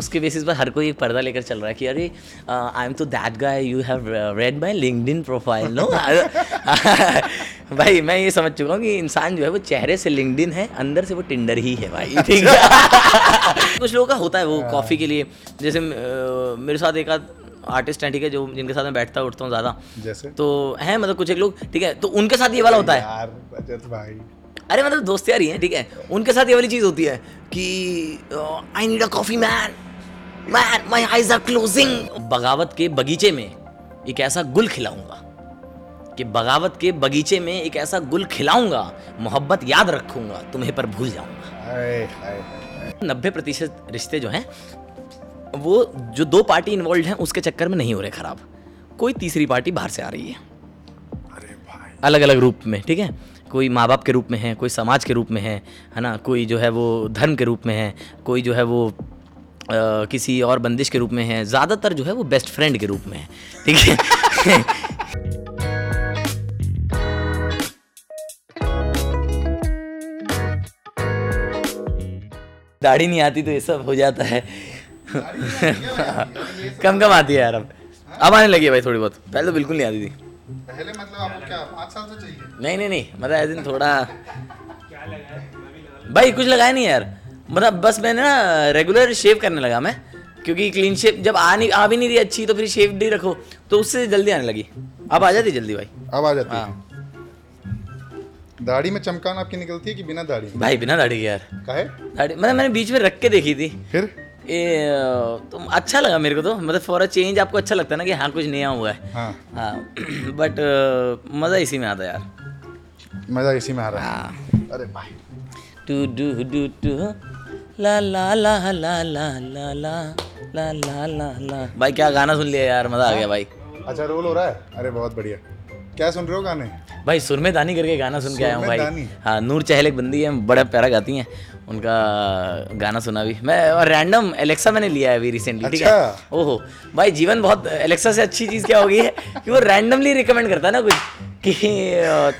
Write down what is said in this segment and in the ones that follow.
उसके बेसिस पर हर कोई एक पर्दा लेकर चल रहा है कि अरे आई एम तो that guy you have read my LinkedIn profile no भाई मैं ये समझ चुका हूँ कि इंसान जो है वो चेहरे से लिंक्डइन है अंदर से वो टिंडर ही है भाई ठीक है? कुछ लोगों का होता है वो कॉफ़ी के लिए। जैसे मेरे साथ एक आध आर्टिस्ट हैं ठीक है जो जिनके साथ मैं बैठता उठता हूँ ज़्यादा। जैसे? तो हैं मतलब कुछ एक लोग ठीक है तो उनके साथ ये वाला होता है। यार भाई। अरे मतलब दोस्त यार ही हैं ठीक है उनके साथ ये वाली चीज़ होती है कि I need a coffee man man my eyes are closing बगावत के बगीचे में एक ऐसा गुल खिलाऊँगा। कि बगावत के बगीचे में एक ऐसा गुल खिलाऊँगा मोहब्बत याद रखूँगा तुम्हें पर भूल जाऊँगा। नब्बे प्रतिशत रिश्ते जो हैं वो जो दो पार्टी इन्वॉल्व हैं उसके चक्कर में नहीं हो रहे खराब। कोई तीसरी पार्टी बाहर से आ रही है। अरे भाई। अलग अलग रूप में ठीक है? कोई माँ बाप के रूप में है कोई समाज के रूप में है है ना? कोई जो है वो धर्म के रूप में है कोई जो है वो किसी और बंदिश के रूप में है। ज़्यादातर जो है वो बेस्ट फ्रेंड के रूप में है। ठीक है? दाढ़ी नहीं आती तो ये सब हो जाता है। कम कम आती है यार अब। अब आने लगी है भाई थोड़ी बहुत। पहले तो बिल्कुल नहीं आती थी। पहले मतलब आपको क्या पाँच साल से चाहिए? नहीं नहीं नहीं। मतलब ऐसे दिन थोड़ा भाई कुछ लगाया नहीं यार। मतलब बस मैंने ना रेगुलर शेव करने लगा मैं क्योंकि क्लीन शेव जब आ नहीं आ भी नहीं रही अच्छी तो फिर शेव नहीं रखो तो उससे जल्दी आने लगी। अब आ जाती जल्दी भाई? अब आ जाती। हाँ। दाढ़ी में चमकान आपकी निकलती है कि बिना दाढ़ी भाई बिना दाढ़ी के यार। काहे दाढ़ी मतलब मैंने बीच में रख के देखी थी। फिर? ये तो अच्छा लगा मेरे को तो मतलब फॉर अ चेंज आपको अच्छा लगता है ना कि हाँ कुछ नया हुआ है। हाँ। हाँ बट मज़ा इसी में आता है यार। मज़ा इसी में आ रहा है। हाँ। अरे भाई। टू डू डू टू ला ला ला ला ला ला ला ला ला ला ला भाई क्या गाना सुन लिया यार मज़ा आ गया भाई अच्छा रोल हो रहा है अरे बहुत बढ़िया क्या सुन रहे हो गाने भाई सुरमे दानी करके गाना सुन के आया हूँ भाई हाँ नूर चहल एक बंदी है बड़ा प्यारा गाती हैं उनका गाना सुना भी। मैं और रैंडम एलेक्सा मैंने लिया है अभी रिसेंटली ठीक है? अच्छा। ओहो भाई जीवन बहुत एलेक्सा से अच्छी चीज़ क्या होगी है? कि वो रैंडमली रिकमेंड करता है ना कुछ कि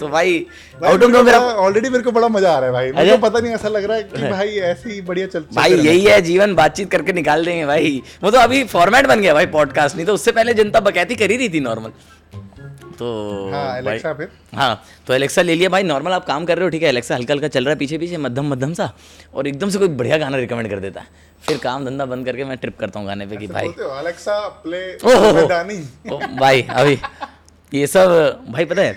तो भाई आउट ऑफ़ मेरा ऑलरेडी मेरे को बड़ा मज़ा आ रहा है भाई। मुझे पता नहीं ऐसा लग रहा है कि भाई ऐसे ही बढ़िया चल भाई यही है जीवन बातचीत करके निकाल देंगे भाई। वो तो अभी फॉर्मेट बन गया भाई पॉडकास्ट नहीं तो उससे पहले जनता बकैती कर ही रही थी नॉर्मल तो हाँ एलेक्सा फिर। हाँ तो एलेक्सा ले लिया। भाई नॉर्मल आप काम कर रहे हो ठीक है? एलेक्सा हल्का हल्का चल रहा है पीछे पीछे मध्यम मध्यम सा और एकदम से कोई बढ़िया गाना रिकमेंड कर देता है। फिर काम धंधा बंद करके मैं ट्रिप करता हूँ गाने पे कि भाई अलेक्सा प्ले ओ, भाई अभी ये सब भाई पता है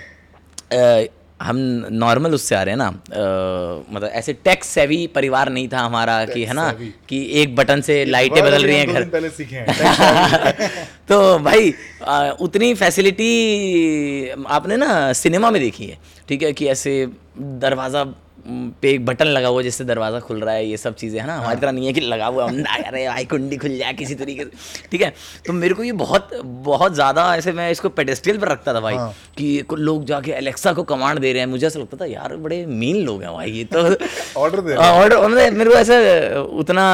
हम नॉर्मल उससे आ रहे हैं ना आ, मतलब ऐसे टैक्स सेवी परिवार नहीं था हमारा कि है ना कि एक बटन से लाइटें बदल रही हैं घर। पहले सीखे हैं तो भाई आ, उतनी फैसिलिटी आपने ना सिनेमा में देखी है ठीक है कि ऐसे दरवाज़ा पे एक बटन लगा हुआ है जिससे दरवाज़ा खुल रहा है ये सब चीज़ें है ना? हमारी तरह नहीं है कि लगा हुआ हम ना अरे भाई कुंडी खुल जाए किसी तरीके से। ठीक है? तो मेरे को ये बहुत बहुत ज़्यादा ऐसे मैं इसको पेडेस्ट्रियल पर रखता था भाई हाँ। कि लोग जाके एलेक्सा को कमांड दे रहे हैं। मुझे ऐसा लगता था यार बड़े मीन लोग हैं भाई ये तो ऑर्डर दे और मतलब मेरे को ऐसा उतना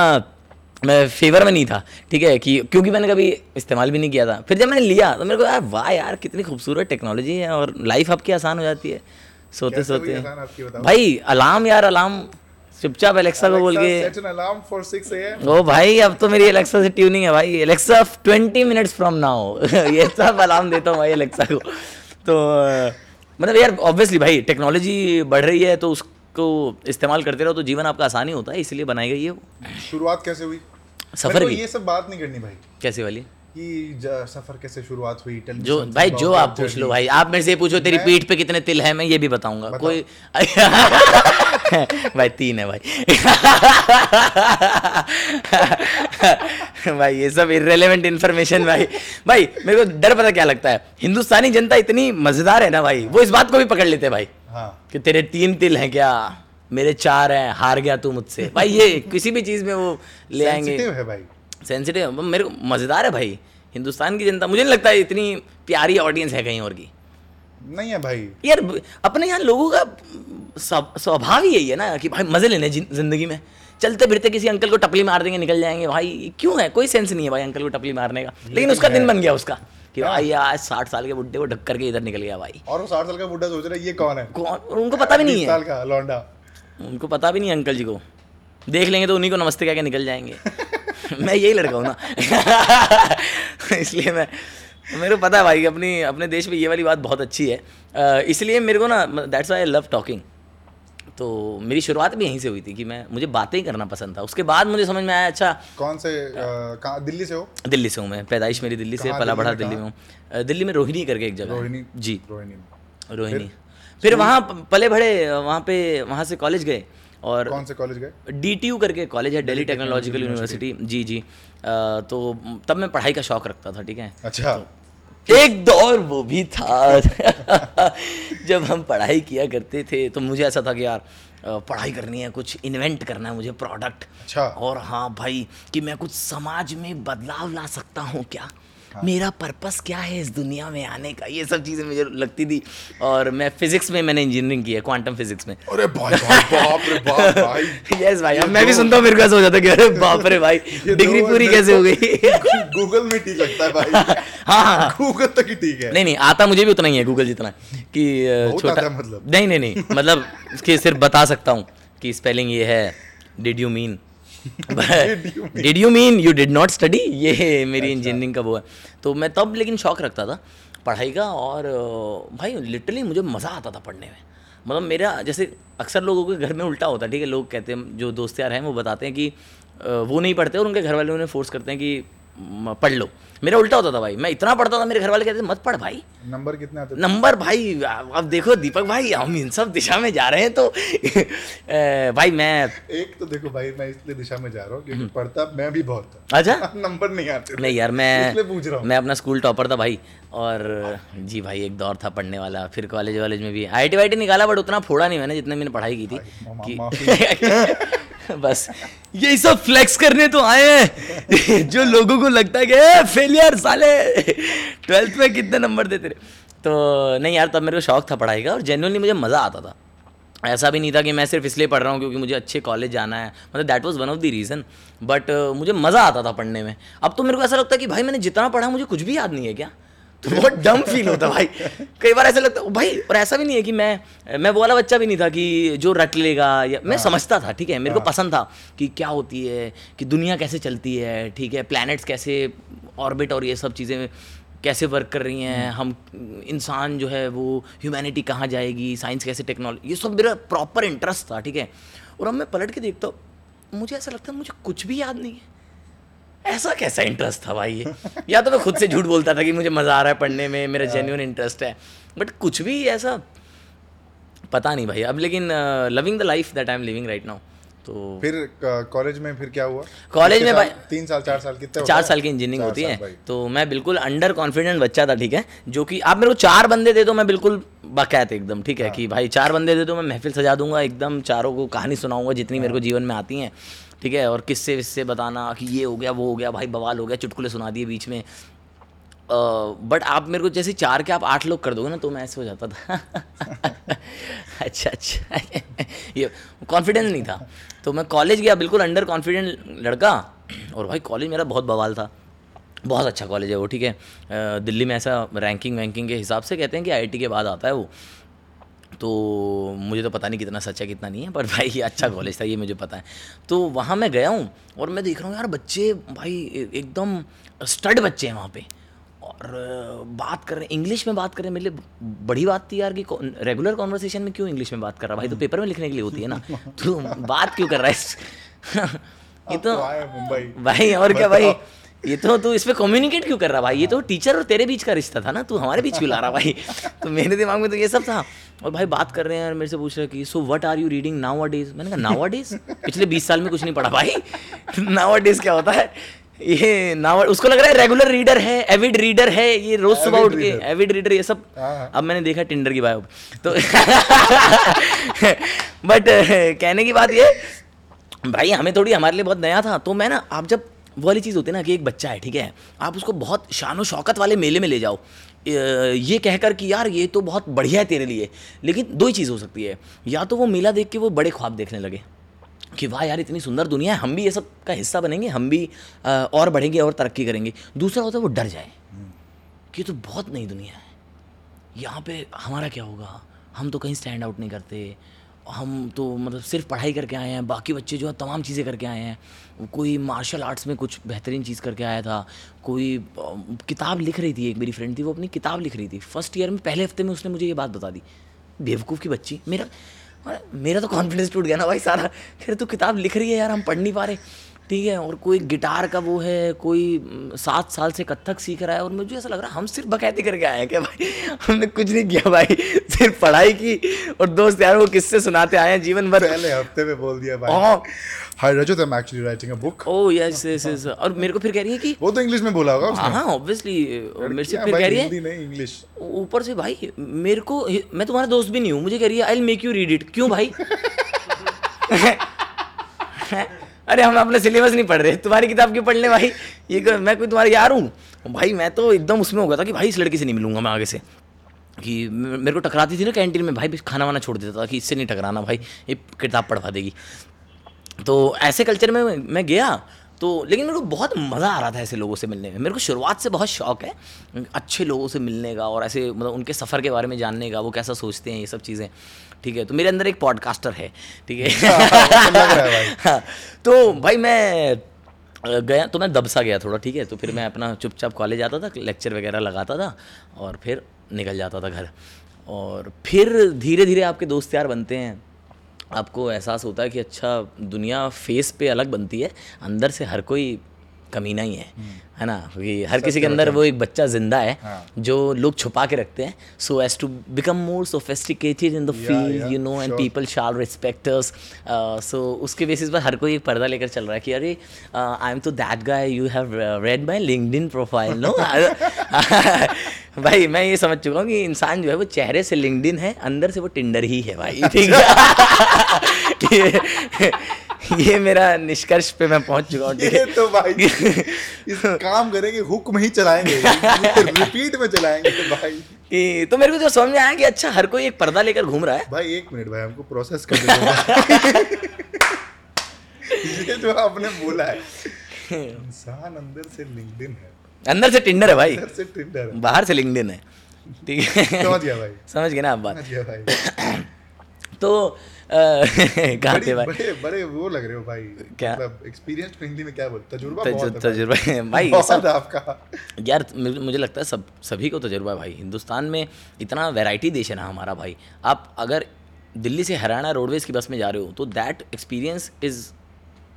मैं फेवर में नहीं था ठीक है? कि क्योंकि मैंने कभी इस्तेमाल भी नहीं किया था। फिर जब मैंने लिया तो मेरे को यार वाह यार कितनी खूबसूरत टेक्नोलॉजी है और लाइफ आपकी आसान हो जाती है। सोते सोते? भाई अलार्म यार अलार्म। चुपचाप एलेक्सा को बोल के। Set an alarm for 6 AM ओ भाई अब तो मेरी एलेक्सा से ट्यूनिंग है भाई। Alexa twenty minutes from now ये सब अलार्म देता हूँ भाई एलेक्सा को। तो मतलब यार ऑब्वियसली भाई टेक्नोलॉजी बढ़ रही है तो उसको इस्तेमाल करते रहो तो जीवन आपका आसान ही होता है इसलिए बनाई गई है वो। शुरुआत कैसे हुई? सफ़र की। ये सब बात नहीं करनी भाई। कैसे वाली? कि सफ़र कैसे शुरुआत हुई जो भाई जो आप पूछ लो भाई आप मेरे से पूछो तेरी पीठ पे कितने तिल है मैं ये भी बताऊँगा। कोई भाई तीन है भाई। भाई ये सब इरेलीवेंट इन्फॉर्मेशन भाई। भाई मेरे को डर पता क्या लगता है? हिंदुस्तानी जनता इतनी मज़ेदार है ना भाई वो इस बात को भी पकड़ लेते हैं भाई हाँ। कि तेरे तीन तिल हैं क्या? मेरे चार हैं हार गया तू मुझसे। भाई ये किसी भी चीज़ में वो ले आएँगे। सेंसिटिव है भाई। सेंसिटिव मेरे को मज़ेदार है भाई। हिंदुस्तान की जनता मुझे नहीं लगता है इतनी प्यारी ऑडियंस है कहीं और की। नहीं है भाई। यार अपने यहाँ लोगों का स्वभाव ही यही है ना कि भाई मज़े लेने ज़िंदगी में। चलते फिरते किसी अंकल को टपली मार देंगे निकल जाएँगे। भाई क्यों है? कोई सेंस नहीं है भाई अंकल को टपली मारने का। लेकिन उसका दिन बन गया उसका कि भाई आज साठ साल के बुड्ढे को ढक करके इधर निकल गया भाई। और वो साठ साल का बुढ़ा सोच रहा है ये कौन है? कौन? उनको पता भी नहीं है। साल का लौंडा। उनको पता भी नहीं है अंकल जी को। देख लेंगे तो उन्हीं को नमस्ते कह के निकल जाएँगे। मैं यही लड़का हूँ ना। इसलिए मैं मेरे को पता है भाई अपनी अपने देश में ये वाली बात बहुत अच्छी है। अ, इसलिए मेरे को ना दैट्स आई लव टॉकिंग तो मेरी शुरुआत भी यहीं से हुई थी कि मैं मुझे बातें ही करना पसंद था। उसके बाद मुझे समझ में आया अच्छा कौन से कहाँ दिल्ली से हो? दिल्ली से हूँ मैं पैदाइश मेरी दिल्ली से पला बढ़ा दिल्ली में हूँ। दिल्ली में रोहिणी करके एक जगह। रोहिणी जी। रोहिणी। रोहिणी। फिर? वहाँ पले बड़े वहाँ पे वहाँ से कॉलेज गए। और कौन से कॉलेज गए? डी करके कॉलेज है दिल्ली टेक्नोलॉजिकल यूनिवर्सिटी जी जी. अ, तो तब मैं पढ़ाई का शौक रखता था ठीक है? अच्छा। एक दौर वो भी था। जब हम पढ़ाई किया करते थे तो मुझे ऐसा था कि यार पढ़ाई करनी है कुछ इन्वेंट करना है मुझे प्रोडक्ट अच्छा। और हाँ भाई कि मैं कुछ समाज में बदलाव ला सकता हूँ क्या? मेरा पर्पस क्या है इस दुनिया में आने का? ये सब चीज़ें मुझे लगती थी और मैं फिजिक्स में मैंने इंजीनियरिंग की है क्वांटम फिजिक्स में। अरे भाई बाप रे बाप भाई। यस भाई अब मैं भी सुनता हूँ मेरे को हो जाता है कि अरे बाप रे भाई डिग्री पूरी कैसे हो गई? गूगल में ठीक लगता है भाई। हाँ हाँ हाँ। गूगल तक ही ठीक है। नहीं नहीं आता मुझे भी उतना ही है गूगल जितना कि छोटा मतलब। नहीं नहीं नहीं मतलब सिर्फ़ बता सकता हूँ कि स्पेलिंग ये है did you mean did you mean you did not study ये मेरी इंजीनियरिंग का वो है। तो मैं तब लेकिन शौक रखता था पढ़ाई का और भाई लिटरली मुझे मज़ा आता था पढ़ने में। मतलब मेरा जैसे अक्सर लोगों के घर में उल्टा होता है ठीक है लोग कहते हैं जो दोस्त यार हैं वो बताते हैं कि वो नहीं पढ़ते और उनके घर वाले उन्हें फोर्स करते हैं कि पढ़ लो। मेरा उल्टा होता था भाई। मैं इतना पढ़ता था मेरे घर वाले कहते मत पढ़ भाई। नंबर कितने आते नंबर भाई अब देखो दीपक भाई हम इन सब दिशा में जा रहे हैं तो भाई मैं एक तो देखो भाई मैं इसलिए दिशा में जा रहा हूँ हम्म। क्योंकि पढ़ता मैं भी बहुत था। अच्छा? नंबर नहीं आते नहीं यार मैं पूछ रहा हूँ। मैं अपना स्कूल टॉपर था भाई और जी भाई एक दौर था पढ़ने वाला। फिर कॉलेज वॉलेज में भी आई टी निकाला बट उतना फोड़ा नहीं मैंने जितने मैंने पढ़ाई की थी। बस। ये सब फ्लेक्स करने तो आए हैं। जो लोगों को लगता है कि फेलियर साले! ट्वेल्थ में कितने नंबर देते रहे तो नहीं यार, तब मेरे को शौक था पढ़ाई का और जेन्युइनली मुझे मज़ा आता था। ऐसा भी नहीं था कि मैं सिर्फ़ इसलिए पढ़ रहा हूँ क्योंकि मुझे अच्छे कॉलेज जाना है। मतलब that was one of the reason but मुझे मज़ा आता था पढ़ने में। अब तो मेरे को ऐसा लगता है कि, भाई, मैंने जितना पढ़ा, मुझे कुछ भी याद नहीं है क्या? तो बहुत डम फील होता भाई। कई बार ऐसा लगता भाई और ऐसा भी नहीं है कि मैं मैं वो वाला बच्चा भी नहीं था कि जो रट लेगा या मैं समझता था ठीक है मेरे को पसंद था कि क्या होती है कि दुनिया कैसे चलती है ठीक है प्लैनेट्स कैसे ऑर्बिट और ये सब चीज़ें कैसे वर्क कर रही हैं हम इंसान जो है वो ह्यूमैनिटी कहाँ जाएगी साइंस कैसे टेक्नोलॉजी ये सब मेरा प्रॉपर इंटरेस्ट था ठीक है। और अब मैं पलट के देखता हूँ मुझे ऐसा लगता है मुझे कुछ भी याद नहीं है। ऐसा कैसा इंटरेस्ट था भाई? ये या तो मैं खुद से झूठ बोलता था कि मुझे मज़ा आ रहा है पढ़ने में मेरा जेन्यून इंटरेस्ट है। बट कुछ भी ऐसा पता नहीं भाई। अब लेकिन loving the life that I am living right now तो फिर कॉलेज में फिर क्या हुआ? कॉलेज में साल- तीन साल चार साल कितने चार साल की इंजीनियरिंग होती है। तो मैं बिल्कुल अंडर कॉन्फिडेंट बच्चा था ठीक है? जो कि आप मेरे को चार बंदे दे दो मैं बिल्कुल बाकायत एकदम ठीक है। कि भाई चार बंदे दे दो मैं महफिल सजा दूँगा एकदम चारों को कहानी सुनाऊँगा जितनी मेरे को। जीवन में आती हैं। ठीक है? और किससे, विस्से बताना कि ये हो गया, वो हो गया, भाई बवाल हो गया, चुटकुले सुना दिए बीच में। बट आप मेरे को जैसे चार के आप आठ लोग कर दोगे ना तो मैं ऐसे हो जाता था। अच्छा अच्छा। ये कॉन्फिडेंस नहीं था। तो मैं कॉलेज गया, बिल्कुल अंडर कॉन्फिडेंट लड़का। और भाई कॉलेज मेरा बहुत बवाल था। बहुत अच्छा कॉलेज है वो, ठीक है? दिल्ली में ऐसा रैंकिंग वैंकिंग के हिसाब से कहते हैं कि आईआईटी के बाद आता है वो। तो मुझे तो पता नहीं कितना सच है कितना नहीं है पर भाई ये अच्छा कॉलेज था ये मुझे पता है। तो वहाँ मैं गया हूँ और मैं देख रहा हूँ यार बच्चे भाई एकदम स्टड बच्चे हैं वहाँ पे। और बात कर रहे हैं इंग्लिश में बात कर रहे हैं मेरे लिए बड़ी बात थी यार कि रेगुलर कॉन्वर्सेशन में क्यों इंग्लिश में बात कर रहा है? भाई तो पेपर में लिखने के लिए होती है ना। तो बात क्यों कर रहा है? ये तो तो मुंबई। भाई और क्या भाई? ये तो तू इस पे कम्युनिकेट क्यों कर रहा भाई? ये तो टीचर और तेरे बीच का रिश्ता था ना तू हमारे बीच क्यों ला रहा भाई? तो मेरे दिमाग में तो ये सब था। और भाई बात कर रहे हैं और मेरे से पूछ रहे कि so what are you reading now days मैंने कहा नाउ डेज़ पिछले बीस साल में कुछ नहीं पढ़ा भाई। नाउ डेज़ क्या होता है? ये नाउ उसको लग रहा है रेगुलर रीडर है एविड रीडर है ये रोज सुबह उठ के एविड रीडर ये सब। हाँ, हाँ। अब मैंने देखा टिंडर की बायो तो बट कहने की बात ये भाई हमें थोड़ी हमारे लिए बहुत नया था। तो मैं ना आप जब वो वाली चीज़ होती है ना कि एक बच्चा है, ठीक है? आप उसको बहुत शान शौकत वाले मेले में ले जाओ। ये कहकर कि, यार, ये तो बहुत बढ़िया है तेरे लिए। लेकिन दो ही चीज़ हो सकती है। या तो वो मेला देख के वो बड़े ख्वाब देखने लगे कि, वाह यार, इतनी सुंदर दुनिया है, हम भी ये सब का हिस्सा बनेंगे, हम भी और बढ़ेंगे और तरक्की करेंगे। दूसरा होता है वो डर जाए कि तो बहुत नई दुनिया है। यहाँ पे हमारा क्या होगा? हम तो कहीं स्टैंड आउट नहीं करते। हम तो मतलब सिर्फ़ पढ़ाई करके आए हैं, बाकी बच्चे जो है तमाम चीज़ें करके आए हैं। कोई मार्शल आर्ट्स में कुछ बेहतरीन चीज़ करके आया था, कोई किताब लिख रही थी एक मेरी फ्रेंड थी, वो अपनी किताब लिख रही थी। फ़र्स्ट ईयर में, पहले हफ़्ते में उसने मुझे ये बात बता दी, बेवकूफ़ की बच्ची, मेरा मेरा तो कॉन्फिडेंस टूट गया ना भाई सारा फिर तू किताब लिख रही है यार, हम पढ़ नहीं पा रहे। ठीक है और कोई गिटार का वो है कोई सात साल से कत्थक सीख रहा है और मुझे ऐसा लग रहा है हम सिर्फ़ बकैती करके आए हैं क्या भाई हमने कुछ नहीं किया भाई सिर्फ़ पढ़ाई की और दोस्त यार वो किससे सुनाते आए हैं जीवन भर। पहले हफ़्ते में बोल दिया भाई। Hi Rajat I am actually writing a book oh yes yes yes और मेरे को फिर कह रही है कि वो तो इंग्लिश में बोला होगा उसने। हाँ ऑब्वियसली मेरे से फिर कह रही है हिंदी नहीं इंग्लिश ऊपर से भाई मेरे को मैं तुम्हारा दोस्त भी नहीं हूँ मुझे कह रही है I will make you read it क्यों भाई? अरे हम अपने सिलेबस नहीं पढ़ रहे, तुम्हारी किताब क्यों पढ़ ले भाई? ये को- मैं कोई तुम्हारा यार हूँ? भाई, मैं तो एकदम उसमें हो गया था कि भाई इस लड़की से नहीं मिलूँगा मैं आगे से। कि मेरे को टकराती थी ना कैंटीन में, भाई खाना वाना छोड़ देता था कि इससे नहीं टकराना, भाई, ये किताब पढ़वा देगी। तो ऐसे कल्चर में मैं गया तो लेकिन मेरे को बहुत मज़ा आ रहा था ऐसे लोगों से मिलने में। मेरे को शुरुआत से बहुत शौक है, अच्छे लोगों से मिलने का और ऐसे मतलब उनके सफ़र के बारे में जानने का, वो कैसा सोचते हैं, ये सब चीज़ें। ठीक है तो मेरे अंदर एक पॉडकास्टर है ठीक है। है भाई। हाँ, तो भाई मैं गया तो मैं दबसा गया थोड़ा ठीक है। तो फिर मैं अपना चुपचाप कॉलेज आता था लेक्चर वगैरह लगाता था और फिर निकल जाता था घर। और फिर धीरे धीरे आपके दोस्त यार बनते हैं। आपको एहसास होता है कि अच्छा दुनिया फेस पे अलग बनती है। अंदर से हर कोई कमीना ही है है ना? क्योंकि हर किसी के अंदर वो एक बच्चा ज़िंदा है हाँ। जो लोग छुपा के रखते हैं so as to become more sophisticated in the field you know and people shall respecters so उसके बेसिस पर हर कोई एक पर्दा लेकर चल रहा है कि अरे आई एम तो that guy you have read my LinkedIn profile no भाई मैं ये समझ चुका हूँ कि इंसान जो है वो चेहरे से लिंक्डइन है अंदर से वो टिंडर ही है भाई ठीक है? ये, मेरा निष्कर्ष पे मैं पहुँच चुका हूँ ठीक ये है तो भाई इस काम करेंगे हुक में ही चलाएँगे। रिपीट में चलाएँगे तो भाई। कि तो मेरे को जो समझ में आया कि अच्छा हर कोई एक पर्दा लेकर घूम रहा है। भाई एक मिनट भाई हमको प्रोसेस कर ये जो आपने बोला है इंसान अंदर से लिंक्डइन है। अंदर से टिंडर है भाई। अंदर से टिंडर है। बाहर से लिंक्डइन है। ठीक है? समझ गया भाई। समझ गए ना आप बात? भाई। तो कहाँ थे भाई? बड़े बड़े वो लग रहे हो भाई। क्या? मतलब एक्सपीरियंस हिंदी में क्या बोलते तजुर्बा तज- बहुत तजुर्बा है। भाई। बहुत सब आपका। यार मुझे लगता है सब सभी को तजुर्बा है भाई। हिंदुस्तान में इतना वैरायटी देश है ना हमारा भाई। आप अगर दिल्ली से हरियाणा रोडवेज़ की बस में जा रहे हो तो that experience is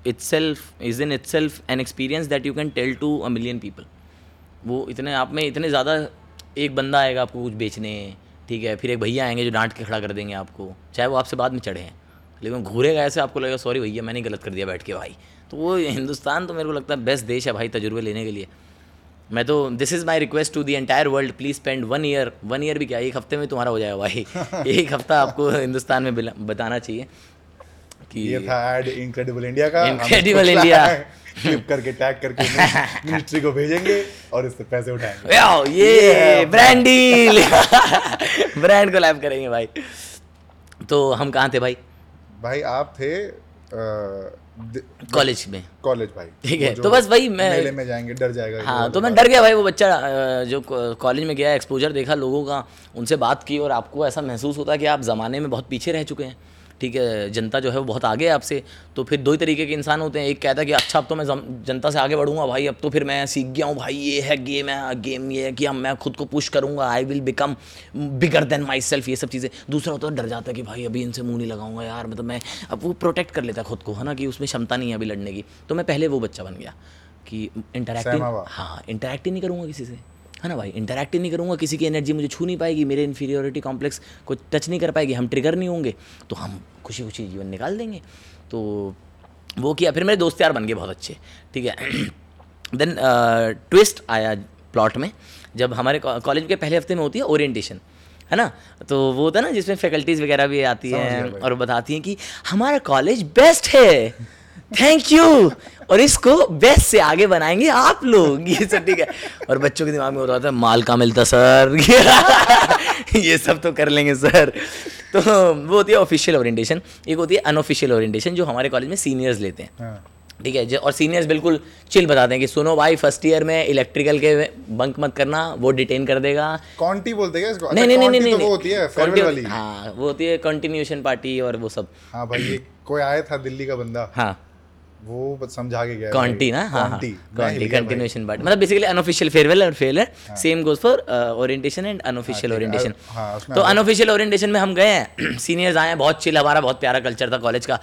itself is in itself an experience that you can tell to a million people वो इतने आप में इतने ज़्यादा एक बंदा आएगा आपको कुछ बेचने ठीक है फिर एक भैया आएँगे जो डांट के खड़ा कर देंगे आपको। चाहे वो आपसे बाद में चढ़े हैं लेकिन घूरेगा ऐसे आपको लगेगा सॉरी भैया मैंने गलत कर दिया बैठ के भाई। तो वो हिंदुस्तान तो मेरे को लगता है बेस्ट देश है भाई तजुर्बे लेने के लिए। मैं तो this is my request to the entire world please spend one year one year भी क्या एक हफ़्ते में तुम्हारा हो जाएगा भाई। एक हफ़्ता आपको हिंदुस्तान में बताना चाहिए कि ये था एड इनक्रेडिबल इंडिया का। India। है, क्लिप करके टैग करके मिनिस्ट्री को भेजेंगे और इससे पैसे उठाएँगे। वाओ, ये ब्रांड डील ब्रांड को लैब करेंगे भाई। तो हम कहाँ थे भाई? भाई आप थे कॉलेज में। कॉलेज भाई। ठीक है, तो बस वही मैं- मेले में जाएँगे डर जाएगा हाँ तो मैं डर गया भाई वो बच्चा जो कॉलेज में गया एक्सपोजर देखा लोगों का उनसे बात की और आपको ऐसा महसूस होता है कि आप ज़माने में बहुत पीछे रह चुके हैं। ठीक है जनता जो है वो बहुत आगे है आपसे। तो फिर दो ही तरीके के इंसान होते हैं। एक कहता है कि अच्छा अब तो मैं जनता से आगे बढ़ूँगा भाई अब तो फिर मैं सीख गया हूँ भाई ये है गेम है गेम ये है कि हम मैं खुद को पुश करूँगा I will become bigger than myself ये सब चीज़ें। दूसरा होता है डर जाता है कि भाई अभी इनसे मुँह नहीं लगाऊँगा यार मतलब मैं अब वो प्रोटेक्ट कर लेता है खुद को है ना कि उसमें क्षमता नहीं है अभी लड़ने की। तो मैं पहले वो बच्चा बन गया कि इंटरेक्टिव सहमा हाँ इंटरेक्ट ही नहीं करूँगा किसी से। है ना भाई? इंटरेक्ट ही नहीं करूँगा किसी की एनर्जी मुझे छू नहीं पाएगी मेरे इन्फीरियोरिटी कॉम्प्लेक्स को टच नहीं कर पाएगी हम ट्रिगर नहीं होंगे तो हम खुशी खुशी जीवन निकाल देंगे। तो वो किया फिर मेरे दोस्त यार बन गए बहुत अच्छे ठीक है? देन ट्विस्ट आया प्लॉट में जब हमारे कॉलेज के पहले हफ़्ते में होती है ओरिएंटेशन है ना? तो वो होता है ना जिसमें फैकल्टीज वगैरह भी आती हैं और बताती हैं कि हमारा कॉलेज बेस्ट है। थैंक यू और इसको बेस्ट से आगे बनाएँगे आप लोग। ये सब ठीक है। और बच्चों के दिमाग में होता था माल का मिलता सर? ये सब तो कर लेंगे सर। तो वो होती है ऑफिशियल ओरिएंटेशन एक होती है अनऑफिशियल ओरिएंटेशन जो हमारे कॉलेज में सीनियर्स लेते हैं। हाँ। ठीक है और सीनियर्स बिल्कुल चिल बताते हैं कि सुनो भाई फ़र्स्ट ईयर में इलेक्ट्रिकल के बंक मत करना वो डिटेन कर देगा। कॉन्टी बोलते हैं इसको? नहीं नहीं नहीं नहीं नहीं तो वो होती है फेयरवेल वाली। हाँ वो होती है कंटिन्यूएशन पार्टी और वो सब। हाँ भाई कोई आया था दिल्ली का बंदा। हाँ। वो समझा के गया कॉन्टी ना? हाँ हाँ। कॉन्टी कंटिन्यूएशन बट मतलब बेसिकली अनऑफिशियल फेयरवेल और farewell same goes for orientation and unofficial orientation हाँ तो अनऑफिशियल ओरिएंटेशन में हम गए हैं। सीनियर्स आए हैं बहुत चिल हमारा बहुत प्यारा कल्चर था कॉलेज का।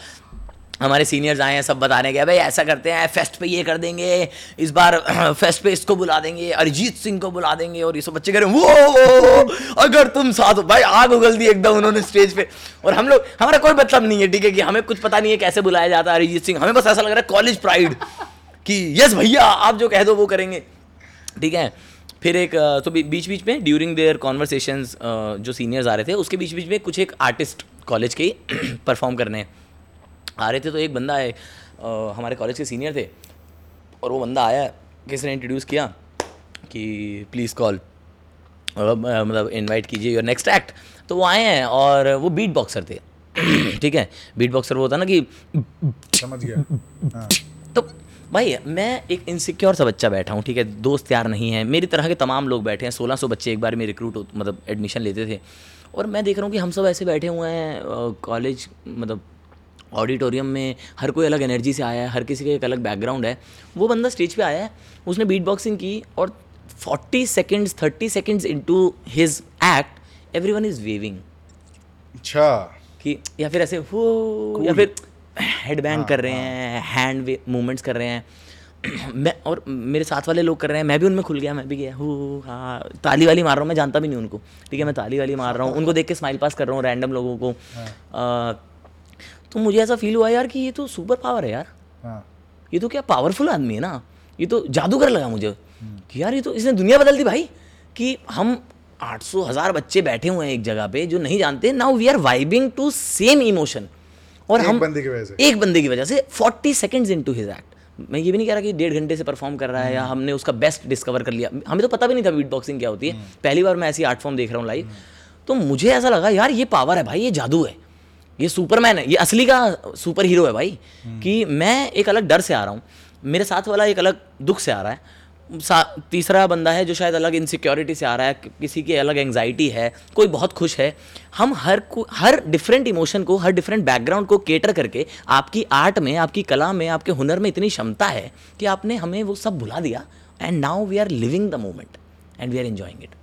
हमारे सीनियर्स आए हैं, सब बताने के भाई, ऐसा करते हैं फेस्ट पे ये कर देंगे, इस बार फेस्ट पे इसको बुला देंगे, अरिजीत सिंह को बुला देंगे, और ये सब बच्चे कह रहे हैं, वो, अगर तुम साथ हो। भाई, आग उगल दी एकदम उन्होंने स्टेज पे। और हम लोग, हमारा कोई मतलब नहीं है, ठीक है, कि हमें कुछ पता नहीं है कैसे बुलाया जाता है अरिजीत सिंह। हमें बस ऐसा लग रहा है कॉलेज प्राइड कि, यस भैया, आप जो कह दो, वो करेंगे। ठीक है? फिर एक तो बीच बीच में ड्यूरिंग देयर कॉन्वर्सेशन जो सीनियर्स आ रहे थे, उसके बीच बीच में कुछ एक आर्टिस्ट कॉलेज के परफॉर्म करने आ रहे थे तो एक बंदा है अ, हमारे कॉलेज के सीनियर थे और वो बंदा आया किसी ने इंट्रोड्यूस किया कि प्लीज़ कॉल मतलब इनवाइट कीजिए योर नेक्स्ट एक्ट तो वो आए हैं और वो बीट बॉक्सर थे ठीक है? बीट बॉक्सर वो होता ना कि समझ गया। हाँ। तो भाई मैं एक इनसिक्योर सा बच्चा बैठा हूँ ठीक है? दोस्त यार नहीं है मेरी तरह के तमाम लोग बैठे हैं सोलह सौ बच्चे एक बार में रिक्रूट मतलब एडमिशन लेते थे और मैं देख रहा हूँ कि हम सब ऐसे बैठे हुए हैं कॉलेज मतलब ऑडिटोरियम में हर कोई अलग एनर्जी से आया है हर किसी का एक अलग बैकग्राउंड है। वो बंदा स्टेज पे आया है उसने बीट बॉक्सिंग की और forty seconds thirty seconds into his act everyone is waving अच्छा। कि या फिर ऐसे हो या फिर हेड बैंग कर रहे हैं। हैंड मूवमेंट्स कर रहे हैं। मैं और मेरे साथ वाले लोग कर रहे हैं मैं भी उनमें खुल गया मैं भी गया हो हाँ ताली वाली मार रहा हूँ मैं जानता भी नहीं उनको। ठीक है मैं ताली वाली मार रहा हूँ उनको देख के स्माइल पास कर रहा हूँ रैंडम लोगों को। आ, तो मुझे ऐसा फील हुआ यार कि ये तो सुपर पावर है यार। हाँ। ये तो क्या पावरफुल आदमी है ना? ये तो जादूगर लगा मुझे कि यार ये तो इसने दुनिया बदल दी भाई कि हम 800 हज़ार बच्चे बैठे हुए हैं एक जगह पे जो नहीं जानते। Now we are vibing to same emotion और एक हम बंदे की वजह से। एक बंदे की वजह से 40 सेकंड्स इनटू हिज एक्ट मैं ये भी नहीं कह रहा कि डेढ़ घंटे से परफॉर्म कर रहा है या हमने उसका बेस्ट डिस्कवर कर लिया। हमें तो पता भी नहीं था बीट बॉक्सिंग क्या होती है। पहली बार मैं ऐसी आर्ट फॉर्म देख रहा हूँ लाइव तो मुझे ऐसा लगा यार ये पावर है भाई ये जादू है। ये सुपरमैन है ये असली का सुपर हीरो है भाई कि मैं एक अलग डर से आ रहा हूँ मेरे साथ वाला एक अलग दुख से आ रहा है। तीसरा बंदा है जो शायद अलग इनसिक्योरिटी से आ रहा है किसी की अलग एंगजाइटी है कोई बहुत खुश है। हम हर को हर डिफरेंट इमोशन को हर डिफरेंट बैकग्राउंड को केटर करके आपकी आर्ट में आपकी कला में आपके हुनर में इतनी क्षमता है कि आपने हमें वो सब भुला दिया। And now we are living the moment and we are enjoying it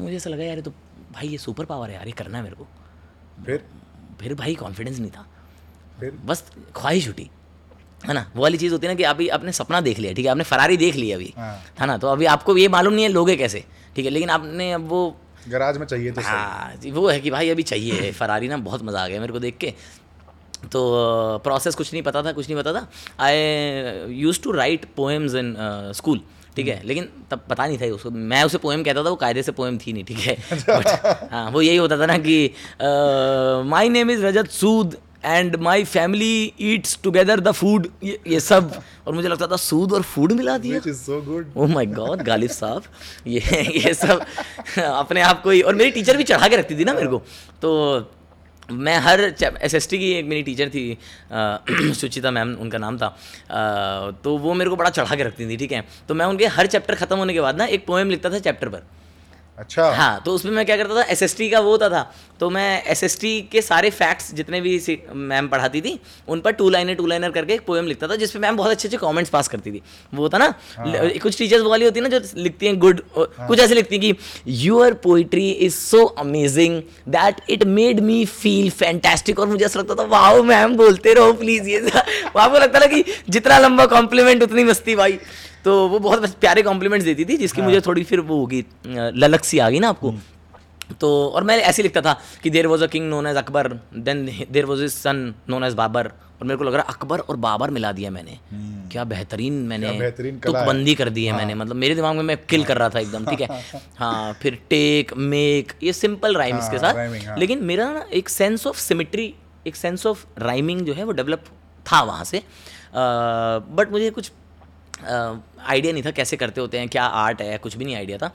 मुझे ऐसा लगा यार तो भाई ये सुपर पावर है यार ये करना है मेरे को। फिर? फिर भाई कॉन्फिडेंस नहीं था। फिर? बस ख्वाहिश उठी। है ना? वो वाली चीज़ होती है ना कि अभी आपने सपना देख लिया ठीक है? आपने फरारी देख ली अभी। हाँ। है ना? तो अभी आपको ये मालूम नहीं है लोगे कैसे ठीक है? लेकिन आपने अब वो गराज में चाहिए तो हाँ वो है कि भाई अभी चाहिए फरारी ना बहुत मज़ा आ गया मेरे को देख के। तो प्रोसेस कुछ नहीं पता था कुछ नहीं पता था। I use to write poems in school ठीक है लेकिन तब पता नहीं था उसको। मैं उसे पोएम कहता था वो कायदे से पोएम थी नहीं ठीक है। बट हाँ वो यही होता था ना कि my name is Rajat Sood and my family eats together the food ये सब। और मुझे लगता था सूद और फ़ूड मिला दिया। Which is so good oh my god Ghalib साहब। ये ये सब। अपने आप को ही। और मेरी टीचर भी चढ़ा के रखती थी ना मेरे को। तो मैं हर एस एस टी की एक मेरी टीचर थी सुचिता मैम उनका नाम था। आ, तो वो मेरे को बड़ा चढ़ा के रखती थी ठीक है? तो मैं उनके हर चैप्टर खत्म होने के बाद ना एक पोएम लिखता था चैप्टर पर। अच्छा। हाँ तो उसमें मैं क्या करता था एस का वो होता था तो मैं एसएसटी के सारे फैक्ट्स जितने भी मैम पढ़ाती थी उन पर टू लाइनर टू लाइनर करके एक पोएम लिखता था जिसपे मैम बहुत अच्छे अच्छे कमेंट्स पास करती थी। वो होता ना ल- कुछ टीचर्स वाली होती है ना जो लिखती हैं गुड हाँ। कुछ ऐसे लिखती हैं कि your poetry is so amazing that it made me feel fantastic और मुझे ऐसा लगता था वाओ मैम बोलते रहो प्लीज़ ये आपको लगता था कि जितना लंबा कॉम्प्लीमेंट उतनी मस्ती भाई। तो वो बहुत प्यारे कॉम्प्लीमेंट्स देती थी जिसकी मुझे थोड़ी फिर वो होगी ललक सी आ गई ना आपको। तो और मैं ऐसे लिखता था कि there was a king known as Akbar then there was his son known as Babur और मेरे को लग रहा है अकबर और बाबर मिला दिया मैंने। क्या बेहतरीन मैंने तुकबंदी कर दी है मैंने मतलब मेरे दिमाग में मैं किल कर रहा था एकदम ठीक है? हाँ फिर टेक मेक ये सिंपल राइम्स के हाँ, साथ। हाँ। लेकिन मेरा ना एक सेंस ऑफ़ सिमिट्री एक सेंस ऑफ़ राइमिंग जो है वो डेवलप था वहाँ से। बट मुझे कुछ आइडिया नहीं था कैसे करते होते हैं क्या आर्ट है कुछ भी नहीं आइडिया था।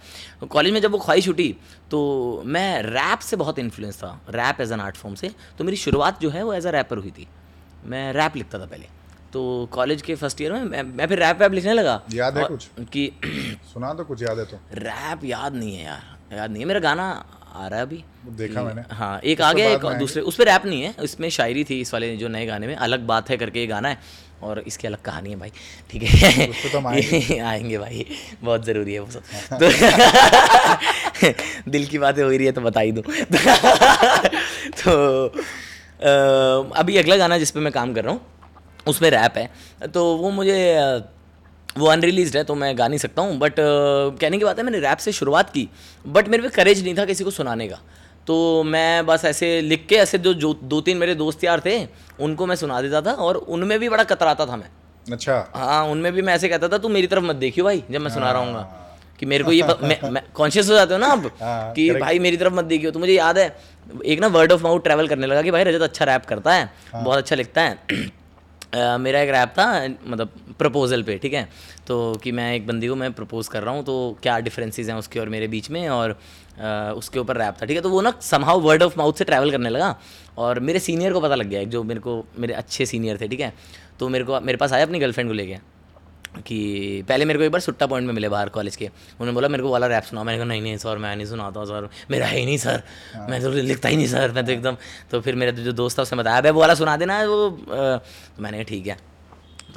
कॉलेज में जब वो ख्वाहिश उठी तो मैं रैप से बहुत इन्फ्लुएंस था rap as an art form से। तो मेरी शुरुआत जो है वो एज अ रैपर हुई थी। मैं रैप लिखता था पहले। तो कॉलेज के फ़र्स्ट ईयर में मैं, मैं फिर रैप वैप लिखने लगा। याद है कुछ? कि सुना तो कुछ याद है तो। रैप याद नहीं है यार याद नहीं है। मेरा गाना आ रहा है अभी। देखा मैंने। हाँ एक आ गया एक दूसरे उस पर रैप नहीं है इसमें शायरी थी इस वाले जो नए गाने में अलग बात है करके ये गाना है। और इसकी अलग कहानी है भाई ठीक है? तो आएँगे। आएँगे भाई बहुत ज़रूरी है वो सब। तो दिल की बातें हो रही है तो बता ही दूँ। तो अभी अगला गाना जिस पे मैं काम कर रहा हूँ उसमें रैप है। तो वो मुझे वो अनरिलीज है तो मैं गा नहीं सकता हूँ बट कहने की बात है मैंने रैप से शुरुआत की बट मेरे पे करेज नहीं था किसी को सुनाने का। तो मैं बस ऐसे लिख के ऐसे जो जो दो तीन मेरे दोस्त यार थे उनको मैं सुना देता था और उनमें भी बड़ा कतराता था मैं। अच्छा। हाँ उनमें भी मैं ऐसे कहता था तू मेरी तरफ़ मत देखियो भाई जब मैं सुना रहा हूँ कि मेरे को ये कॉन्शियस हो जाते हो ना अब हाँ, कि भाई मेरी तरफ़ मत देखियो। तो मुझे याद है एक ना वर्ड ऑफ़ माउथ ट्रैवल करने लगा कि भाई रजत अच्छा रैप करता है बहुत अच्छा लिखता है। मेरा एक रैप था मतलब प्रपोजल पे ठीक है? तो कि मैं एक बंदी को मैं प्रपोज कर रहा हूँ तो क्या डिफरेंसेस हैं उसके और मेरे बीच में? और उसके ऊपर रैप था ठीक है? तो वो ना समहाउ वर्ड ऑफ़ माउथ से ट्रैवल करने लगा और मेरे सीनियर को पता लग गया एक जो मेरे को मेरे अच्छे सीनियर थे ठीक है? तो मेरे को मेरे पास आया अपनी गर्लफ्रेंड को लेके कि पहले मेरे को एक बार सुट्टा पॉइंट में मिले बाहर कॉलेज के। उन्होंने बोला मेरे को वाला रैप सुना मैंने कहा नहीं नहीं सर मैं नहीं सुनाता हूँ सर मेरा है ही नहीं सर मैं तो लिखता ही नहीं सर मैं तो एकदम तो फिर मेरा जो दोस्त था उसने बताया भाई वो वाला सुना देना वो तो मैंने कहा ठीक है।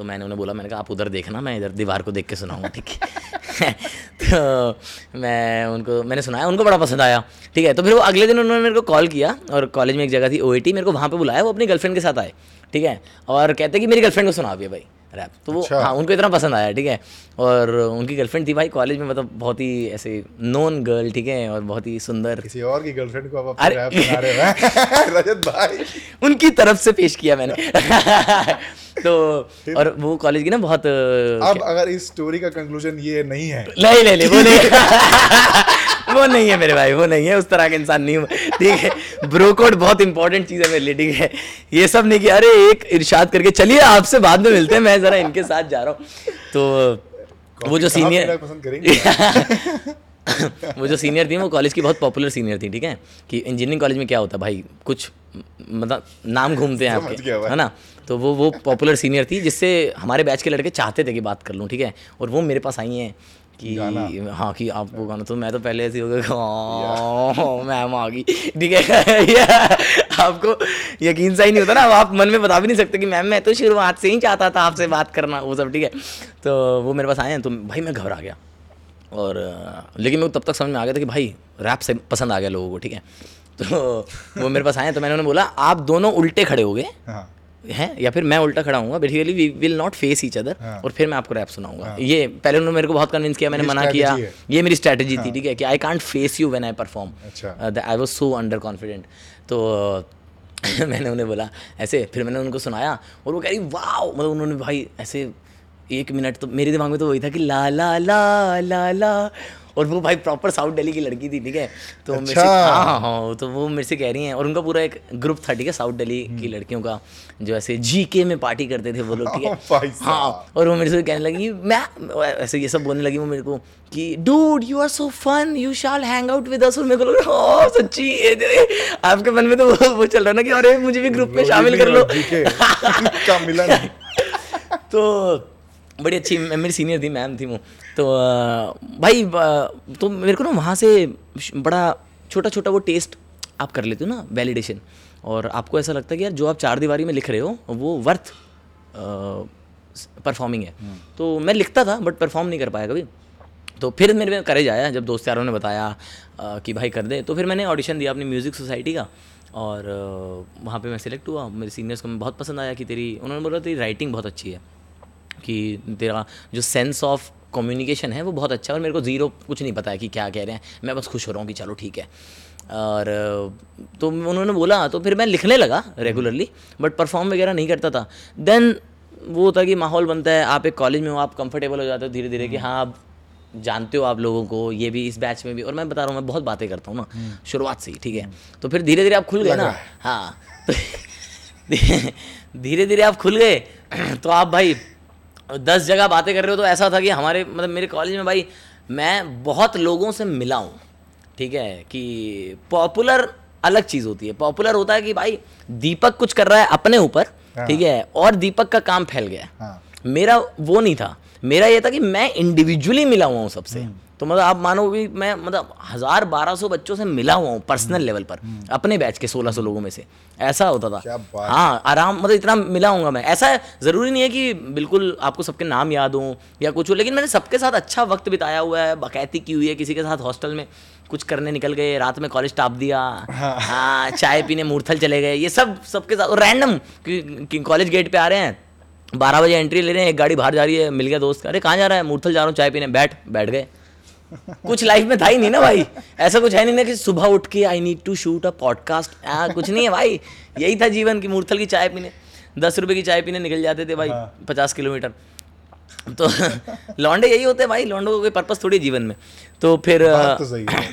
तो मैंने उन्हें बोला, मैंने कहा, आप उधर देखना, मैं इधर दीवार को देख के सुनाऊँगा, ठीक है? तो मैं उनको, मैंने सुनाया, उनको बड़ा पसंद आया, ठीक है? तो फिर वो अगले दिन उन्होंने मेरे को कॉल किया, और कॉलेज में एक जगह थी ओ मेरे को वहाँ पर बुलाया, वो अपनी गर्लफ्रेंड के साथ आए, ठीक है? और कहते कि, मेरी गर्लफ्रेंड को सुना भी भाई। रैप। तो वो अच्छा। हाँ उनको इतना पसंद आया ठीक है? और उनकी गर्लफ्रेंड थी भाई कॉलेज में मतलब बहुत ही ऐसे नॉन गर्ल ठीक है? और बहुत ही सुंदर। किसी और की गर्लफ्रेंड को आप अरे- रैप रहे हैं? रजत भाई। उनकी तरफ़ से पेश किया मैंने। तो और वो कॉलेज की ना बहुत अब अगर इस स्टोरी का कंक्लूजन ये नहीं है। नहीं नहीं नहीं वो नहीं। वो नहीं है मेरे भाई वो नहीं है। उस तरह का इंसान नहीं हूँ। ठीक है ब्रो कोड बहुत इंपॉर्टेंट चीज़ है मेरे लिए ठीक है। ये सब नहीं कि अरे एक इर्शाद करके चलिए आपसे बाद में मिलते हैं मैं ज़रा इनके साथ जा रहा हूँ। तो वो जो सीनियर वो जो सीनियर थी वो कॉलेज की बहुत पॉपुलर सीनियर थी ठीक है। कि इंजीनियरिंग कॉलेज में क्या होता भाई कुछ मतलब नाम घूमते हैं आपके है ना। तो वो वो पॉपुलर सीनियर थी जिससे हमारे बैच के लड़के चाहते थे कि बात कर लूँ ठीक है। और वो मेरे पास आई हैं। कि हाँ कि आप वो गाना तो मैं तो पहले ऐसे हो गया मैम आ गई। ठीक है आपको यकीन सा ही नहीं होता ना आप मन में बता भी नहीं सकते कि मैम मैं तो शुरुआत से ही चाहता था आपसे बात करना वो सब ठीक है। तो वो मेरे पास आए हैं तो भाई मैं घबरा गया। और लेकिन को तब तक समझ में आ गया था कि भाई रैप से पसंद आ गया लोगों को ठीक है। तो वो मेरे पास आए तो मैंने उन्हें बोला आप दोनों उल्टे खड़े हो गए। हाँ हैं या फिर मैं उल्टा खड़ा हूँ basically we will not face each other हाँ। और फिर मैं आपको रैप सुनाऊँगा। ये पहले उन्होंने मेरे को बहुत कन्विंस किया मैंने मना किया। ये मेरी स्ट्रैटेजी थी ठीक है कि I can't face you when I perform. I was so under confident तो मैंने उन्हें बोला ऐसे फिर मैंने उनको सुनाया और वो कह रही वाह मतलब उन्होंने भाई ऐसे एक मिनट तो मेरे दिमाग में तो वही था कि ला ला ला ला ला और वो भाई प्रॉपर साउथ दिल्ली की लड़की थी ठीक है? तो अच्छा। मेरे से अच्छा। हाँ हाँ हाँ तो वो मेरे से कह रही हैं और उनका पूरा एक ग्रुप था ठीक है साउथ दिल्ली की लड़कियों का जो ऐसे जी के में पार्टी करते थे वो लोग ठीक है? हाँ और वो मेरे से कहने लगी मैं ऐसे ये सब बोलने लगी वो मेरे को कि dude you are so fun you shall hang out with us और मेरे को लगा ओ सच्ची ये ये- आपके मन में तो वो, वो चल रहा ना कि अरे मुझे भी ग्रुप में शामिल कर लो। का मिलन? तो बड़ी अच्छी मेरी सीनियर थी मैम थी वो। तो भाई तो मेरे को ना वहाँ से बड़ा छोटा छोटा वो टेस्ट आप कर लेते हो ना वैलिडेशन और आपको ऐसा लगता है कि यार जो आप चार दीवारी में लिख रहे हो वो वर्थ परफॉर्मिंग है। तो मैं लिखता था बट परफॉर्म नहीं कर पाया कभी। तो फिर मेरे में करेज आया जब दोस्त यारों ने बताया कि भाई कर दे। तो फिर मैंने ऑडिशन दिया अपनी म्यूज़िक सोसाइटी का। और वहाँ पे मैं सिलेक्ट हुआ। मेरे सीनियर्स को मैं बहुत पसंद आया कि तेरी उन्होंने बोला तेरी राइटिंग बहुत अच्छी है। कि तेरा जो सेंस ऑफ़ कम्युनिकेशन है वो बहुत अच्छा है और मेरे को ज़ीरो कुछ नहीं पता है कि क्या कह रहे हैं। मैं बस खुश हो रहा हूँ कि चलो ठीक है। और तो उन्होंने बोला तो फिर मैं लिखने लगा रेगुलरली बट परफॉर्म वगैरह नहीं करता था। देन वो होता है कि माहौल बनता है आप एक कॉलेज में हो आप कंफर्टेबल हो जाते हो धीरे धीरे कि हाँ आप जानते हो आप लोगों को ये भी इस बैच में भी। और मैं बता रहा हूँ मैं बहुत बातें करता हूँ ना शुरुआत से ही ठीक है। तो फिर धीरे धीरे आप खुल गए ना। हाँ। तो धीरे धीरे आप खुल गए तो आप भाई दस जगह बातें कर रहे हो तो ऐसा था कि हमारे मतलब मेरे कॉलेज में भाई मैं बहुत लोगों से मिला हूँ ठीक है कि पॉपुलर अलग चीज़ होती है। पॉपुलर होता है कि भाई दीपक कुछ कर रहा है अपने ऊपर ठीक है और दीपक का काम फैल गया। हाँ। मेरा वो नहीं था। मेरा ये था कि मैं इंडिविजुअली मिला हुआ हूँ सबसे। तो मतलब आप मानो भी मैं मतलब हज़ार बारह सौ बच्चों से मिला हुआ हूँ पर्सनल लेवल पर अपने बैच के सोलह सौ लोगों में से। ऐसा होता था। हाँ आराम मतलब इतना मिला हूँ मैं। ऐसा ज़रूरी नहीं है कि बिल्कुल आपको सबके नाम याद हो या कुछ हो लेकिन मैंने सबके साथ अच्छा वक्त बिताया हुआ है बकैती की हुई है किसी के साथ हॉस्टल में। कुछ करने निकल गए रात में कॉलेज टाप दिया। हाँ। चाय पीने मूर्थल चले गए। ये सब सबके साथ रैंडम कॉलेज गेट पे आ रहे हैं। बारह बजे एंट्री ले रहे हैं एक गाड़ी बाहर जा रही है मिल गया दोस्त। अरे कहाँ जा रहा है? मूर्थल जा रहा हूँ चाय पीने। बैठ बैठ गए। कुछ लाइफ में था ही नहीं ना भाई। ऐसा कुछ है नहीं ना कि सुबह उठ के I need to shoot a podcast कुछ नहीं है भाई। यही था जीवन की मूर्थल की चाय पीने दस रुपए की चाय पीने निकल जाते थे भाई हाँ। पचास किलोमीटर। तो लौंडे यही होते हैं भाई लौंडों को कोई पर्पस थोड़ी जीवन में। तो फिर तो सही है।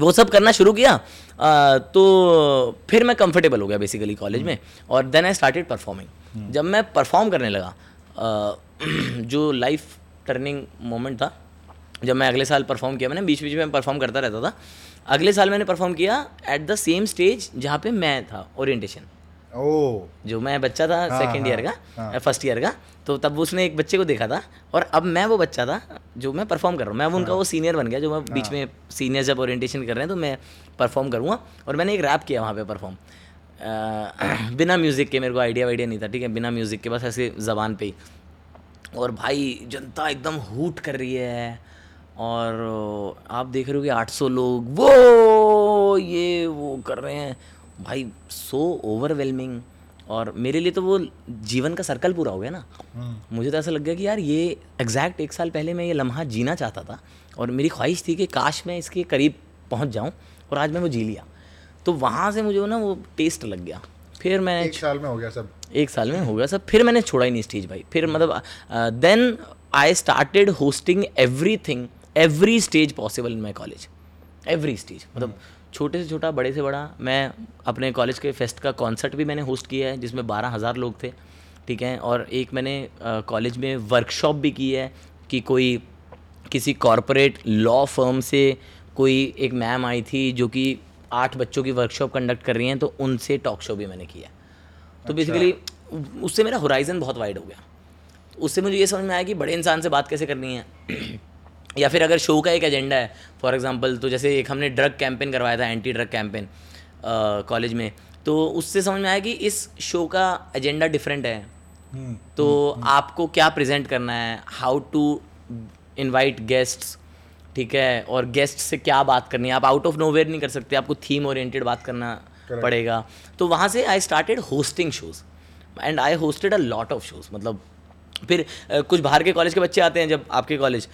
वो सब करना शुरू किया। अ, तो फिर मैं कंफर्टेबल हो गया बेसिकली कॉलेज में। और देन आई स्टार्टेड परफॉर्मिंग जब मैं परफॉर्म करने लगा अ, जो लाइफ टर्निंग मोमेंट था जब मैं अगले साल परफॉर्म किया मैंने बीच बीच में परफॉर्म करता रहता था। अगले साल मैंने परफॉर्म किया एट द सेम स्टेज जहाँ पे मैं था ओरिएंटेशन ओ जो मैं बच्चा था सेकेंड ईयर का फ़र्स्ट ईयर का तो तब उसने एक बच्चे को देखा था और अब मैं वो बच्चा था जो मैं परफॉर्म कर रहा हूँ। मैं उनका वो सीनियर बन गया जो मैं बीच में सीनियर जब ओरिएंटेशन कर रहे हैं तो मैं परफॉर्म करूँगा और मैंने एक रैप किया वहाँ पे परफॉर्म बिना म्यूज़िक के मेरे को आइडिया वाइडिया नहीं था ठीक है? बिना म्यूज़िक के बस ऐसे ज़बान पे ही। और भाई जनता एकदम हूट कर रही है। और आप देख रहे हो कि 800 लोग वो ये वो कर रहे हैं। भाई सो ओवरवेलमिंग और मेरे लिए तो वो जीवन का सर्कल पूरा हो गया ना। मुझे तो ऐसा लग गया कि यार ये एग्जैक्ट एक साल पहले मैं ये लम्हा जीना चाहता था। और मेरी ख्वाहिश थी कि काश मैं इसके करीब पहुँच जाऊँ और आज मैं वो जी लिया। तो वहाँ से मुझे ना वो टेस्ट लग गया। फिर मैंने एक साल में हो गया सब। एक साल में हो गया सब। फिर मैंने छोड़ा ही नहीं स्टेज भाई। फिर मतलब then I started hosting everything every stage possible in my college every stage मतलब छोटे से छोटा बड़े से बड़ा मैं अपने कॉलेज के फेस्ट का कॉन्सर्ट भी मैंने होस्ट किया है जिसमें बारह हज़ार लोग थे ठीक है? और एक मैंने कॉलेज में वर्कशॉप भी की है कि कोई किसी कॉरपोरेट लॉ फर्म से कोई एक मैम आई थी जो कि आठ बच्चों की वर्कशॉप कंडक्ट कर रही हैं तो उनसे टॉक शो भी मैंने किया तो बेसिकली उससे मेरा होराइजन बहुत वाइड हो गया। उससे मुझे ये समझ में आया कि बड़े इंसान से बात कैसे करनी है? या फिर अगर शो का एक एजेंडा है फॉर एग्ज़ाम्पल तो जैसे एक हमने ड्रग कैंपेन करवाया था एंटी ड्रग कैंपेन कॉलेज में तो उससे समझ में आया कि इस शो का एजेंडा डिफरेंट है। हम्म, तो आपको क्या प्रेजेंट करना है हाउ टू इनवाइट गेस्ट्स ठीक है और गेस्ट से क्या बात करनी है? आप आउट ऑफ़ नोवेयर नहीं कर सकते आपको थीम ओरिएंटेड बात करना Correct. पड़ेगा। तो वहाँ से I started hosting shows and I hosted a lot of shows मतलब फिर कुछ बाहर के कॉलेज के बच्चे आते हैं जब आपके कॉलेज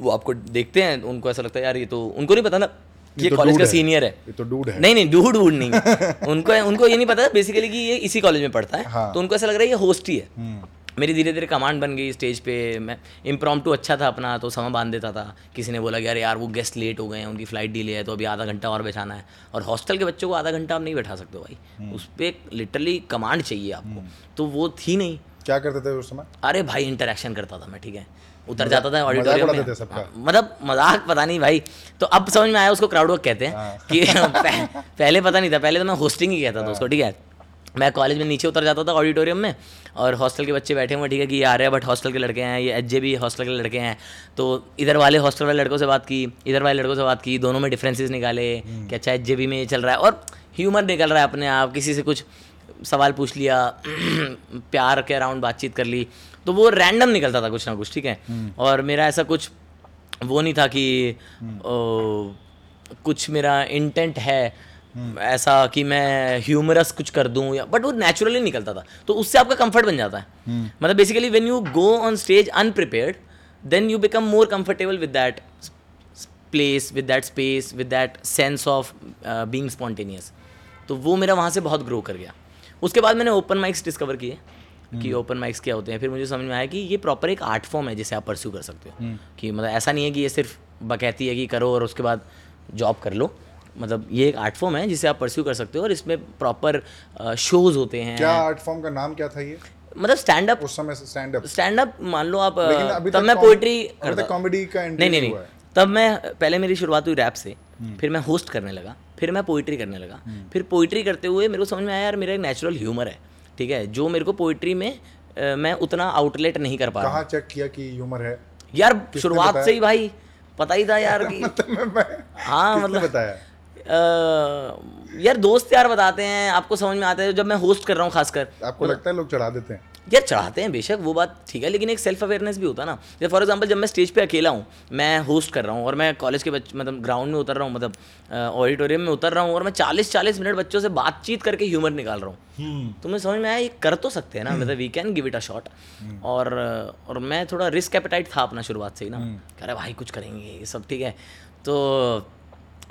वो आपको देखते हैं उनको ऐसा लगता है यार ये तो उनको नहीं पता ना कि ये तो कॉलेज का सीनियर है। ये तो डूड है। नहीं नहीं डूड वूड नहीं। उनको उनको ये नहीं पता बेसिकली कि ये इसी कॉलेज में पढ़ता है। हाँ। तो उनको ऐसा लग रहा है ये होस्ट ही है। हम्म, मेरी धीरे धीरे कमांड बन गई स्टेज पे मैं इम्प्रॉम टू अच्छा था अपना तो समय बाँध देता था। किसी ने बोला कि यार यार वो गेस्ट लेट हो गए हैं उनकी फ़्लाइट डिले है तो अभी आधा घंटा और बैठाना है। और हॉस्टल के बच्चों को आधा घंटा आप नहीं बैठा सकते भाई। उस पर लिटरली कमांड चाहिए आपको। तो वो थी नहीं। क्या करते थे उस समय? अरे भाई इंटरेक्शन करता था मैं ठीक है? उतर जाता था ऑडिटोरियम में? हाँ, मतलब मज़ाक पता नहीं भाई। तो अब समझ में आया उसको क्राउड वर्क कहते हैं हाँ। कि पह- पहले पता नहीं था पहले तो मैं होस्टिंग ही कहता था उसको ठीक है? मैं कॉलेज में नीचे उतर जाता था ऑडिटोरियम में और हॉस्टल के बच्चे बैठे हुए ठीक है कि ये आ रहे हैं बट हॉस्टल के लड़के हैं ये एच भी हॉस्टल के लड़के हैं। तो इधर वाले हॉस्टल वाले लड़कों से बात की इधर वाले लड़कों से बात की दोनों में डिफरेंसेस निकाले कि अच्छा एचजेबी में ये चल रहा है और ह्यूमर निकल रहा है अपने आप किसी से कुछ सवाल पूछ लिया प्यार के अराउंड बातचीत कर ली। तो वो रैंडम निकलता था कुछ ना कुछ ठीक है? और मेरा ऐसा कुछ वो नहीं था कि ओ, कुछ मेरा इंटेंट है ऐसा कि मैं ह्यूमरस कुछ कर दूँ या बट वो नेचुरली निकलता था। तो उससे आपका कंफर्ट बन जाता है। मतलब basically when you go on stage unprepared then you become more comfortable with that place with that space with that sense of being spontaneous तो वो मेरा वहाँ से बहुत ग्रो कर गया। उसके बाद मैंने ओपन माइक्स डिस्कवर किए। कि ओपन माइक्स क्या होते हैं फिर मुझे समझ में आया कि ये प्रॉपर एक आर्ट फॉर्म है जिसे आप परस्यू कर सकते हो। कि मतलब ऐसा नहीं है कि ये सिर्फ़ बकैती है कि करो और उसके बाद जॉब कर लो। मतलब ये एक आर्ट फॉर्म है जिसे आप परस्यू कर सकते हो और इसमें प्रॉपर शोज़ होते हैं। क्या आर्ट फॉर्म का नाम क्या था ये? मतलब स्टैंड अप उस समय स्टैंड अप स्टैंड अप मान लो आप अभी तब मैं अभी कॉमेडी का नहीं नहीं नहीं तब मैं पहले मेरी शुरुआत हुई रैप से फिर मैं होस्ट करने लगा फिर मैं पोइट्री करने लगा। फिर पोइट्री करते हुए मेरे को समझ में आया यार मेरा एक नेचुरल ह्यूमर है। ठीक है जो मेरे को पोइट्री में आ, मैं उतना आउटलेट नहीं कर पा रहा। चेक किया कि ह्यूमर है? यार शुरुआत से ही भाई पता ही था यार कि हाँ मतलब बताया? यार दोस्त यार बताते हैं आपको समझ में आता है जब मैं होस्ट कर रहा हूँ खासकर। आपको लगता है लोग चढ़ा देते हैं? यार चढ़ाते हैं बेशक वो बात ठीक है लेकिन एक सेल्फ अवेयरनेस भी होता है ना। जैसे फॉर एग्जांपल जब मैं स्टेज पे अकेला हूँ मैं होस्ट कर रहा हूँ और मैं कॉलेज के बच्चे मतलब ग्राउंड में उतर रहा हूँ मतलब ऑडिटोरियम में उतर रहा हूँ और मैं चालीस चालीस मिनट बच्चों से बातचीत करके ह्यूमर निकाल रहा हूँ। तो मुझे समझ में आया ये कर तो सकते हैं ना मतलब we can give it a shot और और मैं थोड़ा रिस्क एपेटाइट था अपना शुरुआत से ही ना। कह रहा भाई कुछ करेंगे ये सब ठीक है। तो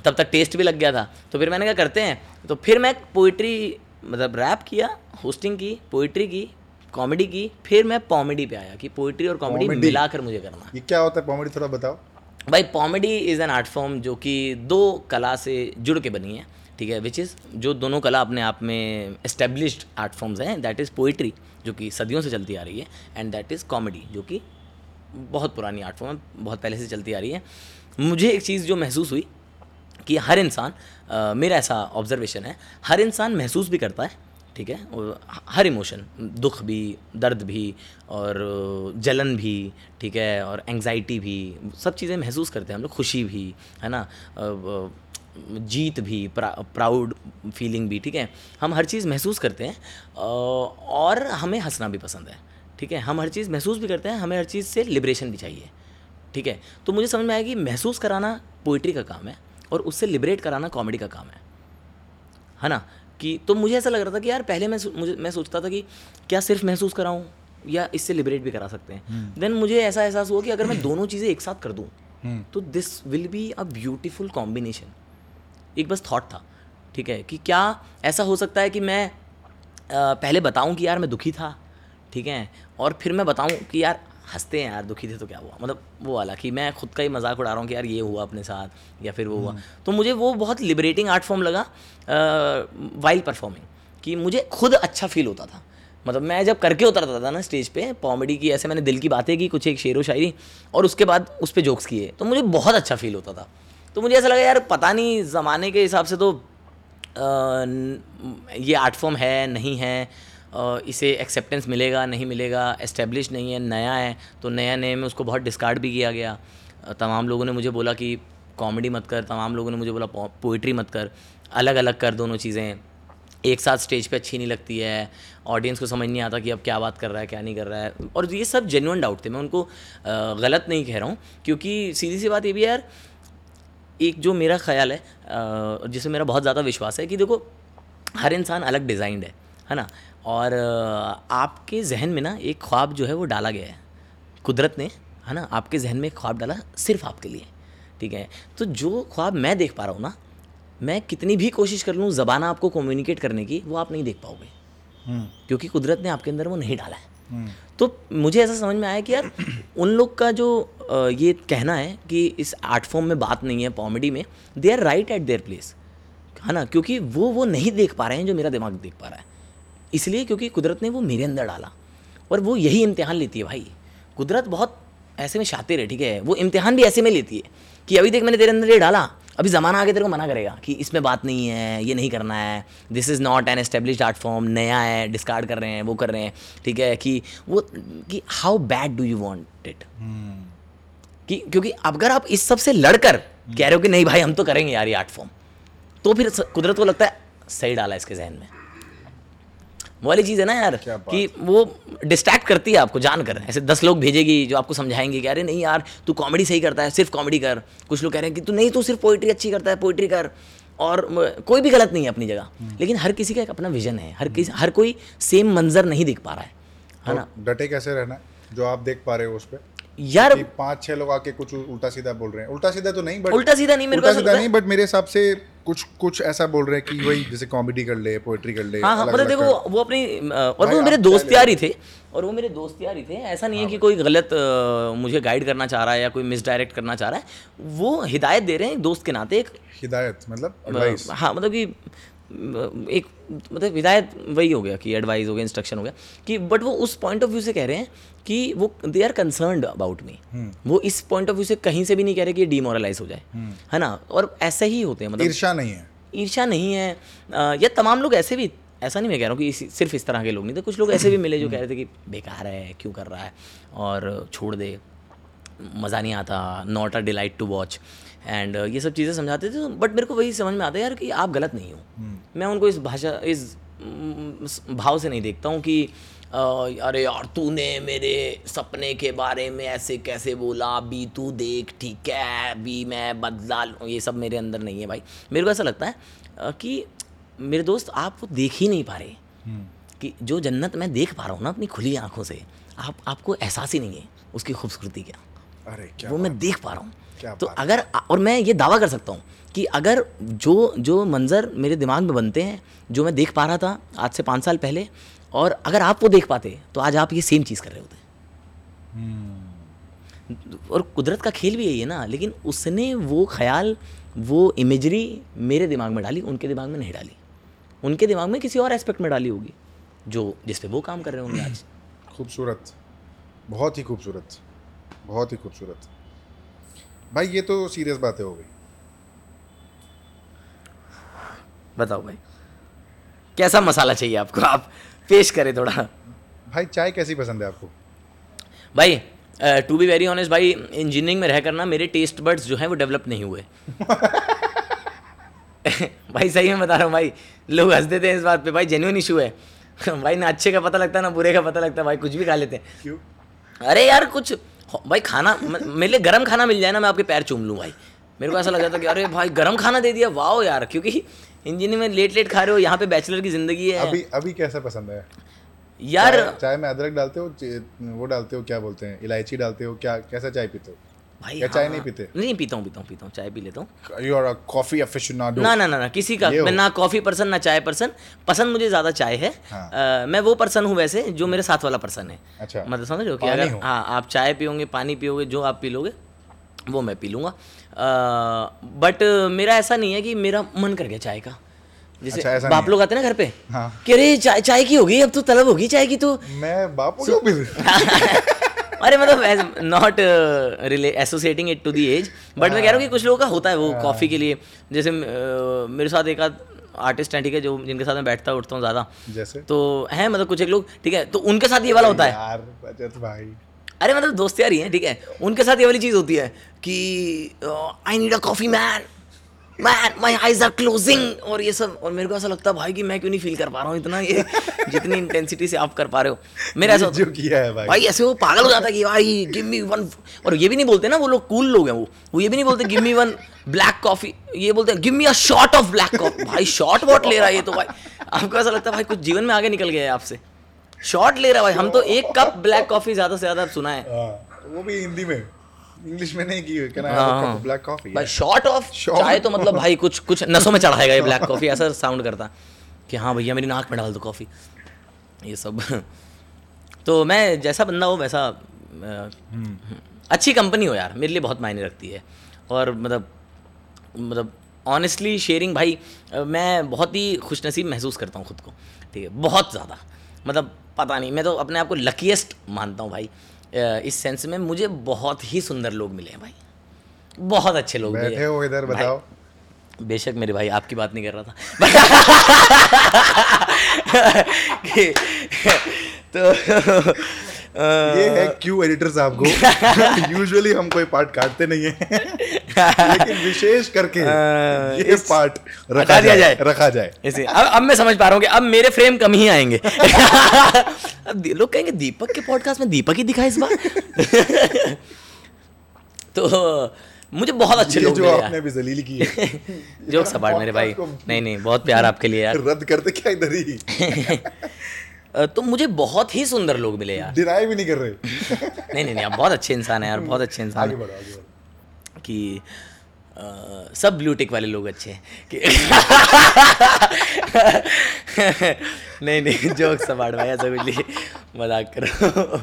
तब तक टेस्ट भी लग गया था। तो फिर मैंने क्या करते हैं। तो फिर मैं पोइट्री मतलब रैप किया होस्टिंग की पोइट्री की कॉमेडी की फिर मैं कॉमेडी पे आया कि पोइट्री और कॉमेडी मिलाकर मुझे करना। ये क्या होता है? कॉमेडी थोड़ा बताओ। भाई comedy is an art form जो कि दो कला से जुड़ के बनी है ठीक है? विच इज़ जो दोनों कला अपने आप में एस्टेब्लिश्ड आर्ट फॉर्म्स हैं दैट इज़ पोइट्री जो कि सदियों से चलती आ रही है एंड दैट इज़ कॉमेडी जो कि बहुत पुरानी आर्ट फॉर्म है बहुत पहले से चलती आ रही है। मुझे एक चीज़ जो महसूस हुई कि हर इंसान मेरा ऐसा ऑब्जर्वेशन है हर इंसान महसूस भी करता है ठीक है? और हर इमोशन दुख भी दर्द भी और जलन भी ठीक है? और एंग्जाइटी भी सब चीज़ें महसूस करते हैं हम लोग खुशी भी है ना? जीत भी प्रा, प्राउड फीलिंग भी ठीक है? हम हर चीज़ महसूस करते हैं और हमें हंसना भी पसंद है ठीक है? हम हर चीज़ महसूस भी करते हैं हमें हर चीज़ से लिब्रेशन भी चाहिए ठीक है? तो मुझे समझ में आया कि महसूस कराना पोइट्री का काम है और उससे लिबरेट कराना कॉमेडी का काम है है ना? कि तो मुझे ऐसा लग रहा था कि यार पहले मैं मुझे मैं सोचता था कि क्या सिर्फ़ महसूस कराऊं या इससे लिबरेट भी करा सकते हैं। देन मुझे ऐसा एहसास हुआ कि अगर मैं दोनों चीज़ें एक साथ कर दूँ तो this will be a beautiful combination एक बस थाट था ठीक है कि क्या ऐसा हो सकता है कि मैं अ, पहले बताऊँ कि यार मैं दुखी था ठीक है और फिर मैं बताऊँ कि यार हँसते हैं यार दुखी थे तो क्या हुआ? मतलब वो वाला कि मैं खुद का ही मज़ाक उड़ा रहा हूँ कि यार ये हुआ अपने साथ या फिर वो हुआ। तो मुझे वो बहुत लिबरेटिंग आर्ट फॉर्म लगा वाइल परफॉर्मिंग कि मुझे खुद अच्छा फील होता था। मतलब मैं जब करके उतरता था ना स्टेज पे कॉमेडी की ऐसे मैंने दिल की बातें की कुछ एक शेर व शायरी और उसके बाद उस पर जोक्स किए तो मुझे बहुत अच्छा फील होता था। तो मुझे ऐसा लगा यार पता नहीं ज़माने के हिसाब से तो न- ये आर्ट फॉर्म है नहीं है इसे एक्सेप्टेंस मिलेगा, नहीं मिलेगा एस्टेब्लिश नहीं है, नया है तो नया नए में उसको बहुत डिस्कार्ड भी किया गया। तमाम लोगों ने मुझे बोला कि कॉमेडी मत कर, तमाम लोगों ने मुझे बोला पोइट्री मत कर अलग अलग कर दोनों चीज़ें। एक साथ स्टेज पे अच्छी नहीं लगती है ऑडियंस को समझ नहीं आता कि अब क्या बात कर रहा है, क्या नहीं कर रहा है। और ये सब जेन्युइन डाउट थे, मैं उनको गलत नहीं कह रहा हूँ, क्योंकि सीधी सी बात ये भी यार, एक जो मेरा ख्याल है जिसमें मेरा बहुत ज़्यादा विश्वास है कि देखो, हर इंसान अलग डिज़ाइंड है है ना? और आपके जहन में ना एक ख्वाब जो है वो डाला गया है। कुदरत ने है ना आपके जहन में एक ख्वाब डाला सिर्फ़ आपके लिए ठीक है? तो जो ख्वाब मैं देख पा रहा हूँ ना मैं कितनी भी कोशिश कर लूँ ज़बान आपको कम्युनिकेट करने की वो आप नहीं देख पाओगे। क्योंकि कुदरत ने आपके अंदर वो नहीं डाला है। तो मुझे ऐसा समझ में आया कि यार उन लोग का जो ये कहना है कि इस आर्ट फॉर्म में बात नहीं है कॉमेडी में they are right at their place है ना? क्योंकि वो वो नहीं देख पा रहे हैं जो मेरा दिमाग देख पा रहा है। इसलिए क्योंकि कुदरत ने वो मेरे अंदर डाला और वो यही इम्तिहान लेती है भाई। कुदरत बहुत ऐसे में शातिर है ठीक है? वो इम्तिहान भी ऐसे में लेती है कि अभी देख मैंने तेरे अंदर ये डाला अभी ज़माना आगे तेरे को मना करेगा कि इसमें बात नहीं है ये नहीं करना है this is not an establish art form नया है डिस्कार्ड कर रहे हैं वो कर रहे हैं ठीक है? कि वो कि how bad do you want it कि क्योंकि अगर आप इस सबसे लड़कर कह रहे हो कि नहीं भाई हम तो करेंगे यार ये आर्ट फॉर्म तो फिर कुदरत को लगता है सही डाला इसके जहन में। वो वाली चीज़ है ना यार कि वो डिस्ट्रैक्ट करती है आपको जानकर ऐसे दस लोग भेजेगी जो आपको समझाएँगे कि अरे नहीं यार तू कॉमेडी सही करता है सिर्फ़ कॉमेडी कर। कुछ लोग कह रहे हैं कि तू नहीं तू सिर्फ़ पोइट्री अच्छी करता है पोइट्री कर। और कोई भी गलत नहीं है अपनी जगह। लेकिन हर किसी का एक अपना विजन है हर किसी हर कोई सेम मंजर नहीं दिख पा रहा है। है ना? डटे कैसे रहना जो आप देख पा रहे हो उस पर यार पाँच छह लोग आके कुछ उल्टा सीधा बोल रहे हैं। उल्टा सीधा तो नहीं बट उल्टा सीधा नहीं, मेरे उल्टा सीधा नहीं बट मेरे हिसाब से कुछ कुछ ऐसा बोल रहे हैं कि वही जैसे कॉमेडी कर ले पोएट्री कर ले हाँ हाँ मतलब देखो। वो अपनी और वो मेरे दोस्त यार ही थे और वो मेरे दोस्त यार ही थे ऐसा नहीं है कि कोई गलत मुझे गाइड करना चाह रहा है या कोई मिसडायरेक्ट करना चाह रहा है। वो हिदायत दे रहे हैं दोस्त के नाते एक हिदायत मतलब हाँ मतलब कि एक मतलब हिदायत वही हो गया कि एडवाइस हो गया इंस्ट्रक्शन हो गया कि बट वो उस पॉइंट ऑफ़ व्यू से कह रहे हैं कि वो they are concerned about me वो इस पॉइंट ऑफ़ व्यू से कहीं से भी नहीं कह रहे कि ये डिमोरलाइज हो जाए। है ना? और ऐसे ही होते हैं मतलब ईर्षा नहीं है। ईर्षा नहीं है। या तमाम लोग ऐसे भी ऐसा नहीं मैं कह रहा हूँ कि इसी- सिर्फ़ इस तरह के लोग नहीं थे। कुछ लोग ऐसे भी मिले जो कह रहे थे कि बेकार है क्यों कर रहा है? और छोड़ दे। मज़ा नहीं आता not a delight to watch and ये सब चीज़ें समझाते थे बट मेरे को वही समझ में आता है यार कि आप गलत नहीं हो। मैं उनको इस भाषा इस भाव से नहीं देखता हूँ कि अरे यार तूने मेरे सपने के बारे में ऐसे कैसे बोला? अभी तू देख ठीक है अभी मैं बदला लूँ। ये सब मेरे अंदर नहीं है भाई। मेरे को ऐसा लगता है कि मेरे दोस्त आप वो देख ही नहीं पा रहे। कि जो जन्नत मैं देख पा रहा हूँ ना अपनी खुली आँखों से आप आपको एहसास ही नहीं है उसकी खूबसूरती क्या। अरे क्या वो मैं देख पा रहा हूँ। तो अगर और मैं ये दावा कर सकता हूँ कि अगर जो जो मंज़र मेरे दिमाग में बनते हैं जो मैं देख पा रहा था आज से पाँच साल पहले और अगर आप वो देख पाते तो आज आप ये सेम चीज़ कर रहे होते। hmm. और कुदरत का खेल भी यही है ना लेकिन उसने वो ख्याल वो इमेजरी मेरे दिमाग में डाली उनके दिमाग में नहीं डाली। उनके दिमाग में किसी और एस्पेक्ट में डाली होगी जो जिस पे वो काम कर रहे होंगे आज। खूबसूरत। बहुत ही खूबसूरत। बहुत ही खूबसूरत। भाई ये तो सीरियस बातें हो गई। बताओ भाई कैसा मसाला चाहिए आपको? आप पेश करें थोड़ा। भाई चाय कैसी पसंद है आपको? भाई टू बी वेरी ऑनेस्ट भाई इंजीनियरिंग में रह करना मेरे टेस्ट बर्ड्स जो हैं वो डेवलप नहीं हुए। भाई सही में बता रहा हूँ भाई लोग हंस देते हैं इस बात पे। भाई जेन्युइन इशू है। भाई ना अच्छे का पता लगता है ना बुरे का पता लगता है भाई कुछ भी खा लेते हैं। क्यों? अरे यार कुछ भाई खाना मेरे लिए गर्म खाना मिल जाए ना मैं आपके पैर चूम लूँ भाई। मेरे को ऐसा लग जाता कि अरे भाई गर्म खाना दे दिया वाह यार क्योंकि इंजीनियर में लेट लेट खा रहे हो यहाँ पे बैचलर की ज़िंदगी है। अभी अभी कैसा पसंद है? यार चाय, चाय में अदरक डालते हो वो डालते हो क्या बोलते हैं इलायची डालते हो क्या कैसा चाय पीते हो? भाई या चाय हाँ। नहीं पीते? नहीं पीता हूँ पीता हूँ पीता हूँ चाय पी लेता हूँ। You are a coffee aficionado ना ना ना ना किसी का मैं ना कॉफ़ी पर्सन ना चाय पर्सन पसंद मुझे ज़्यादा चाय है। हाँ। अ, मैं वो पर्सन हूँ वैसे जो मेरे साथ वाला पर्सन है। अच्छा। मतलब समझ रहे हो कि अगर हाँ। आप चाय पियोगे पानी पियोगे जो आप पी लोगे वो मैं पी लूँगा। बट मेरा ऐसा नहीं है कि मेरा मन कर गया चाय का। अच्छा, जैसे ऐसा बाप लोग आते हैं ना घर पे हाँ। कि अरे चाय चाय की होगी अब तो तलब होगी चाय की तो मैं बापू पी अरे मतलब not really associating it to the age but मैं कह रहा हूँ कि कुछ लोगों का होता है वो कॉफ़ी के लिए। जैसे uh, मेरे साथ एक आध आर्टिस्ट हैं ठीक है जो जिनके साथ मैं बैठता उठता हूँ ज़्यादा। जैसे? तो हैं मतलब कुछ एक लोग ठीक है तो उनके साथ ये वाला होता है। यार भाई। अरे मतलब दोस्त यार ही हैं ठीक है। उनके साथ ये वाली चीज़ होती है कि I need a coffee man man my eyes are closing और ये सब और मेरे को ऐसा लगता है भाई कि मैं क्यों नहीं फील कर पा रहा हूँ इतना ये जितनी इंटेंसिटी से आप कर पा रहे हो। मेरा ऐसा जो किया है भाई। भाई ऐसे वो पागल हो जाता है कि भाई गिव मी वन और ये भी नहीं बोलते ना वो लोग कूल लोग हैं वो। वो ये भी नहीं बोलते give me one black coffee ये बोलते हैं give me a shot of black coffee भाई शॉट वॉट ले रहा है ये तो भाई। आपको ऐसा लगता है भाई कुछ जीवन में आगे निकल गया है आपसे। शॉट ले रहा है भाई। हम तो एक कप ब्लैक कॉफ़ी ज़्यादा से ज़्यादा सुना है। हाँ, वो भी हिंदी में। इंग्लिश में नहीं की कैन आई हाँ। हैव ब्लैक कॉफ़ी भाई शॉट ऑफ़ चाय तो मतलब भाई कुछ कुछ नसों में चढ़ाएगा ये ब्लैक कॉफ़ी ऐसा साउंड करता। कि हाँ भैया मेरी नाक में डाल दो कॉफ़ी ये सब। तो मैं जैसा बंदा हो वैसा अच्छी कंपनी हो यार। मेरे लिए बहुत मायने रखती है। और मतलब मतलब ऑनेस्टली शेयरिंग भाई मैं बहुत ही खुशनसीब महसूस करता हूँ खुद को। ठीक है? बहुत ज़्यादा। मतलब पता नहीं मैं तो अपने आप को लकीएस्ट मानता हूँ भाई। अ, इस सेंस में मुझे बहुत ही सुंदर लोग मिले हैं भाई। बहुत अच्छे लोग मिले बैठे हो इधर बताओ। बेशक मेरे भाई आपकी बात नहीं कर रहा था। तो ये है क्यू एडिटर साहब को। यूजुअली हम कोई पार्ट काटते नहीं है। लेकिन विशेष करके ये इस- पार्ट रखा जाए जाए। रखा जाए। ऐसे अब अब मैं समझ पा रहा हूँ कि अब मेरे फ्रेम कम ही आएँगे। अब लोग कहेंगे दीपक के पॉडकास्ट में दीपक ही दिखा इस बार? तो मुझे बहुत अच्छे लोग जो आपने भी जलील की जोक सपाट मेरे भाई। नहीं नहीं बहुत प्यार आपके लिए यार। रद्द करते क्या इधर ही? तो मुझे बहुत ही सुंदर लोग मिले यार। डिनाई भी नहीं कर रहे। नहीं नहीं नहीं आप बहुत अच्छे इंसान हैं यार बहुत अच्छे इंसान कि अ, सब ब्लू टिक वाले लोग अच्छे हैं। कि नहीं नहीं जोक सपाट भाई ऐसा कुछ नहीं। मज़ाक करो।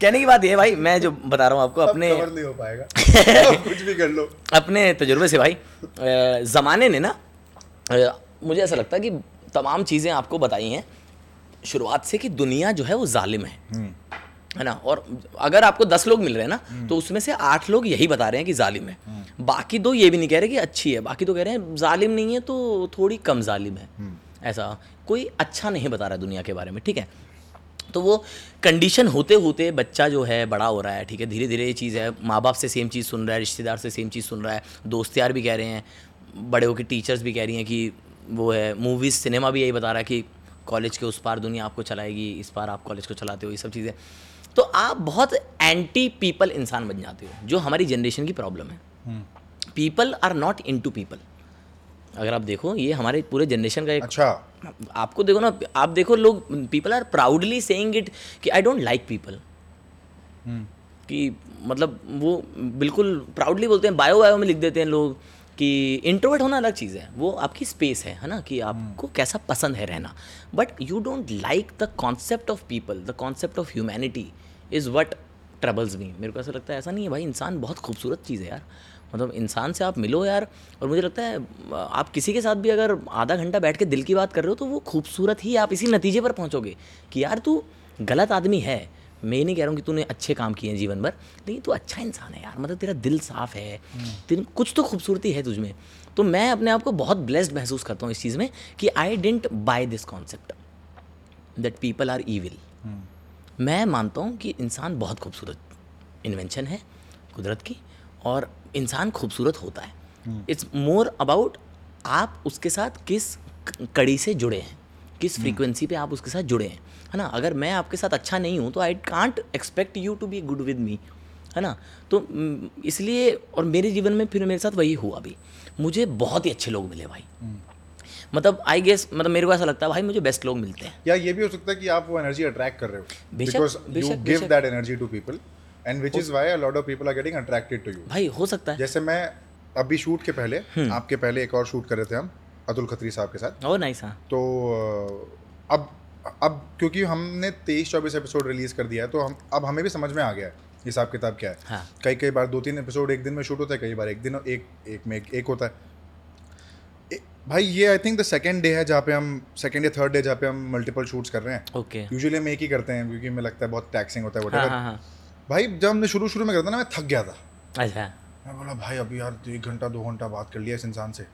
कहने की बात ये भाई मैं जो बता रहा हूँ आपको अपने कवर नहीं हो पाएगा। कुछ भी कर लो। अपने तजुर्बे से भाई ज़माने ने ना मुझे ऐसा लगता है कि तमाम चीज़ें आपको बताई हैं शुरुआत से कि दुनिया जो है वो जालिम है। है ना? और अगर आपको दस लोग मिल रहे हैं ना तो उसमें से आठ लोग यही बता रहे हैं कि जालिम है। बाकी दो ये भी नहीं कह रहे कि अच्छी है बाकी तो कह रहे हैं जालिम नहीं है तो थोड़ी कम जालिम है। ऐसा कोई अच्छा नहीं बता रहा है दुनिया के बारे में ठीक है? तो वो कंडीशन होते होते बच्चा जो है बड़ा हो रहा है ठीक है? धीरे धीरे ये चीज़ है माँ बाप से सेम चीज़ सुन रहा है रिश्तेदार से सेम चीज़ सुन रहा है दोस्त यार भी कह रहे हैं बड़े होकर टीचर्स भी कह रही हैं कि वो है मूवीज़ सिनेमा भी यही बता रहा है कि कॉलेज के उस पार दुनिया आपको चलाएगी इस पार आप कॉलेज को चलाते हो ये सब चीज़ें। तो आप बहुत एंटी पीपल इंसान बन जाते हो जो हमारी जनरेशन की प्रॉब्लम है। People are not into people अगर आप देखो ये हमारे पूरे जनरेशन का एक अच्छा। आपको देखो ना आप देखो लोग people are proudly saying it कि आई डोंट लाइक पीपल कि मतलब वो बिल्कुल प्राउडली बोलते हैं बायो बायो में लिख देते हैं लोग कि इंट्रोवर्ट होना अलग चीज़ है। वो आपकी स्पेस है है ना? कि आपको कैसा पसंद है रहना। But you don't like the concept of people the concept of humanity is what troubles me मेरे को ऐसा लगता है, ऐसा नहीं है भाई, इंसान बहुत खूबसूरत चीज़ है यार। मतलब इंसान से आप मिलो यार, और मुझे लगता है, आप किसी के साथ भी अगर आधा घंटा बैठ के दिल की बात कर रहे हो तो वो खूबसूरत ही आप इसी नतीजे पर पहुंचोगे कि यार तू गलत आदमी है। मैं ये नहीं कह रहा हूँ कि तूने अच्छे काम किए हैं जीवन भर, लेकिन तू अच्छा इंसान है यार। मतलब तेरा दिल साफ़ है, तेरे कुछ तो खूबसूरती है तुझमें। तो मैं अपने आप को बहुत ब्लेस्ड महसूस करता हूँ इस चीज़ में कि I don't buy this concept that people are evil मैं मानता हूँ कि इंसान बहुत खूबसूरत इन्वेंशन है कुदरत की और इंसान खूबसूरत होता है। इट्स मोर अबाउट आप उसके साथ किस कड़ी से जुड़े हैं किस फ्रीक्वेंसी पे आप उसके साथ जुड़े हैं है ना? अगर मैं आपके साथ अच्छा नहीं हूँ तो I can't expect you to be good with me है ना? तो mm, इसलिए और मेरे जीवन में फिर मेरे साथ वही हुआ भी। मुझे बहुत ही अच्छे लोग मिले भाई। मतलब आई गेस मतलब मेरे को ऐसा लगता है भाई मुझे बेस्ट लोग मिलते हैं। या ये भी हो सकता है कि आप वो एनर्जी अट्रैक्ट कर रहे हो। Because you give that energy to people and which is why a lot of people are getting attracted to you भाई हो सकता है। जैसे मैं अभी शूट के पहले हम्म। आपके पहले एक और शूट कर रहे थे हम अतुल खत्री साहब के साथ। ओ नाइस हाँ। तो अब अब क्योंकि हमने तेईस चौबीस एपिसोड रिलीज़ कर दिया है तो हम अब हमें भी समझ में आ गया है हिसाब किताब क्या है। हाँ। कई कई बार दो तीन एपिसोड एक दिन में शूट होता है कई बार एक दिन एक एक में एक, एक होता है। भाई ये I think the second day है जहाँ पे हम सेकेंड या थर्ड डे जहाँ पे हम मल्टीपल शूट्स कर रहे हैं। ओके यूजुअली हम एक ही करते हैं क्योंकि हमें लगता है बहुत टैक्सिंग होता है हाँ whatever. हाँ हाँ भाई जब हमने शुरू शुरू में करता ना मैं थक गया था। अच्छा। मैं बोला भाई अभी यार एक घंटा दो घंटा बात कर लिया इस इंसान से।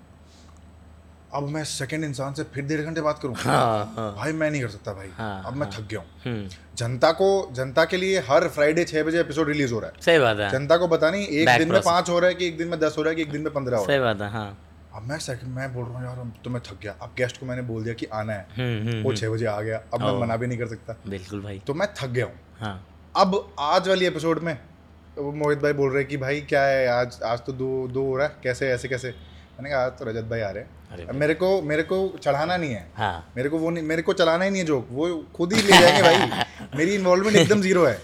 अब मैं सेकंड इंसान से फिर डेढ़ घंटे बात करूँ? हाँ हाँ। भाई मैं नहीं कर सकता भाई। हाँ, अब मैं थक गया हूँ। हम्म। जनता को जनता के लिए हर फ्राइडे छह बजे एपिसोड रिलीज़ हो रहा है। सही बात है। जनता को पता नहीं एक दिन में. पाँच हो रहा है कि एक दिन में दस हो रहा है कि एक दिन में पंद्रह हो रहा है। सही बात है हाँ है। अब मैं सेकंड मैं बोल रहा हूँ यार तो मैं थक गया। अब गेस्ट को मैंने बोल दिया कि आना है। हम्म हम्म वो छह बजे आ गया। अब मैं. मना भी नहीं कर सकता। बिल्कुल भाई। तो मैं थक गया हूँ। हाँ। अब आज वाली एपिसोड में वो मोहित भाई बोल रहे हैं कि भाई क्या है आज? आज तो दो दो हो रहा है। कैसे ऐसे कैसे? मैंने कहा आज तो रजत भाई आ रहे हैं। मेरे को मेरे को चढ़ाना नहीं है। हाँ। मेरे को वो नहीं मेरे को चलाना ही नहीं है जोक। वो खुद ही ले जाएँगे भाई। मेरी इन्वॉल्वमेंट एकदम ज़ीरो है।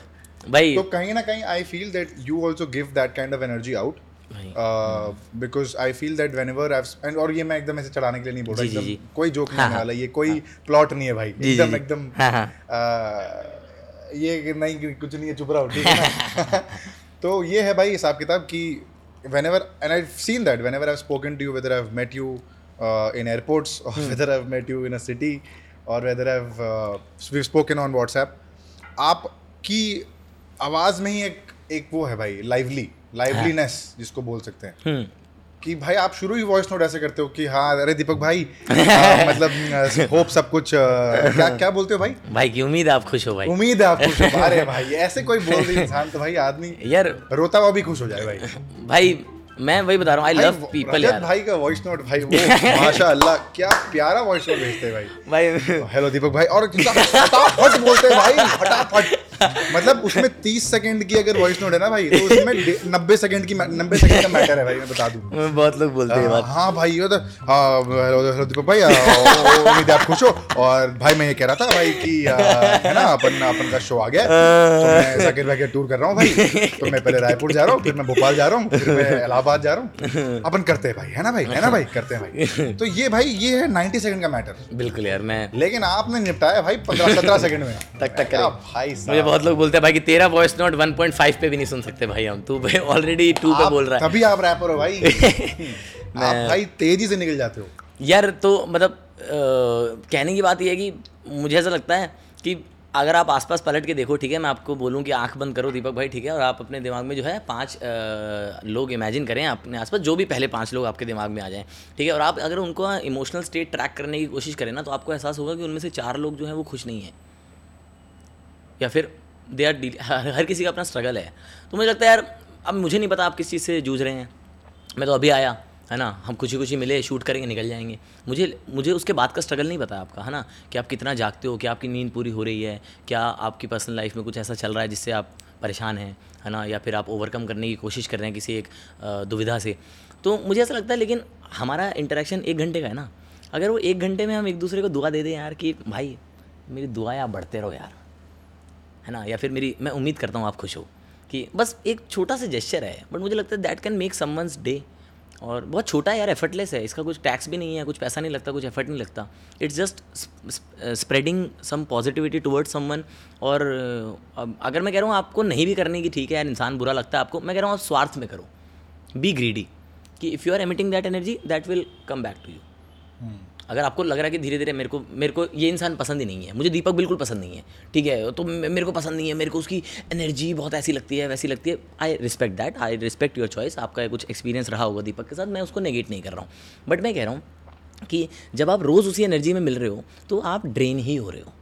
भाई तो कहीं ना कहीं I feel that you also give that kind of energy out because I feel that whenever and और ये मैं एकदम ऐसे चढ़ाने के लिए नहीं बोल रहा एकदम कोई जोक नहीं हाँ, आने हाँ। वाला ये कोई प्लॉट नहीं है भाई। एकदम एकदम हाँ हाँ। ये नहीं कुछ नहीं है चुप रहो ठीक है तो ये है भाई हिसाब किताब कि whenever and I seen that whenever I spoken to you whether I met you in airports और whether I met you in a city और whether I spoken on WhatsApp आपकी आवाज़ में ही एक एक वो है भाई लाइवली लाइवलीनेस जिसको बोल सकते हैं। हम्म। कि भाई आप शुरू ही वॉइस नोट ऐसे करते हो कि हाँ अरे दीपक भाई आ, मतलब होप सब कुछ आ, क्या क्या बोलते हो भाई? भाई की उम्मीद आप खुश हो भाई। उम्मीद है आप खुश हो। अरे भाई ऐसे कोई बोल दे इंसान तो भाई आदमी यार रोता हुआ भी खुश हो जाए भाई। भाई मैं वही बता रहा हूँ आई लव पीपल यार। भाई का वॉइस नोट भाई वो माशाल्लाह क्या प्यारा वॉइस नोट भेजते हैं भाई। भाई हेलो दीपक भाई और फटाफट बोलते हैं भाई फटाफट। मतलब उसमें तीस सेकंड की अगर वॉइस नोट है ना भाई तो उसमें नब्बे सेकंड की नब्बे सेकंड का मैटर है भाई मैं बता दूँ। बहुत लोग बोलते हैं हाँ, भाई ये तो हाँ हेलो दीपक भाई उम्मीद आप खुश हो। और भाई मैं ये कह रहा था भाई कि है ना अपन अपन का शो आ गया तो मैं जाकिर भाई के टूर कर रहा हूँ भाई। तो मैं पहले रायपुर जा रहा हूँ फिर मैं भोपाल जा रहा हूँ फिर मैं इलाहाबाद जा रहा हूँ। अपन करते हैं भाई है ना भाई? है ना भाई? करते हैं भाई। तो ये भाई ये है नाइन्टी सेकंड का मैटर बिल्कुल यार मैं लेकिन आपने निपटाया भाई पंद्रह सत्रह सेकंड में। तक तक भाई बहुत लोग बोलते हैं भाई कि तेरा वॉइस नोट 1.5 पे भी नहीं सुन सकते भाई हम। तू भाई ऑलरेडी 2 पे बोल रहा है। तभी आप रैपर हो भाई। आप भाई तेज़ी से निकल जाते हो। यार तो मतलब कहने की बात यह है कि मुझे ऐसा लगता है कि अगर आप आसपास पलट के देखो ठीक है मैं आपको बोलूँ कि आँख बंद करो दीपक भाई ठीक है और आप अपने दिमाग में जो है पाँच लोग इमेजिन करें अपने आसपास जो भी पहले पाँच लोग आपके दिमाग में आ जाएँ ठीक है और आप अगर उनको इमोशनल स्टेट ट्रैक करने की कोशिश करें ना तो आपको एहसास होगा कि उनमें से चार लोग जो हैं वो खुश नहीं हैं। या फिर दे आर डील हर किसी का अपना स्ट्रगल है। तो मुझे लगता है यार, अब मुझे नहीं पता आप किस चीज़ से जूझ रहे हैं। मैं तो अभी आया, है ना? हम खुशी खुशी मिले शूट करेंगे, निकल जाएँगे। मुझे मुझे उसके बाद का स्ट्रगल नहीं पता आपका, है ना? कि आप कितना जागते हो क्या आपकी नींद पूरी हो रही है, क्या आपकी पर्सनल लाइफ में कुछ ऐसा चल रहा है जिससे आप परेशान हैं, है ना? या फिर आप ओवरकम करने की कोशिश कर रहे हैं किसी एक दुविधा से। तो मुझे ऐसा लगता है, लेकिन हमारा इंटरेक्शन एक घंटे का है ना? अगर वो एक घंटे में हम एक दूसरे को दुआ दे दें यार कि, भाई, मेरी दुआएँ आप बढ़ते रहो यार। है ना? या फिर मेरी मैं उम्मीद करता हूँ आप खुश हो कि बस एक छोटा सा जेस्चर है बट मुझे लगता है that can make someone's day और बहुत छोटा है यार एफर्टलेस है। इसका कुछ टैक्स भी नहीं है कुछ पैसा नहीं लगता कुछ एफर्ट नहीं लगता। It's just spreading some positivity towards someone और uh, अगर मैं कह रहा हूँ आपको नहीं भी करने की ठीक है यार इंसान बुरा लगता है आपको मैं कह रहा हूँ आप स्वार्थ में करो। बी ग्रीडी कि if you are emitting that energy that will come back to you अगर आपको लग रहा है कि धीरे धीरे मेरे को मेरे को ये इंसान पसंद ही नहीं है, मुझे दीपक बिल्कुल पसंद नहीं है, ठीक है? तो मेरे को पसंद नहीं है, मेरे को उसकी एनर्जी बहुत ऐसी लगती है, वैसी लगती है। I respect that I respect your choice आपका कुछ एक्सपीरियंस रहा होगा दीपक के साथ, मैं उसको नेगेट नहीं कर रहा हूँ। बट मैं कह रहा हूँ कि जब आप रोज़ उसी एनर्जी में मिल रहे हो तो आप ड्रेन ही हो रहे हो,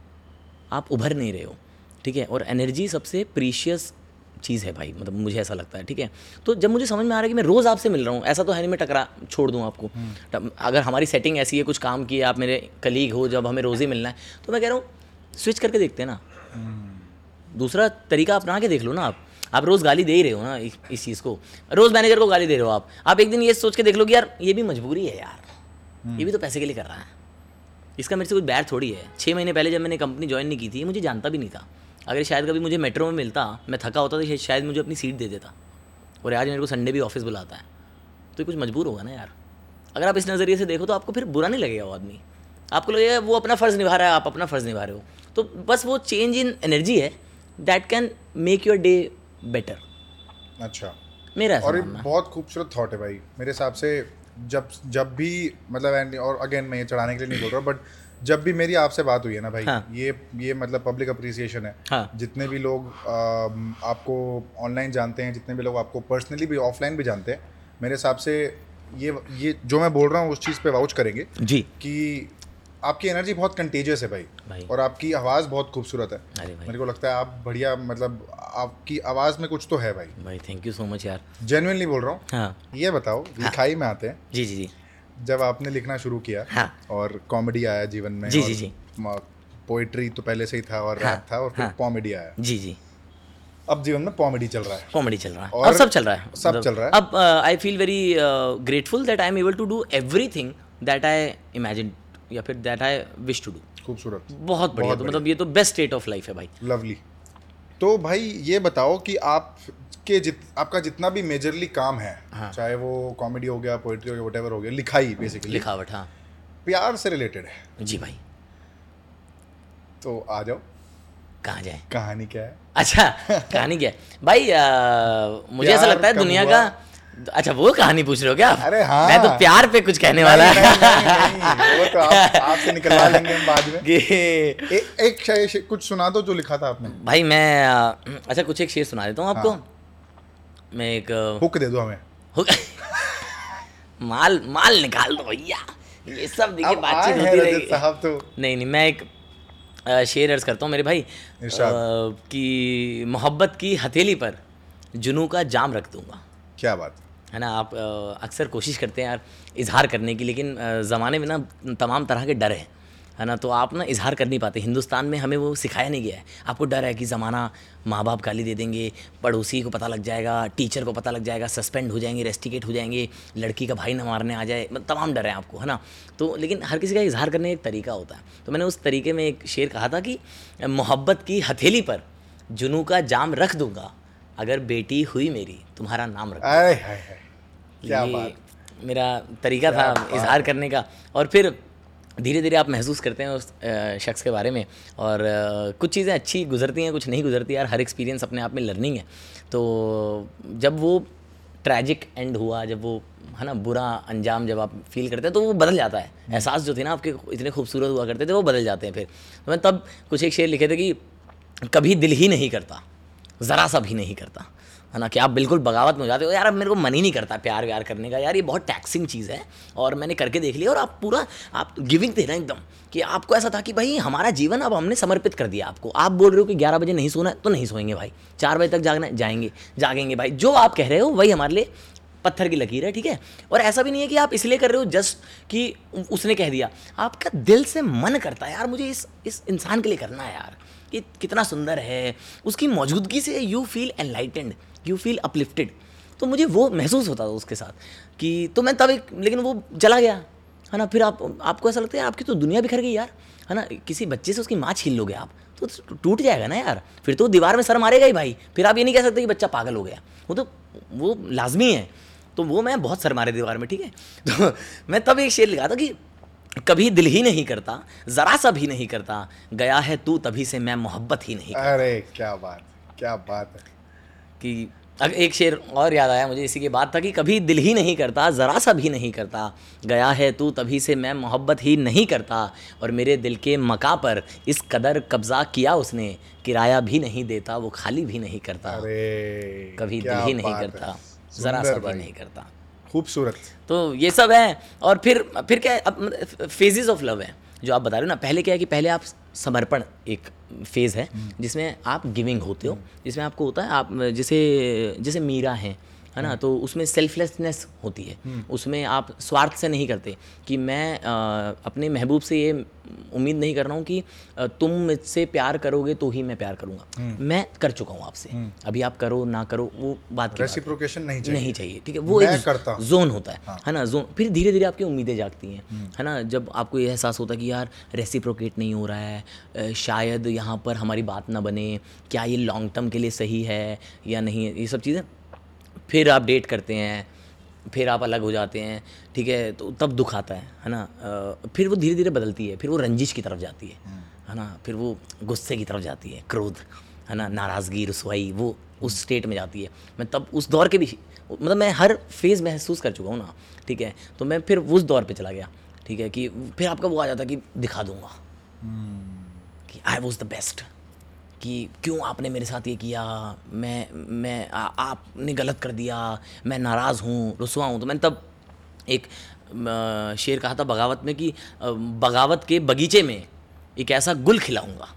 आप उभर नहीं रहे हो, ठीक है? और एनर्जी सबसे प्रीशियस चीज़ है भाई मतलब मुझे ऐसा लगता है ठीक है? तो जब मुझे समझ में आ रहा है कि मैं रोज़ आपसे मिल रहा हूँ ऐसा तो है नहीं मैं टकरा छोड़ दूँ आपको। अगर हमारी सेटिंग ऐसी है कुछ काम किए आप मेरे कलीग हो जब हमें रोज़ ही मिलना है तो मैं कह रहा हूँ स्विच करके देखते हैं ना। दूसरा तरीका अपना के देख लो ना आप। आप रोज़ गाली दे ही रहे हो ना इस, इस चीज़ को। रोज़ मैनेजर को गाली दे रहे हो आप। आप एक दिन ये सोच के देख लो कि यार ये भी मजबूरी है यार। ये भी तो पैसे के लिए कर रहा है। इसका मेरे से कुछ बैर थोड़ी है। छः महीने पहले जब मैंने कंपनी ज्वाइन नहीं की थी मुझे जानता भी नहीं था। अगर शायद कभी मुझे मेट्रो में मिलता मैं थका होता तो शायद मुझे अपनी सीट दे देता। और आज मेरे को संडे भी ऑफ़िस बुलाता है। तो कुछ मजबूर होगा ना यार। अगर आप इस नज़रिए से देखो तो आपको फिर बुरा नहीं लगेगा वो आदमी। आपको लगेगा वो अपना फ़र्ज़ निभा रहा है आप अपना फ़र्ज़ निभा रहे हो। तो बस वो चेंज इन एनर्जी है that can make your day better अच्छा। मेरा और बहुत खूबसूरत थॉट है भाई। मेरे हिसाब से जब जब भी मतलब और अगेन मैं ये चढ़ाने के लिए नहीं बोल रहा बट जब भी मेरी आपसे बात हुई है ना भाई हाँ। ये ये मतलब पब्लिक अप्रिसिएशन है। हाँ। जितने भी लोग अम, आपको ऑनलाइन जानते हैं जितने भी लोग आपको पर्सनली भी ऑफलाइन भी जानते हैं मेरे हिसाब से ये ये जो मैं बोल रहा हूँ उस चीज़ पे वाउच करेंगे जी। कि आपकी एनर्जी बहुत कंटेजियस है भाई। भाई। और आपकी आवाज़ बहुत खूबसूरत है। मेरे को लगता है आप बढ़िया मतलब आपकी आवाज़ में कुछ तो है भाई। भाई थैंक यू सो मच यार। जेनुअनली बोल रहा हूँ। हाँ। ये बताओ लिखाई में आते हैं। जी जी जी। जब आपने लिखना शुरू किया हाँ। और कॉमेडी आया जीवन में जी, जी, जी। पोइट्री तो पहले से ही था और हाँ, था और फिर हाँ। कॉमेडी आया। जी जी। अब जीवन में कॉमेडी चल रहा है। कॉमेडी चल रहा है। और अब सब चल रहा है। सब चल रहा है। अब I feel very grateful that I am able to do everything that I imagine या फिर that I wish to do खूबसूरत। बहुत बढ़िया। तो मतलब ये तो बेस्ट स्टेट ऑफ़ लाइफ है भाई। लवली तो भाई ये बताओ कि आप के जित आपका जितना भी मेजरली काम है हाँ। चाहे वो कॉमेडी हो गया पोइट्री हो गया वट हो गया लिखाई बेसिकली लिखावट हाँ। प्यार से रिलेटेड है। जी भाई। तो आ जाओ। कहाँ जाए? कहानी क्या है? अच्छा कहानी क्या है? भाई अ, मुझे ऐसा लगता है दुनिया हुआ? का अच्छा वो कहानी पूछ रहे हो क्या अरे हाँ। मैं तो प्यार पे कुछ कहने वाला नहीं, नहीं, नहीं, नहीं, वो तो आप, आपसे निकलवा लेंगे हम बाद में। ए, एक शायद शे- कुछ सुना दो जो लिखा था आपने। भाई मैं अच्छा कुछ एक शेर सुना देता हूँ आपको। हाँ। मैं एक हुक दे दो हमें। हो- माल माल निकाल दो भैया। ये सब देखिए बातचीत होती रहेगी साहब तो। नहीं नहीं मैं एक शेर अर्ज़ करता हूँ मेरे भाई। कि मोहब्बत की हथेली पर जुनू का जाम रख दूँगा। क्या बात। है ना आप अक्सर कोशिश करते हैं यार इजहार करने की लेकिन ज़माने में ना तमाम तरह के डर हैं। है ना? तो आप ना इजहार कर नहीं पाते। हिंदुस्तान में हमें वो सिखाया नहीं गया है। आपको डर है कि ज़माना माँ बाप गाली दे देंगे पड़ोसी को पता लग जाएगा टीचर को पता लग जाएगा सस्पेंड हो जाएँगे रेस्टिकेट हो जाएँगे लड़की का भाई ना मारने आ जाए मतलब तमाम डर है आपको है ना? तो लेकिन हर किसी का इजहार करने का एक तरीका होता है। तो मैंने उस तरीके में एक शेर कहा था कि मोहब्बत की हथेली पर जुनू का जाम रख दूँगा। अगर बेटी हुई मेरी तुम्हारा नाम रख आए क्या बात। मेरा तरीका था इजहार करने का। और फिर धीरे धीरे आप महसूस करते हैं उस शख्स के बारे में और कुछ चीज़ें अच्छी गुजरती हैं कुछ नहीं गुजरती यार हर एक्सपीरियंस अपने आप में लर्निंग है। तो जब वो ट्रैजिक एंड हुआ जब वो है ना बुरा अंजाम जब आप फील करते हैं तो वो बदल जाता है। एहसास जो थे ना आपके इतने खूबसूरत हुआ करते थे वो बदल जाते हैं फिर। तो मैं तब कुछ एक शेर लिखे थे कि कभी दिल ही नहीं करता ज़रा सा भी नहीं करता। है ना, कि आप बिल्कुल बगावत में हो जाते हो। यार, अब मेरे को मन ही नहीं करता प्यार व्यार करने का। यार, ये बहुत टैक्सिंग चीज़ है और मैंने करके देख लिया और आप पूरा, आप गिविंग थे ना एकदम, कि आपको ऐसा था कि भाई, हमारा जीवन अब हमने समर्पित कर दिया आपको। आप बोल रहे हो कि ग्यारह बजे नहीं सोना है तो नहीं सोएँगे भाई। चार बजे तक जागना, जाएँगे, जागेंगे भाई। जो आप कह रहे हो, वही हमारे लिए पत्थर की लकीर है, ठीक है? और ऐसा भी नहीं है कि आप इसलिए कर रहे हो जस्ट कि उसने कह दिया। आपका दिल से मन करता है, यार, मुझे इस इस इंसान के लिए करना है, यार। कि कितना सुंदर है। उसकी मौजूदगी से you feel enlightened you feel uplifted तो मुझे वो महसूस होता था उसके साथ कि तो मैं तब एक, लेकिन वो चला गया, है ना? फिर आप, आपको ऐसा लगता है, आपकी तो दुनिया बिखर गई यार, है ना? किसी बच्चे से उसकी माँ छीन लोगे आप तो टूट जाएगा ना यार? फिर तो दीवार में सर मारेगा ही भाई, फिर आप ये नहीं कह सकते कि बच्चा पागल हो गया। वो तो वो लाजमी है। तो वो मैं बहुत सर मारे दीवार में, ठीक है? तो मैं तब एक शेर लिखा था कि कभी दिल ही नहीं करता, ज़रा सा भी नहीं करता, गया है तू तभी से मैं मोहब्बत ही नहीं अरे, क्या बात क्या बात है। कि अब एक शेर और याद आया मुझे इसी के बाद था कि कभी दिल ही नहीं करता ज़रा सा भी नहीं करता। गया है तू तभी से मैं मोहब्बत ही नहीं करता। और मेरे दिल के मका पर इस कदर कब्ज़ा किया उसने किराया भी नहीं देता वो खाली भी नहीं करता। अरे कभी दिल ही नहीं करता ज़रा सा भी नहीं करता। खूबसूरत। तो ये सब है और फिर फिर क्या फेजेस ऑफ़ लव है। जो आप बता रहे हो ना पहले क्या है कि पहले आप समर्पण एक फ़ेज़ है, जिसमें आप गिविंग होते हो, जिसमें आपको होता है, आप, जैसे जैसे मीरा हैं है ना? तो उसमें सेल्फलेसनेस होती है। उसमें आप स्वार्थ से नहीं करते कि मैं अ, अपने महबूब से ये उम्मीद नहीं कर रहा हूँ कि तुम मुझसे प्यार करोगे तो ही मैं प्यार करूँगा। मैं कर चुका हूँ आपसे। अभी आप करो ना करो वो बात रेसिप्रोकेशन नहीं चाहिए। नहीं चाहिए ठीक है? वो एक करता हूँ। जोन होता है है। ना? जोन फिर धीरे धीरे आपकी उम्मीदें जागती हैं है ना? जब आपको ये एहसास होता है कि यार रेसिप्रोकेट नहीं हो रहा है शायद यहाँ पर हमारी बात ना बने क्या ये लॉन्ग टर्म के लिए सही है या नहीं है? ये सब चीज़ें फिर आप डेट करते हैं फिर आप अलग हो जाते हैं ठीक है तो तब दुख आता है है ना? फिर वो धीरे धीरे बदलती है फिर वो रंजिश की तरफ़ जाती है है ना? फिर वो गुस्से की तरफ़ जाती है क्रोध है ना? नाराज़गी रसवाई वो उस स्टेट में जाती है। मैं तब उस दौर के भी मतलब मैं हर फ़ेज़ महसूस कर चुका हूँ ना ठीक है? तो मैं फिर उस दौर पे चला गया ठीक है? कि फिर आपका वो आ जाता कि दिखा दूँगा कि आई वॉज़ द बेस्ट कि क्यों आपने मेरे साथ ये किया? मैं मैं आ, आपने गलत कर दिया। मैं नाराज़ हूँ रुसवा हूँ। तो मैंने तब एक शेर कहा था बगावत में कि बगावत के बगीचे में एक ऐसा गुल खिलाऊँगा।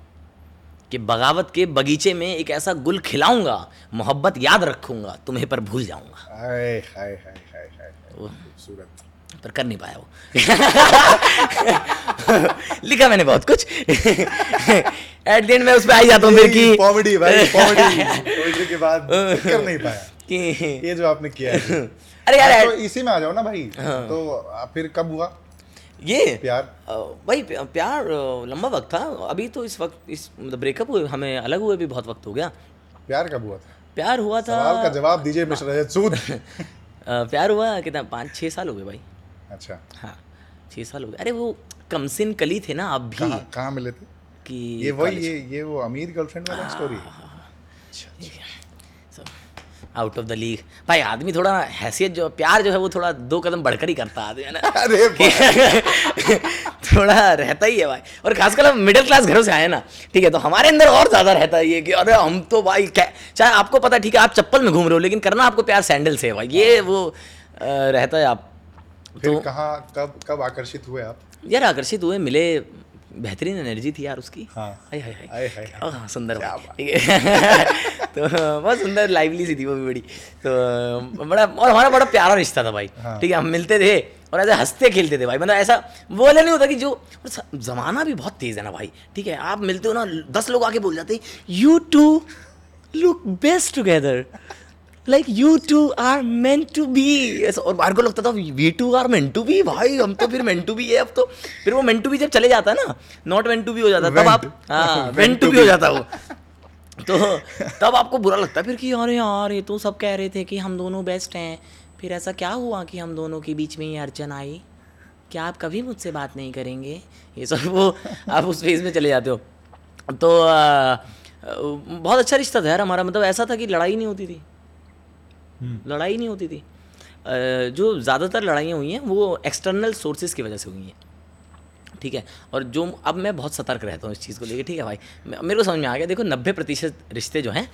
कि बगावत के बगीचे में एक ऐसा गुल खिलाऊँगा मोहब्बत याद रखूँगा तुम्हें पर भूल जाऊँगा। हाय हाय हाय हाय हाय खूबसूरत। पर कर नहीं पाया वो। लिखा मैंने बहुत कुछ। एट द एंड मैं उस पर आ ही जाता हूँ फिर कि कॉमेडी भाई कॉमेडी कॉमेडी के बाद कर नहीं पाया। कि ये जो आपने किया है। अरे यार तो इसी में आ जाओ ना भाई। तो फिर कब हुआ? ये प्यार। भाई प्यार लंबा वक्त था। अभी तो इस वक्त इस मतलब ब्रेकअप हुए हमें अलग हुए भी बहुत वक्त हो गया। प्यार कब हुआ था? प्यार हुआ था सवाल का जवाब दीजिए मिस्टर रजत सूद। प्यार हुआ कितना पाँच छः साल हो गए भाई। अच्छा। हाँ छः साल हो गए। अरे वो कमसिन कली थे ना अब भी। कहाँ कहाँ मिले थे? कि ये वही ये ये वो अमीर गर्लफ्रेंड वाला story out of the league भाई आदमी थोड़ा हैसियत जो प्यार जो है वो थोड़ा दो कदम बढ़कर ही करता है आदमी है ना? अरे थोड़ा रहता ही है भाई। और खासकर हम मिडिल क्लास घरों से आए ना। ठीक है तो हमारे अंदर और ज़्यादा रहता है ये कि अरे हम तो भाई क्या चाहे आपको पता है ठीक है आप चप्पल में घूम रहे हो लेकिन करना आपको प्यार सैंडल से है भाई। ये वो अ, रहता है आप फिर कहाँ कब कब आकर्षित हुए आप? यार आकर्षित हुए मिले बेहतरीन एनर्जी थी यार उसकी। हाँ। हाय हाय हाय। ओह, सुंदर है। तो बहुत सुंदर लाइवली सी थी वो भी बड़ी। तो बड़ा और हमारा बड़ा प्यारा रिश्ता था भाई। हाँ। ठीक है हम मिलते थे और ऐसे हँसते खेलते थे भाई। मतलब ऐसा वो वाला नहीं होता कि जो और जमाना भी बहुत तेज है ना भाई। ठीक है आप मिलते हो ना दस लोग आके बोल जाते you two look best together like you two are meant to be और बाहर को लगता था we two are meant to be भाई हम तो फिर मेंट टू बी है अब तो. फिर वो मेंट टू बी जब चले जाता है ना नॉट मेंट टू बी हो जाता तब आप हाँ to टू बी हो जाता वो। तो तब आपको बुरा लगता है फिर कि अरे यार ये तो सब कह रहे थे कि हम दोनों बेस्ट हैं। फिर ऐसा क्या हुआ कि हम दोनों के बीच में ये अड़चन आई? क्या आप कभी मुझसे बात नहीं करेंगे? ये सब वो आप उस फ़ेज़ में चले जाते हो। तो आ, बहुत अच्छा रिश्ता था यार हमारा मतलब ऐसा था कि लड़ाई नहीं होती थी। लड़ाई नहीं होती थी। जो ज़्यादातर लड़ाइयाँ हुई हैं वो एक्सटर्नल सोर्सेज की वजह से हुई हैं। ठीक है? और जो अब मैं बहुत सतर्क रहता हूँ इस चीज़ को लेकर ठीक है भाई? मेरे को समझ में आ गया। देखो नब्बे प्रतिशत रिश्ते जो हैं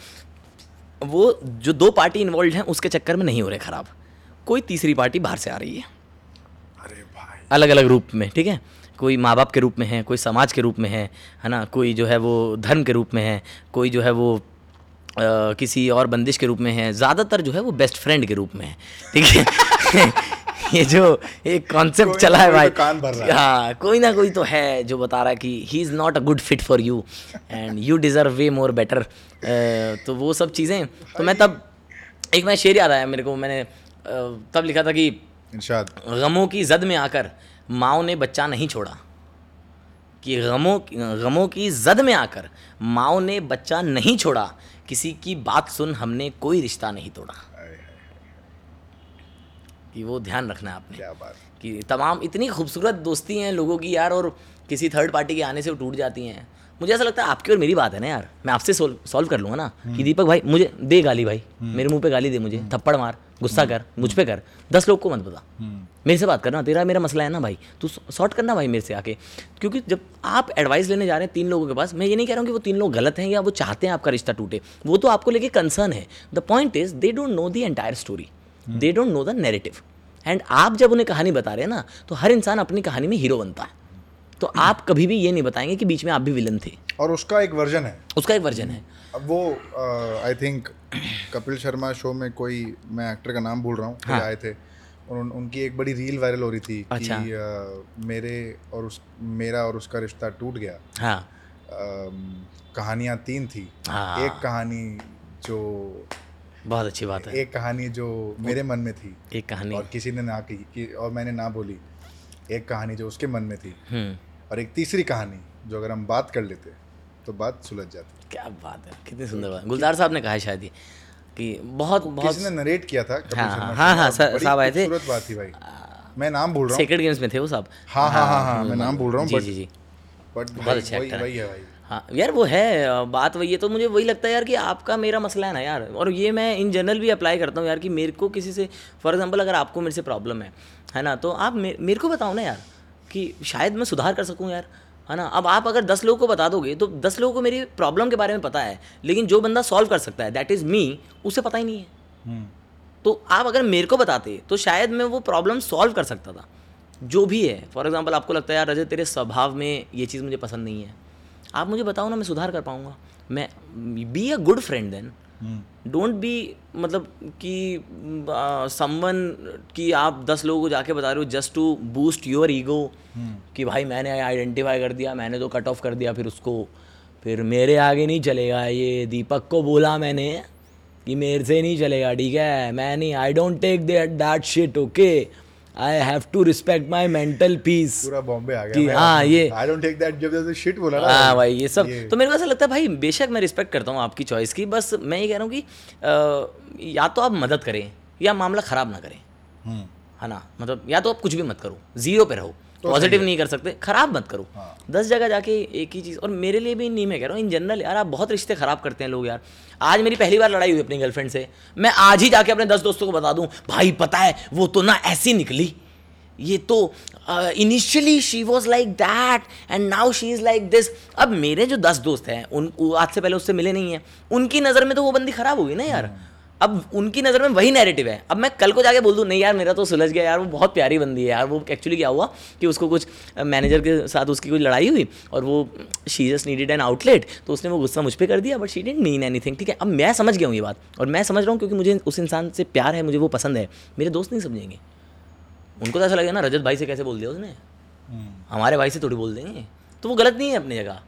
वो जो दो पार्टी इन्वॉल्व हैं उसके चक्कर में नहीं हो रहे ख़राब। कोई तीसरी पार्टी बाहर से आ रही है। अरे भाई। अलग अलग रूप में। ठीक है? कोई माँ बाप के रूप में है कोई समाज के रूप में है है ना? कोई जो है वो धर्म के रूप में है कोई जो है वो किसी और बंदिश के रूप में है। ज़्यादातर जो है वो बेस्ट फ्रेंड के रूप में है। ठीक है? ये जो एक कॉन्सेप्ट चला है भाई तो कान भर रहा है। हाँ कोई ना कोई तो है जो बता रहा है कि he is not a good fit for you and you deserve way more better तो वो सब चीज़ें। तो मैं तब एक मैं शेर याद आया मेरे को। मैंने तब लिखा था कि गमों की जद में आकर माओ ने बच्चा नहीं छोड़ा। कि गमों गमों की जद में आकर माओ ने बच्चा नहीं छोड़ा। किसी की बात सुन हमने कोई रिश्ता नहीं तोड़ा। कि वो ध्यान रखना है आपने। क्या बात। कि तमाम इतनी खूबसूरत दोस्ती हैं लोगों की यार और किसी थर्ड पार्टी के आने से वो टूट जाती हैं। मुझे ऐसा लगता है आपकी और मेरी बात है ना यार। मैं आपसे सॉल्व कर लूँगा ना कि दीपक भाई मुझे दे गाली भाई। मेरे मुँह पे गाली दे मुझे। थप्पड़ मार गुस्सा कर मुझ पे कर। दस लोग को मत बता। मेरे से बात करना तेरा मेरा मसला है ना भाई। तू सॉर्ट करना भाई मेरे से आके। क्योंकि जब आप एडवाइस लेने जा रहे हैं तीन लोगों के पास मैं ये नहीं कह रहा हूँ कि वो तीन लोग गलत हैं या वो चाहते हैं आपका रिश्ता टूटे। वो तो आपको लेके कंसर्न है। The point is they don't know the entire story they don't know the narrative and आप जब उन्हें कहानी बता रहे हैं ना तो हर इंसान अपनी कहानी में हीरो बनता है। तो आप कभी भी ये नहीं बताएँगे कि बीच में आप भी विलन थे। और उसका एक वर्जन है। उसका एक वर्जन है। अब वो I think Kapil Sharma show में कोई मैं एक्टर का नाम भूल रहा हूँ हाँ। आए थे। और उन, उनकी एक बड़ी रील वायरल हो रही थी अच्छा। कि अ, मेरे और उस मेरा और उसका रिश्ता टूट गया। हाँ। अम, कहानियाँ तीन थी। हाँ। एक कहानी जो बहुत अच्छी बात है। एक कहानी जो मेरे मन में थी। एक कहानी। और किसी ने ना की कि और मैंने ना बोली एक कहानी जो उसके मन में थी। हम्म। और एक तीसरी कहानी जो अगर हम बात कर लेते तो बात सुलझ जाती। क्या बात है कितनी सुंदर बात। गुलजार साहब ने कहा शायद ये कि बहुत बहुत किसी ने नरेट किया था? हाँ, हाँ, हाँ, हाँ, साहब आए थे। बात थी भाई। मैं नाम भूल रहा हूँ। सेक्रेट गेम्स में थे वो साहब। हाँ हाँ हाँ हाँ मैं नाम भूल रहा हूँ जी जी जी। बट बहुत अच्छे वही है। भाई। हाँ यार वो है बात वही है तो मुझे वही लगता है यार कि आपका मेरा मसला है ना यार। और ये मैं इन जनरल भी अप्लाई करता हूँ यार कि मेरे को किसी से फॉर एग्जांपल अगर आपको मेरे से प्रॉब्लम है है ना तो आप मेरे को बताओ ना यार। कि शायद मैं सुधार कर सकूँ यार है ना? अब आप अगर दस लोगों को बता दोगे तो दस लोगों को मेरी प्रॉब्लम के बारे में पता है लेकिन जो बंदा सॉल्व कर सकता है दैट इज़ मी उसे पता ही नहीं है। हम्म, तो आप अगर मेरे को बताते तो शायद मैं वो प्रॉब्लम सॉल्व कर सकता था जो भी है। फॉर एग्जांपल आपको लगता है यार रजत तेरे स्वभाव में ये चीज़ मुझे पसंद नहीं है। आप मुझे बताओ ना मैं सुधार कर पाऊँगा। मैं be a good friend then don't be मतलब कि समवन कि आप दस लोगों को जाके बता रहे हो just to boost your ego. कि भाई मैंने आइडेंटिफाई कर दिया, मैंने तो कट ऑफ़ कर दिया, फिर उसको, फिर मेरे आगे नहीं चलेगा ये दीपक को बोला मैंने कि मेरे से नहीं चलेगा, ठीक है मैं नहीं I don't take that shit okay I have to respect my mental peace पूरा बॉम्बे आ गया हाँ, ये- आई डोंट टेक दैट जब शिट बोला ना हाँ भाई ये सब। ये- तो मेरे को ऐसा लगता है भाई बेशक मैं रिस्पेक्ट करता हूँ आपकी चॉइस की बस मैं ये कह रहा हूँ कि या तो आप मदद करें या मामला ख़राब ना करें। हम्म, है ना? मतलब या तो आप कुछ भी मत करो ज़ीरो पे रहो। पॉजिटिव नहीं कर सकते खराब मत करो। हाँ। दस जगह जाके एक ही चीज़ और मेरे लिए भी नहीं मैं कह रहा हूँ इन जनरल यार आप बहुत रिश्ते खराब करते हैं लोग यार। आज मेरी पहली बार लड़ाई हुई अपनी गर्लफ्रेंड से। मैं आज ही जाके अपने दस दोस्तों को बता दूँ भाई पता है वो तो ना ऐसी निकली। ये तो initially she was like that and now she is like this अब मेरे जो दस दोस्त हैं उन आज से पहले उससे मिले नहीं हैं। उनकी नज़र में तो वो बंदी खराब होगी ना यार। अब उनकी नज़र में वही नैरेटिव है। अब मैं कल को जाके बोल दूँ नहीं यार मेरा तो सुलझ गया यार वो बहुत प्यारी बंदी है यार। वो एक्चुअली क्या हुआ कि उसको कुछ मैनेजर के साथ उसकी कुछ लड़ाई हुई और वो she just needed an outlet तो उसने वो गुस्सा मुझ पर कर दिया but she didn't mean anything ठीक है? अब मैं समझ गया हूँ ये बात और मैं समझ रहा हूँ क्योंकि मुझे उस इंसान से प्यार है मुझे वो पसंद है। मेरे दोस्त नहीं समझेंगे। उनको तो ऐसा लगेगा ना रजत भाई से कैसे बोल दिया उसने? हम्म, हमारे भाई से थोड़ी बोल देंगे। तो वो गलत नहीं है अपनी जगह।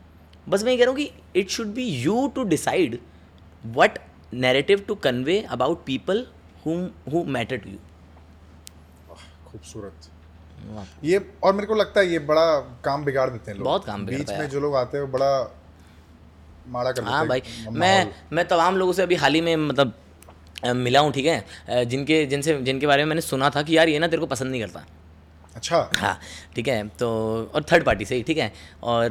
बस मैं ये कह रहा हूँ कि it should be you to decide what narrative to convey about people who matter to you खूबसूरत। ये और मेरे को लगता है ये बड़ा काम बिगाड़ देते हैं लोग। बहुत काम बीच में जो लोग आते हैं बड़ा माड़ा कर देते हाँ। भाई मैं मैं तमाम लोगों से अभी हाल ही में मतलब मिला हूँ ठीक है? जिनके जिनसे जिनके बारे में मैंने सुना था कि यार ये ना तेरे को पसंद नहीं करता। अच्छा। हाँ ठीक है तो और थर्ड पार्टी से ही ठीक है? और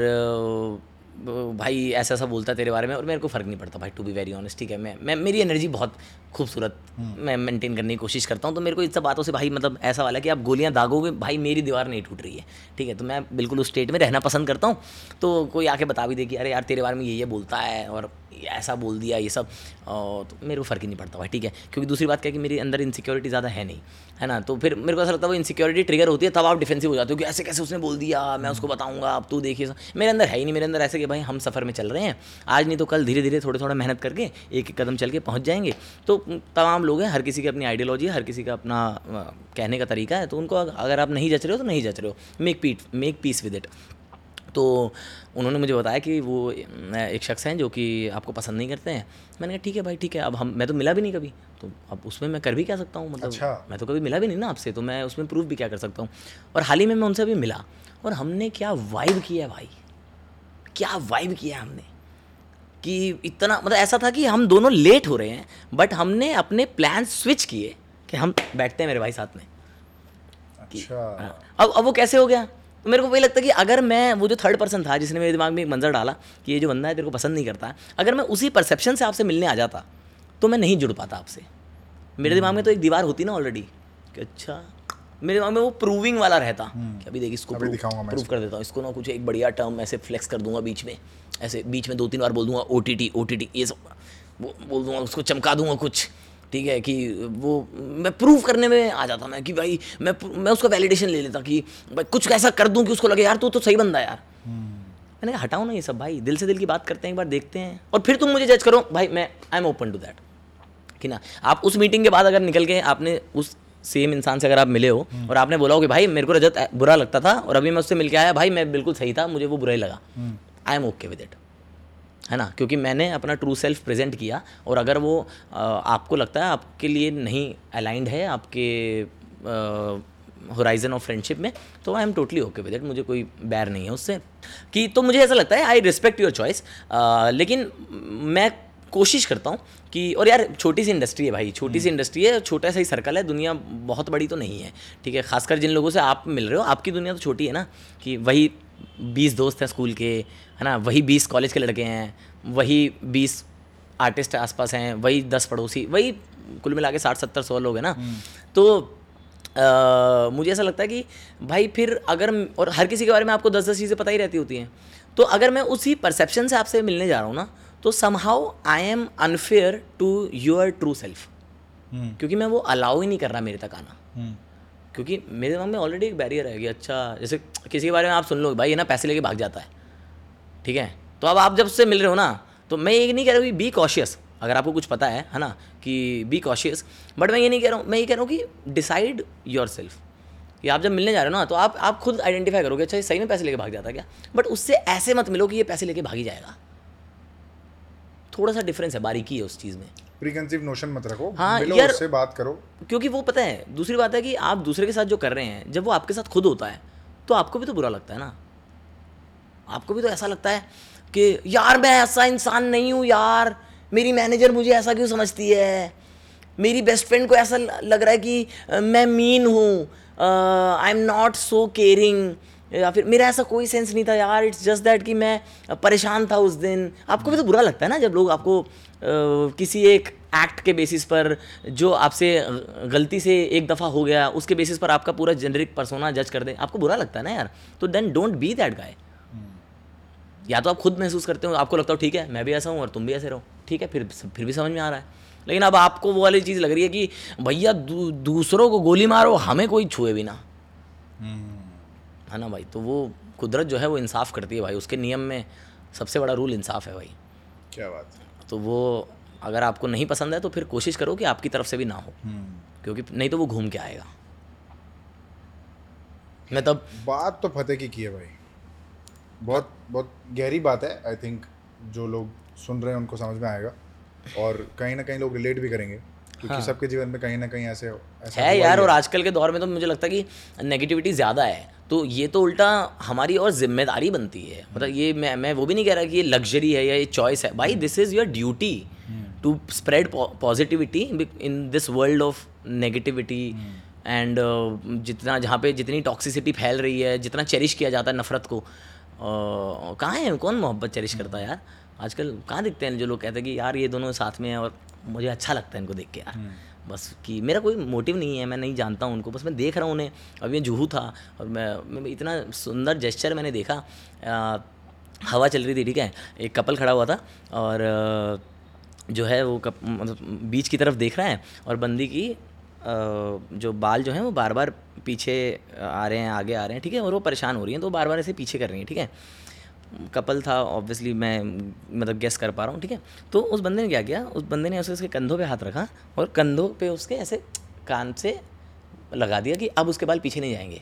भाई ऐसा ऐसा बोलता है तेरे बारे में और मेरे को फ़र्क नहीं पड़ता भाई टू बी वेरी ऑनेस्ट ठीक है? मैं मैं मेरी एनर्जी बहुत खूबसूरत मैं मेंटेन करने की कोशिश करता हूँ तो मेरे को इन सब बातों से भाई मतलब ऐसा वाला कि आप गोलियाँ दागोगे भाई मेरी दीवार नहीं टूट रही है ठीक है? तो मैं बिल्कुल उस स्टेट में रहना पसंद करता हूँ तो कोई आके बता भी दे कि अरे यार तेरे बारे में ये ये बोलता है और ऐसा बोल दिया ये सब तो मेरे को फ़र्क ही नहीं पड़ता भाई ठीक है? क्योंकि दूसरी बात क्या कि मेरे अंदर इनसिक्योरिटी ज़्यादा है नहीं। है ना? तो फिर मेरे को ऐसा लगता है वो इनसिक्योरिटी ट्रिगर होती है, तब आप डिफेंसिव हो जाते हो कि ऐसे कैसे उसने बोल दिया, मैं उसको बताऊँगा आप तू देखिए। मेरे अंदर है ही नहीं, मेरे अंदर ऐसे कि भाई हम सफ़र में चल रहे हैं, आज नहीं तो कल धीरे धीरे थोड़े थोड़ा मेहनत करके एक एक कदम चल के पहुँच जाएँगे। तो तमाम लोग हैं, हर किसी की अपनी आइडियोलॉजी है, हर किसी का अपना कहने का तरीका है तो उनको अगर आप नहीं जच रहे हो तो नहीं जच रहे हो। मेक पीट मेक पीस विद इट तो उन्होंने मुझे बताया कि वो एक शख्स हैं जो कि आपको पसंद नहीं करते हैं। मैंने कहा ठीक है भाई ठीक है अब हम मैं तो मिला भी नहीं कभी। तो अब उसमें मैं कर भी क्या सकता हूँ? मतलब अच्छा। मैं तो कभी मिला भी नहीं ना आपसे तो मैं उसमें प्रूफ भी क्या कर सकता हूँ? और हाल ही में मैं उनसे अभी मिला और हमने क्या वाइब किया भाई? क्या वाइब किया हमने? कि इतना मतलब ऐसा था कि हम दोनों लेट हो रहे हैं बट हमने अपने प्लान स्विच किए कि हम बैठते हैं मेरे भाई साथ में। अच्छा। अब अब वो कैसे हो गया? तो मेरे को वही लगता है कि अगर मैं वो जो थर्ड पर्सन था जिसने मेरे दिमाग में एक मंजर डाला कि ये जो बंदा है तेरे को पसंद नहीं करता अगर मैं उसी परसेप्शन से आपसे मिलने आ जाता तो मैं नहीं जुड़ पाता आपसे। मेरे दिमाग में तो एक दीवार होती ना ऑलरेडी कि अच्छा मेरे दिमाग में वो प्रूविंग वाला रहता कि अभी देख इसको अभी दिखाऊँगा प्रूव कर देता हूँ। इसको ना कुछ एक बढ़िया टर्म ऐसे फ्लेक्स कर दूँगा बीच में ऐसे बीच में दो तीन बार बोल दूँगा O T T O T T ये सब वो बोल दूँगा उसको चमका दूँगा कुछ। ठीक है कि वो मैं प्रूव करने में आ जाता मैं कि भाई मैं मैं उसका वैलिडेशन ले लेता कि भाई कुछ ऐसा कर दूँ कि उसको लगे यार तू तो सही बंदा यार। मैंने कहा हटाओ ना ये सब भाई दिल से दिल की बात करते हैं एक बार देखते हैं। और फिर तुम मुझे जज करो भाई मैं I am open to that कि ना आप उस मीटिंग के बाद अगर निकल के आपने उस सेम इंसान से अगर आप मिले हो और आपने बोला हो कि भाई मेरे को रजत बुरा लगता था और अभी मैं उससे मिल के आया भाई मैं बिल्कुल सही था मुझे वो बुरा ही लगा I am okay with it है ना? क्योंकि मैंने अपना ट्रू सेल्फ प्रेजेंट किया और अगर वो आपको लगता है आपके लिए नहीं अलाइंड है आपके होराइजन ऑफ़ फ्रेंडशिप में तो I am totally okay with it मुझे कोई बैर नहीं है उससे। कि तो मुझे ऐसा लगता है आई रिस्पेक्ट योर चॉइस लेकिन मैं कोशिश करता हूँ कि और यार छोटी सी इंडस्ट्री है भाई छोटी सी इंडस्ट्री है छोटा सा ही सर्कल है दुनिया बहुत बड़ी तो नहीं है ठीक है? खासकर जिन लोगों से आप मिल रहे हो आपकी दुनिया तो छोटी है ना? कि वही बीस दोस्त हैं स्कूल के है ना? वही बीस कॉलेज के लड़के हैं वही बीस आर्टिस्ट आसपास हैं वही दस पड़ोसी वही कुल मिला के साठ सत्तर सौ लोग हैं ना? तो आ, मुझे ऐसा लगता है कि भाई फिर अगर और हर किसी के बारे में आपको दस दस चीज़ें पता ही रहती होती हैं। तो अगर मैं उसी परसेप्शन से आपसे मिलने जा रहा हूँ ना तो somehow I am unfair to your true self क्योंकि मैं वो अलाउ ही नहीं कर रहा मेरे तक आना। हम्म। क्योंकि मेरे दिमाग में ऑलरेडी एक बैरियर है कि अच्छा जैसे किसी के बारे में आप सुन लो भाई ये ना पैसे लेके भाग जाता है। ठीक है? तो अब आप जब से मिल रहे हो ना तो मैं ये नहीं कह रहा हूँ कि बी कॉशियस अगर आपको कुछ पता है है ना कि बी कॉशियस बट मैं ये नहीं कह रहा हूँ मैं ये कह रहा हूँ कि डिसाइड योर सेल्फ कि आप जब मिलने जा रहे हो ना तो आप आप खुद आइडेंटिफाई करोगे अच्छा ये सही में पैसे लेके भाग जाता क्या? बट उससे ऐसे मत मिलो कि ये पैसे लेके भागी जाएगा। थोड़ा सा डिफरेंस है बारीकी है उस चीज़ में। प्रीकंसीव नोशन मत रखो। हाँ, मिलो यार- उससे बात करो। क्योंकि वो पता है दूसरी बात है कि आप दूसरे के साथ जो कर रहे हैं जब वो आपके साथ खुद होता है तो आपको भी तो बुरा लगता है ना। आपको भी तो ऐसा लगता है कि यार मैं ऐसा इंसान नहीं हूँ यार। मेरी मैनेजर मुझे ऐसा क्यों समझती है? मेरी बेस्ट फ्रेंड को ऐसा लग रहा है कि मैं मीन हूँ। I am not so caring या फिर मेरा ऐसा कोई सेंस नहीं था यार। इट्स जस्ट दैट कि मैं परेशान था उस दिन। आपको भी तो बुरा लगता है ना जब लोग आपको अ, किसी एक एक्ट के बेसिस पर जो आपसे गलती से एक दफ़ा हो गया उसके बेसिस पर आपका पूरा जेनरिक परसोना जज कर दें। आपको बुरा लगता है ना यार? तो then don't be that guy या तो आप खुद महसूस करते हो आपको लगता हो ठीक है मैं भी ऐसा हूँ और तुम भी ऐसे रहो। ठीक है फिर फिर भी समझ में आ रहा है। लेकिन अब आपको वो वाली चीज़ लग रही है कि भैया दू, दूसरों को गोली मारो हमें कोई छुए भी ना है ना भाई? तो वो कुदरत जो है वो इंसाफ करती है भाई। उसके नियम में सबसे बड़ा रूल इंसाफ है भाई। क्या बात है। तो वो अगर आपको नहीं पसंद है तो फिर कोशिश करो कि आपकी तरफ़ से भी ना हो। क्योंकि नहीं तो वो घूम के आएगा। मैं तब बात तो फतेह की की है भाई। बहुत बहुत गहरी बात है आई थिंक जो लोग सुन रहे हैं उनको समझ में आएगा और कहीं ना कहीं लोग रिलेट भी करेंगे क्योंकि हाँ। सबके जीवन में कहीं ना कहीं ऐसे ऐसा हाँ। है यार और आजकल के दौर में तो मुझे लगता है कि नेगेटिविटी ज़्यादा है तो ये तो उल्टा हमारी और ज़िम्मेदारी बनती है मतलब ये मैं मैं वो भी नहीं कह रहा कि ये लग्जरी है या ये चॉइस है भाई this is your duty to spread positivity in this world of negativity and जितना जहाँ पे जितनी टॉक्सिसिटी फैल रही है जितना चेरिश किया जाता है नफरत को कहाँ है? कौन मोहब्बत चेरिश करता है यार? आजकल कहाँ दिखते हैं जो लोग कहते हैं कि यार ये दोनों साथ में हैं और मुझे अच्छा लगता है इनको देख के यार। बस कि मेरा कोई मोटिव नहीं है मैं नहीं जानता हूँ उनको बस मैं देख रहा हूँ उन्हें। अब ये जूहू था और मैं, मैं इतना सुंदर जेस्चर मैंने देखा। आ, हवा चल रही थी ठीक है? एक कपल खड़ा हुआ था और जो है वो कप मतलब बीच की तरफ़ देख रहा है और बंदी की जो बाल जो हैं वो बार बार पीछे आ रहे हैं, आगे आ रहे हैं, ठीक है? और वो परेशान हो रही हैं तो बार बार ऐसे पीछे कर रही हैं, ठीक है? कपल था ऑब्वियसली मैं मतलब गेस कर पा रहा हूँ, ठीक है? तो उस बंदे ने क्या किया? उस बंदे ने उसे उसके कंधों पे हाथ रखा और कंधों पे उसके ऐसे कान से लगा दिया कि अब उसके बाल पीछे नहीं जाएँगे।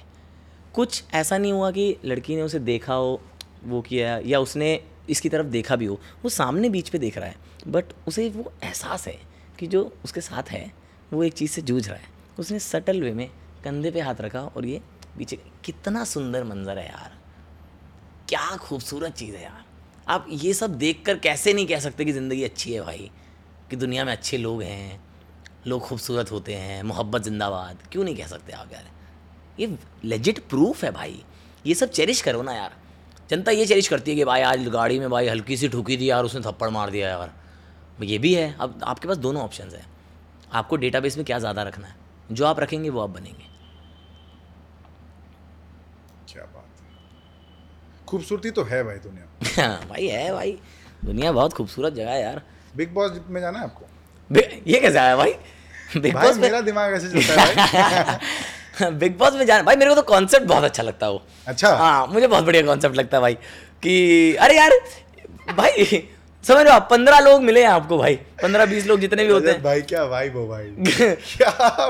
कुछ ऐसा नहीं हुआ कि लड़की ने उसे देखा हो, वो किया, या उसने इसकी तरफ़ देखा भी हो, वो सामने बीच पे देख रहा है बट उसे वो एहसास है कि जो उसके साथ है वो एक चीज़ से जूझ रहा है। उसने सटल वे में कंधे पे हाथ रखा और ये पीछे कितना सुंदर मंजर है यार। क्या खूबसूरत चीज़ है यार। आप ये सब देख कर कैसे नहीं कह सकते कि ज़िंदगी अच्छी है भाई? कि दुनिया में अच्छे लोग हैं, लोग खूबसूरत होते हैं, मोहब्बत जिंदाबाद। क्यों नहीं कह सकते आप यार? ये लेजिट प्रूफ है भाई। ये सब चेरिश करो ना यार। जनता ये चेरिश करती है कि भाई आज गाड़ी में भाई हल्की सी ठुकी थी यार, उसने थप्पड़ मार दिया यार। ये भी है। अब आपके पास दोनों ऑप्शन है। आपको डेटाबेस में क्या ज़्यादा रखना है? जो आप रखेंगे वो आप बनेंगे। क्या बात है। खूबसूरती तो है भाई दुनिया हाँ, भाई है भाई। दुनिया बहुत खूबसूरत जगह है यार। बिग बॉस में जाना है आपको? ये कैसे आया भाई? बिग बॉस मेरा दिमाग ऐसे चलता है भाई। बिग बॉस में जाना भाई मेरे को तो कॉन्सेप्ट बहुत अच्छा लगता है वो। अच्छा। हाँ मुझे बहुत बढ़िया कॉन्सेप्ट लगता है भाई कि अरे यार भाई समझ रहे हो पंद्रह लोग मिले हैं आपको भाई। पंद्रह बीस लोग जितने भी होते हैं। भाई क्या भाई वो भाई? क्या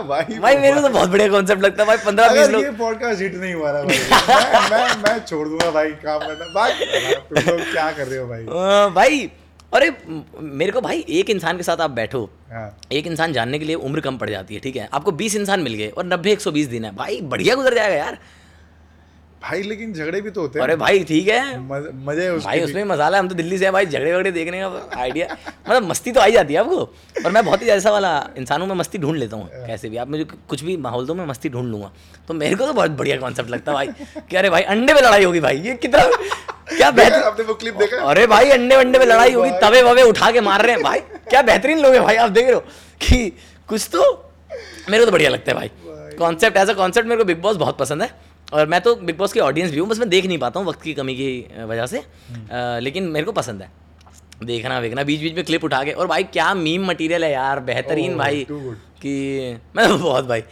भाई भाई मेरे को तो बहुत बढ़िया कॉन्सेप्ट लगता है भाई पंद्रह बीस लोग। पॉडकास्ट हिट नहीं हुआ रहा भाई मैं मैं मैं छोड़ दूँगा भाई काम करना। भाई तुम लोग क्या कर रहे हो भाई? आ, भाई अरे मेरे को भाई एक इंसान के साथ आप बैठो। हाँ। एक इंसान जानने के लिए उम्र कम पड़ जाती है ठीक है? आपको बीस इंसान मिल गए और नब्बे एक सौ बीस दिन है। भाई बढ़िया गुजर जाएगा यार। भाई लेकिन झगड़े भी तो होते हैं। अरे भाई ठीक है। मज़े भाई उसमें मसाला हम तो दिल्ली से हैं भाई झगड़े वगड़े देखने का आइडिया मतलब मस्ती तो आई जाती है आपको और मैं बहुत ही ऐसा वाला इंसानों में मस्ती ढूंढ लेता हूँ कैसे भी। आप मुझे कुछ भी माहौल दो मैं मस्ती ढूंढ लूँगा तो मेरे को तो बहुत बढ़िया कॉन्सेप्ट लगता है भाई कि अरे भाई अंडे में लड़ाई होगी भाई ये कितना क्या बेहतर आपने वो क्लिप देखा? अरे भाई अंडे वंडे में लड़ाई होगी तवे ववे उठा के मार रहे हैं भाई क्या बेहतरीन लोग हैं भाई आप देख रहे हो कि कुछ तो मेरे को तो बढ़िया लगता है भाई। कॉन्सेप्ट एज अ कॉन्सेप्ट मेरे को बिग बॉस बहुत पसंद है। और मैं तो बिग बॉस की ऑडियंस भी हूँ बस मैं देख नहीं पाता हूँ वक्त की कमी की वजह से। आ, लेकिन मेरे को पसंद है। देखना वेखना बीच बीच में क्लिप उठा के। और भाई क्या मीम मटेरियल है यार बेहतरीन भाई। कि मैं बहुत भाई।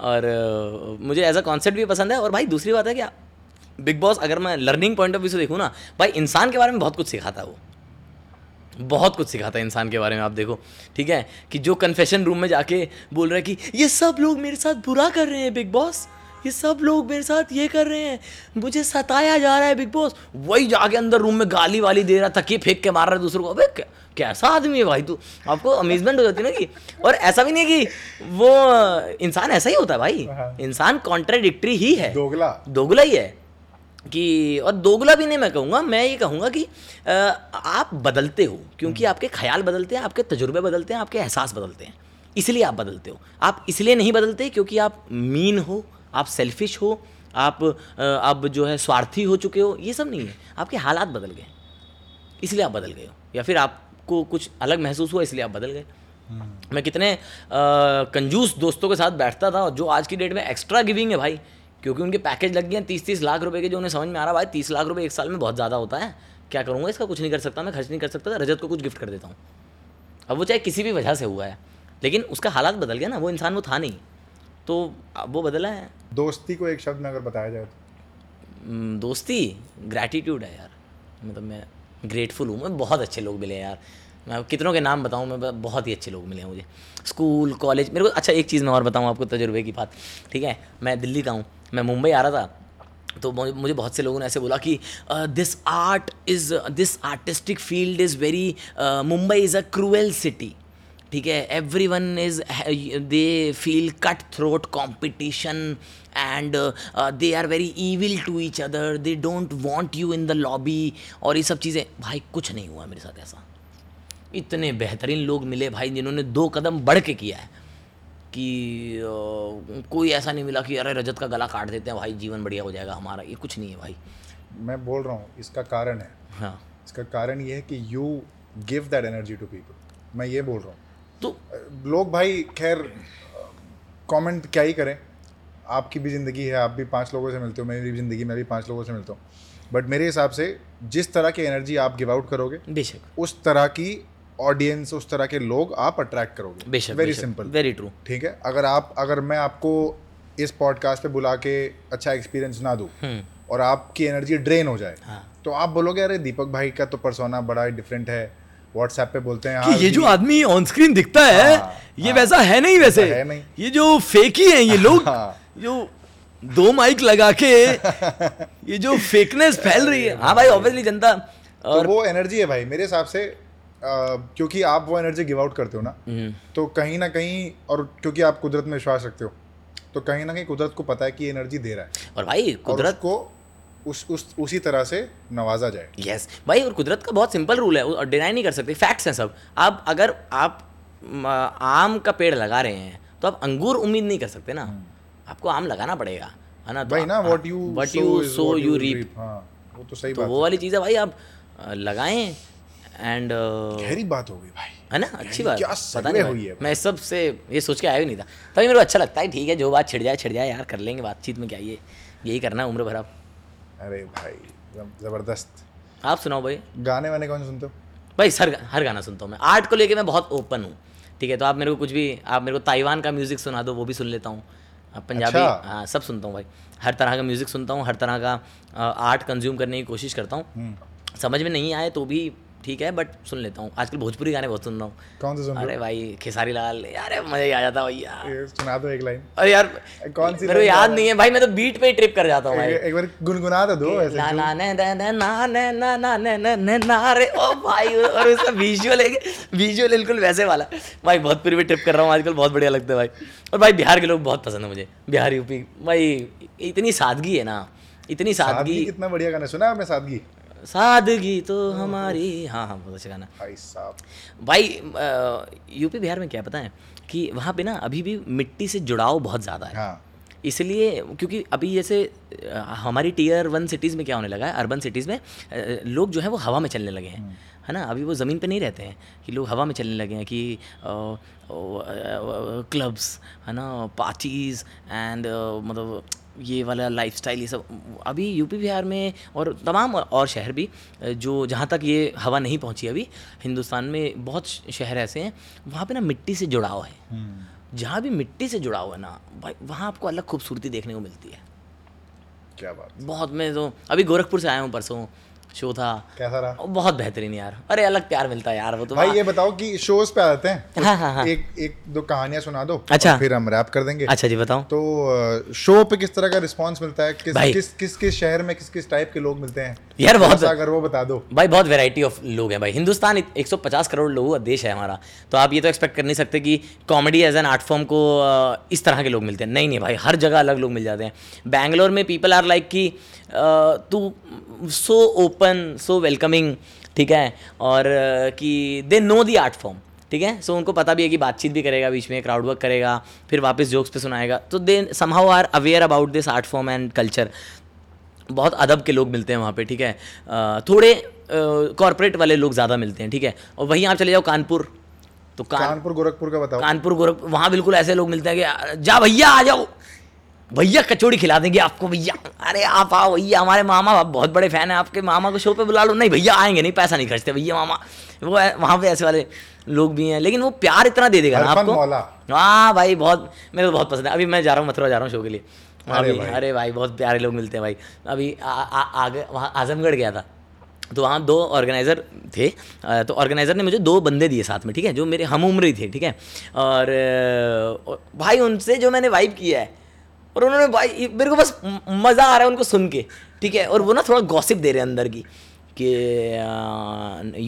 और मुझे एज अ कॉन्सेप्ट भी पसंद है। और भाई दूसरी बात है क्या? बिग बॉस अगर मैं लर्निंग पॉइंट ऑफ़ व्यू से देखूँ ना भाई इंसान के बारे में बहुत कुछ सिखाता है वो। बहुत कुछ सिखाता है इंसान के बारे में आप देखो। ठीक है? कि जो कन्फेशन रूम में जाके बोल रहे हैं कि ये सब लोग मेरे साथ बुरा कर रहे हैं बिग बॉस ये सब लोग मेरे साथ ये कर रहे हैं। मुझे सताया जा रहा है बिग बॉस वही जाके अंदर रूम में गाली वाली दे रहा तकिए फेंक के मार रहा है दूसरों को। अबे कैसा आदमी है भाई तू? आपको अमेजमेंट हो जाती है ना कि और ऐसा भी नहीं है कि वो इंसान ऐसा ही होता है भाई। हाँ। इंसान कॉन्ट्राडिक्टरी ही है। दोगला। दोगला ही है। कि और दोगला भी नहीं मैं कहूँगा मैं ये कहूँगा कि आप बदलते हो क्योंकि हम्म। आपके ख्याल बदलते हैं आपके तजुर्बे बदलते हैं आपके एहसास बदलते हैं। इसलिए आप बदलते हो। आप इसलिए नहीं बदलते क्योंकि आप मीन हो आप सेल्फिश हो आप अब जो है स्वार्थी हो चुके हो ये सब नहीं है। आपके हालात बदल गए। इसलिए आप बदल गए हो। या फिर आपको कुछ अलग महसूस हुआ इसलिए आप बदल गए। हम्म। मैं कितने आ, कंजूस दोस्तों के साथ बैठता था जो आज की डेट में एक्स्ट्रा गिविंग है भाई क्योंकि उनके पैकेज लग गए हैं तीस तीस लाख रुपए के जो उन्हें समझ में आ रहा भाई तीस लाख रुपए एक साल में बहुत ज़्यादा होता है। क्या करूँगा इसका? कुछ नहीं कर सकता मैं खर्च नहीं कर सकता रजत को कुछ गिफ्ट कर देता हूँ। अब वो चाहे किसी भी वजह से हुआ है लेकिन उसका हालात बदल गया ना वो इंसान वो था नहीं। तो अब वो बदला है। दोस्ती को एक शब्द में अगर बताया जाए तो। हम्म, दोस्ती? ग्रैटिट्यूड है यार। मतलब मैं ग्रेटफुल हूँ। मैं बहुत अच्छे लोग मिले यार। मैं कितनों के नाम बताऊँ मैं बहुत ही अच्छे लोग मिले हैं मुझे। स्कूल कॉलेज मेरे को अच्छा एक चीज़ मैं और बताऊँ आपको तजुर्बे की बात। ठीक है? मैं दिल्ली का हूँ। मैं मुंबई आ रहा था। तो मुझे बहुत से लोगों ने ऐसे बोला कि this art is this artistic field is very Mumbai is a cruel city ठीक है? Everyone is they feel cut throat competition and they are very evil to each other they don't want you in the lobby और ये सब चीज़ें। भाई कुछ नहीं हुआ मेरे साथ ऐसा। इतने बेहतरीन लोग मिले भाई जिन्होंने दो कदम बढ़ के किया है कि uh, कोई ऐसा नहीं मिला कि अरे रजत का गला काट देते हैं भाई जीवन बढ़िया हो जाएगा हमारा। ये कुछ नहीं है भाई। मैं बोल रहा हूँ इसका कारण है। हाँ। इसका कारण ये है कि you give that energy to people मैं ये बोल रहा हूँ। तो लोग भाई खैर कमेंट क्या ही करें। आपकी भी ज़िंदगी है आप भी पाँच लोगों से मिलते हो मेरी भी ज़िंदगी मैं भी पाँच लोगों से मिलता हूँ। बट मेरे हिसाब से जिस तरह की एनर्जी आप गिव आउट करोगे बेशक। उस तरह की ऑडियंस उस तरह के लोग आप अट्रैक्ट करोगे। बेशक वेरी सिंपल वेरी ट्रू ठीक है? अगर आप अगर मैं आपको इस पॉडकास्ट पे बुला के अच्छा एक्सपीरियंस ना दूँ और आपकी एनर्जी ड्रेन हो जाए हम्म। हाँ। तो आप बोलोगे अरे दीपक भाई का तो परसोना बड़ा डिफरेंट है व्हाट्सएप पे बोलते हैं कि हाँ ये जो आदमी ऑन स्क्रीन दिखता है हाँ, ये वैसा है नहीं वैसे है नहीं। ये जो फेक ही है ये लोग हाँ। जो दो माइक लगा के ये जो फेकनेस फैल रही है। हाँ भाई ऑब्वियसली जनता तो और वो एनर्जी है भाई मेरे हिसाब से अ, क्योंकि आप वो एनर्जी गिव आउट करते हो ना हम्म, तो कहीं ना कहीं और क्योंकि आप कुदरत में विश्वास रखते हो तो कहीं ना कहीं कुदरत को पता है कि एनर्जी दे रहा है। और भाई कुदरत उसको उस उस उसी तरह से नवाजा जाए। Yes yes. भाई और कुदरत का बहुत सिंपल रूल है और डिनाई नहीं कर सकते। फैक्ट्स हैं सब। आप अगर आप आम का पेड़ लगा रहे हैं तो आप अंगूर उम्मीद नहीं कर सकते ना। आपको आम लगाना पड़ेगा है ना? हम्म। भाई ना what you what you so you reap हाँ वो तो सही तो बात वो वाली चीज़ है भाई आप लगाएँ एंड गहरी बात हो गई भाई। है ना? अच्छी बात। क्या पता नहीं हुई है मैं इस सबसे ये सोच के आया भी नहीं था। तभी मेरे को अच्छा लगता है ठीक है जो बात छिड़ जाए छिड़ जाए यार कर लेंगे बातचीत में क्या ये यही करना है उम्र भर आप। अरे भाई ज़बरदस्त। आप सुनाओ भाई। गाने वाने कौन सुनते हो? भाई सर हर गाना सुनता हूँ मैं। आर्ट को लेके मैं बहुत ओपन हूँ ठीक है? तो आप मेरे को कुछ भी आप मेरे को ताइवान का म्यूज़िक सुना दो वो भी सुन लेता हूँ। पंजाबी अच्छा। हाँ सब सुनता हूँ भाई। हर तरह का म्यूज़िक सुनता हूँ हर तरह का आर्ट कंज्यूम करने की कोशिश करता हूँ। हम्म। समझ में नहीं आए तो भी ठीक है बट सुन लेता हूँ आजकल भोजपुरी गाने बहुत सुन रहा हूँ कौन से सुन रहे अरे भाई खेसारी लाल अरे मज़ा ही आ जाता भैया सुना दो एक लाइन अरे यार कौन सी मेरे याद नहीं है भाई मैं तो बीट पे ही ट्रिप कर जाता हूँ भाई एक बार गुनगुना तो दो ऐसे ना ना ना ना ना ना ना ना ना ना ना ना ना रे ओ भाई और उसका विजुअल है विजुअल बिल्कुल वैसे वाला भाई बहुत पूरी ट्रिप कर रहा हूँ आजकल बहुत बढ़िया लगता है भाई और भाई बिहार के लोग बहुत पसंद है मुझे बिहार यूपी भाई इतनी सादगी है ना इतनी सादगी कितना बढ़िया गाना सुना है आपने सादगी सादगी तो हमारी। हाँ हाँ बहुत अच्छा गाना। भाई साहब। भाई यूपी बिहार में क्या पता है कि वहाँ पे ना अभी भी मिट्टी से जुड़ाव बहुत ज़्यादा है। हाँ। इसलिए क्योंकि अभी जैसे हमारी टीयर वन सिटीज़ में क्या होने लगा है अर्बन सिटीज़ में लोग जो है वो हवा में चलने लगे हैं। है ना? अभी वो ज़मीन पे नहीं रहते हैं कि लोग हवा में चलने लगे हैं कि क्लब्स है ना? पार्टीज़ एंड मतलब ये वाला लाइफ स्टाइल ये सब। अभी यूपी बिहार में और तमाम और शहर भी जो जहाँ तक ये हवा नहीं पहुँची अभी हिंदुस्तान में बहुत शहर ऐसे हैं वहाँ पे ना मिट्टी से जुड़ाव है। हम्म, जहाँ भी मिट्टी से जुड़ाव है ना भाई वहाँ आपको अलग खूबसूरती देखने को मिलती है। क्या बात। बहुत मैं तो अभी गोरखपुर से आया हूँ परसों। शो था। कैसा रहा? बहुत बेहतरीन यार। अरे अलग प्यार मिलता है यार वो तो भाई ये बताओ कि शोज़ पे आते हैं? हाँ हाँ हाँ। एक एक दो कहानियाँ सुना दो अच्छा। फिर हम रैप कर देंगे। अच्छा जी बताओ। तो शो पे किस तरह का रिस्पांस मिलता है? किस भाई। किस किस किस शहर में किस किस टाइप के लोग मिलते हैं? यार बहुत अगर वो बता दो। भाई बहुत वैरायटी ऑफ़ लोग हैं भाई। हिंदुस्तान 150 करोड़ लोगों का देश है हमारा। तो आप ये तो एक्सपेक्ट कर नहीं सकते कि comedy as an art form को इस तरह के लोग मिलते हैं। नहीं नहीं भाई हर जगह अलग लोग मिल जाते हैं। बैंगलोर में पीपल आर लाइक कि तू सो ओपन सो वेलकमिंग ठीक है? और कि they know the art form ठीक है? सो उनको पता भी है कि बातचीत भी करेगा बीच में क्राउड वर्क करेगा फिर वापस जोक्स पे सुनाएगा। तो they somehow are aware about this art form and culture बहुत अदब के लोग मिलते हैं वहाँ पे ठीक है? थोड़े कॉरपोरेट वाले लोग ज़्यादा मिलते हैं ठीक है? और वहीं आप चले जाओ कानपुर तो कान कानपुर गोरखपुर का बताओ। कानपुर गोरखपुर वहाँ बिल्कुल ऐसे लोग मिलते हैं कि जा भैया आ जाओ। भैया कचौड़ी खिला देंगे आपको भैया। अरे आप आओ भैया हमारे मामा आप बहुत बड़े फ़ैन हैं आपके मामा को शो पे बुला लो। नहीं भैया आएँगे नहीं पैसा नहीं खर्चते भैया मामा। वो है- वहाँ पे ऐसे वाले लोग भी हैं लेकिन वो प्यार इतना दे देगा ना आपको। हाँ भाई बहुत मेरे को बहुत पसंद है। अभी मैं जा रहा हूँ मथुरा जा रहा हूँ शो के लिए। वहाँ अरे भाई। अरे भाई बहुत प्यारे लोग मिलते हैं भाई। अभी आगे वहाँ आजमगढ़ गया था। तो वहाँ दो ऑर्गेनाइज़र थे। तो ऑर्गेनाइज़र ने मुझे दो बंदे दिए साथ में ठीक है? जो मेरे हम उम्र ही थे ठीक है? और भाई उनसे जो मैंने वाइब किया है और उन्होंने भाई मेरे को बस मज़ा आ रहा है उनको सुन के ठीक है? और वो ना थोड़ा गॉसिप दे रहे हैं अंदर की कि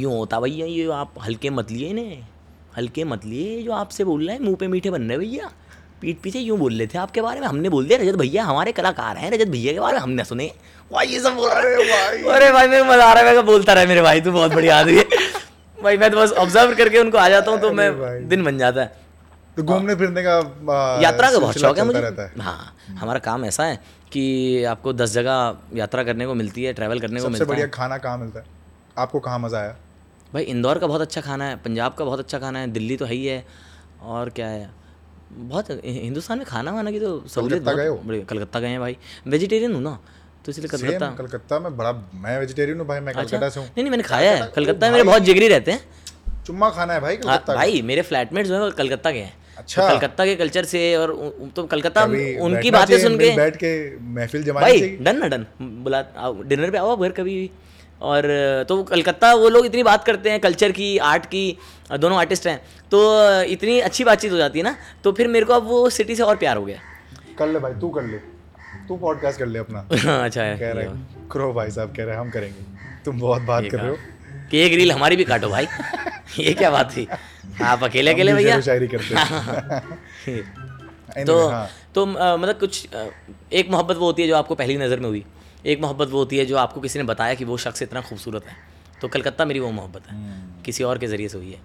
यूँ होता भैया ये आप हल्के मत लिए इन्हें हल्के मत लिए जो आपसे बोल रहे हैं मुँह पे मीठे बन रहे भैया पीठ पीछे यूँ बोल रहे थे आपके बारे में हमने बोल दिया रजत भैया हमारे कलाकार हैं रजत भैया के बारे में हमने सुने भाई ये सब बोल रहे अरे भाई। अरे भाई मेरे मज़ा आ रहा है मैं बोलता रहा मेरे भाई तू बहुत बढ़िया आदमी है। भाई मैं तो बस ऑब्ज़र्व करके उनको आ जाता हूँ तो मैं दिन बन जाता है। तो घूमने फिरने का आ, यात्रा का बहुत शौक है मुझे। हाँ। हमारा काम ऐसा है कि आपको दस जगह यात्रा करने को मिलती है ट्रैवल करने को मिलता है सबसे बढ़िया है। खाना कहाँ मिलता है? आपको कहाँ मज़ा आया? भाई इंदौर का बहुत अच्छा खाना है पंजाब का बहुत अच्छा खाना है दिल्ली तो है ही है और क्या है? बहुत हिंदुस्तान में खाना वाना की तो सहूलियत कलकत्ता गए कलकत्ता गए हैं भाई। वेजिटेरियन हूँ ना तो इसलिए कलकत्ता। कलकत्ता में बड़ा मैं वेजिटेरियन हूँ भाई मैं अच्छा। कलकत्ता से हूँ। नहीं नहीं मैंने खाया है कलकत्ता में मेरे बहुत जिगरी रहते हैं। चुम्मा खाना है भाई हाँ, कलकत्ता भाई मेरे फ्लैटमेट जो है वो कलकत्ता के हैं। अच्छा। तो कलकत्ता के कल्चर से और तो कलकत्ता उनकी बातें सुन के। बैठ के महफिल जमानी भाई डन ना डन। बुला डिनर पे आओ घर कभी भी। और तो कलकत्ता वो लोग इतनी बात करते हैं कल्चर की आर्ट की दोनों आर्टिस्ट हैं। तो इतनी अच्छी बातचीत हो जाती है ना तो फिर मेरे को अब वो सिटी से और प्यार हो गया। कर ले भाई तू कर ले। तू पॉडकास्ट कर ले अपना। अच्छा है कह रहे हैं क्रो भाई साहब कह रहे हम करेंगे। तुम बहुत बात कर रहे हो। कि एक रील हमारी भी काटो भाई। ये क्या बात थी? आप अकेले अकेले भैया? शायरी करते हैं। तो हाँ, तो मतलब कुछ एक मोहब्बत वो होती है जो आपको पहली नज़र में हुई। एक मोहब्बत वो होती है जो आपको किसी ने बताया कि वो शख्स इतना खूबसूरत है। तो कलकत्ता मेरी वो मोहब्बत है। हम्म। किसी और के ज़रिए से हुई है।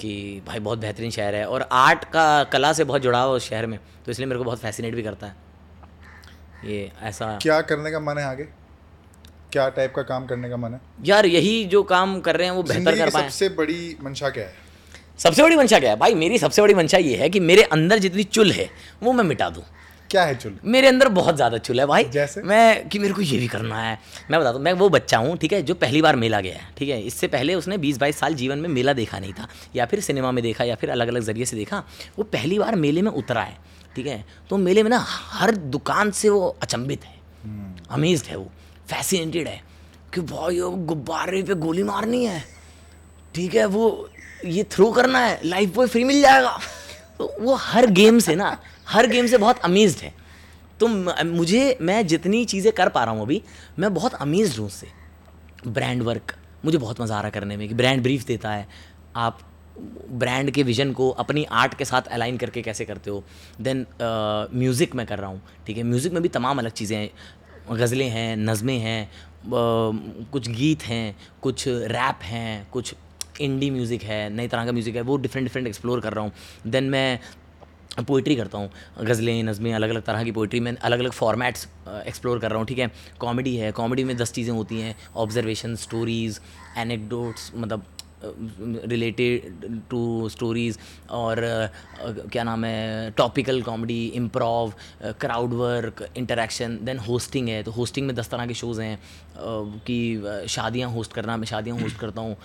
कि भाई बहुत बेहतरीन शहर है और आर्ट का कला से बहुत जुड़ाव है उस शहर में। तो इसलिए मेरे को बहुत फैसिनेट भी करता है। ये ऐसा क्या करने का मन है आगे? क्या टाइप का काम करने का मन है? यार यही जो काम कर रहे हैं वो बेहतर कर पाए। सबसे बड़ी मंशा क्या है? सबसे बड़ी मंशा क्या है? भाई मेरी सबसे बड़ी मंशा ये है कि मेरे अंदर जितनी चुल है वो मैं मिटा दूँ। क्या है चुल? मेरे अंदर बहुत ज़्यादा चुल है भाई। जैसे? मैं कि मेरे को ये भी करना है। मैं बताता हूँ मैं वो बच्चा हूँ ठीक है जो पहली बार मेला गया है ठीक है। इससे पहले उसने 20-22 साल जीवन में मेला देखा नहीं था या फिर सिनेमा में देखा या फिर अलग अलग ज़रिए से देखा। वो पहली बार मेले में उतरा है ठीक है। तो मेले में ना हर दुकान से वो अचंभित है अमेज्ड है वो फैसिनेटेड है कि भाई वो गुब्बारे पे गोली मारनी है ठीक है वो ये थ्रो करना है लाइफ बॉय फ्री मिल जाएगा। तो वो हर गेम से ना, हर गेम से बहुत अमेज्ड है। तो मुझे, मैं जितनी चीज़ें कर पा रहा हूँ अभी, मैं बहुत अमेज्ड हूँ उससे। ब्रांड वर्क मुझे बहुत मज़ा आ रहा करने में कि ब्रांड ब्रीफ देता है। आप ब्रांड के विजन को अपनी आर्ट के साथ अलाइन करके कैसे करते हो? देन म्यूज़िक मैं कर रहा हूँ, ठीक है? म्यूज़िक में भी तमाम अलग चीज़ें हैं। गज़लें हैं, नज़में हैं कुछ गीत हैं, कुछ रैप हैं, कुछ इंडी म्यूज़िक है, नई तरह का म्यूज़िक है, वो डिफरेंट डिफरेंट एक्सप्लोर कर रहा हूँ। देन मैं पोइट्री करता हूँ। गज़लें, नज़में अलग अलग तरह की पोइट्री में अलग अलग फॉर्मेट्स एक्सप्लोर कर रहा हूँ, ठीक है? कॉमेडी है कॉमेडी में दस चीज़ें होती हैं। ऑब्जर्वेशन स्टोरीज़ एनेक्डोट्स मतलब रिलेटेड टू स्टोरीज़ और क्या नाम है topical comedy improv crowd work interaction then hosting है। तो होस्टिंग में दस तरह के शोज़ हैं कि शादियाँ होस्ट करना मैं शादियाँ होस्ट करता हूँ।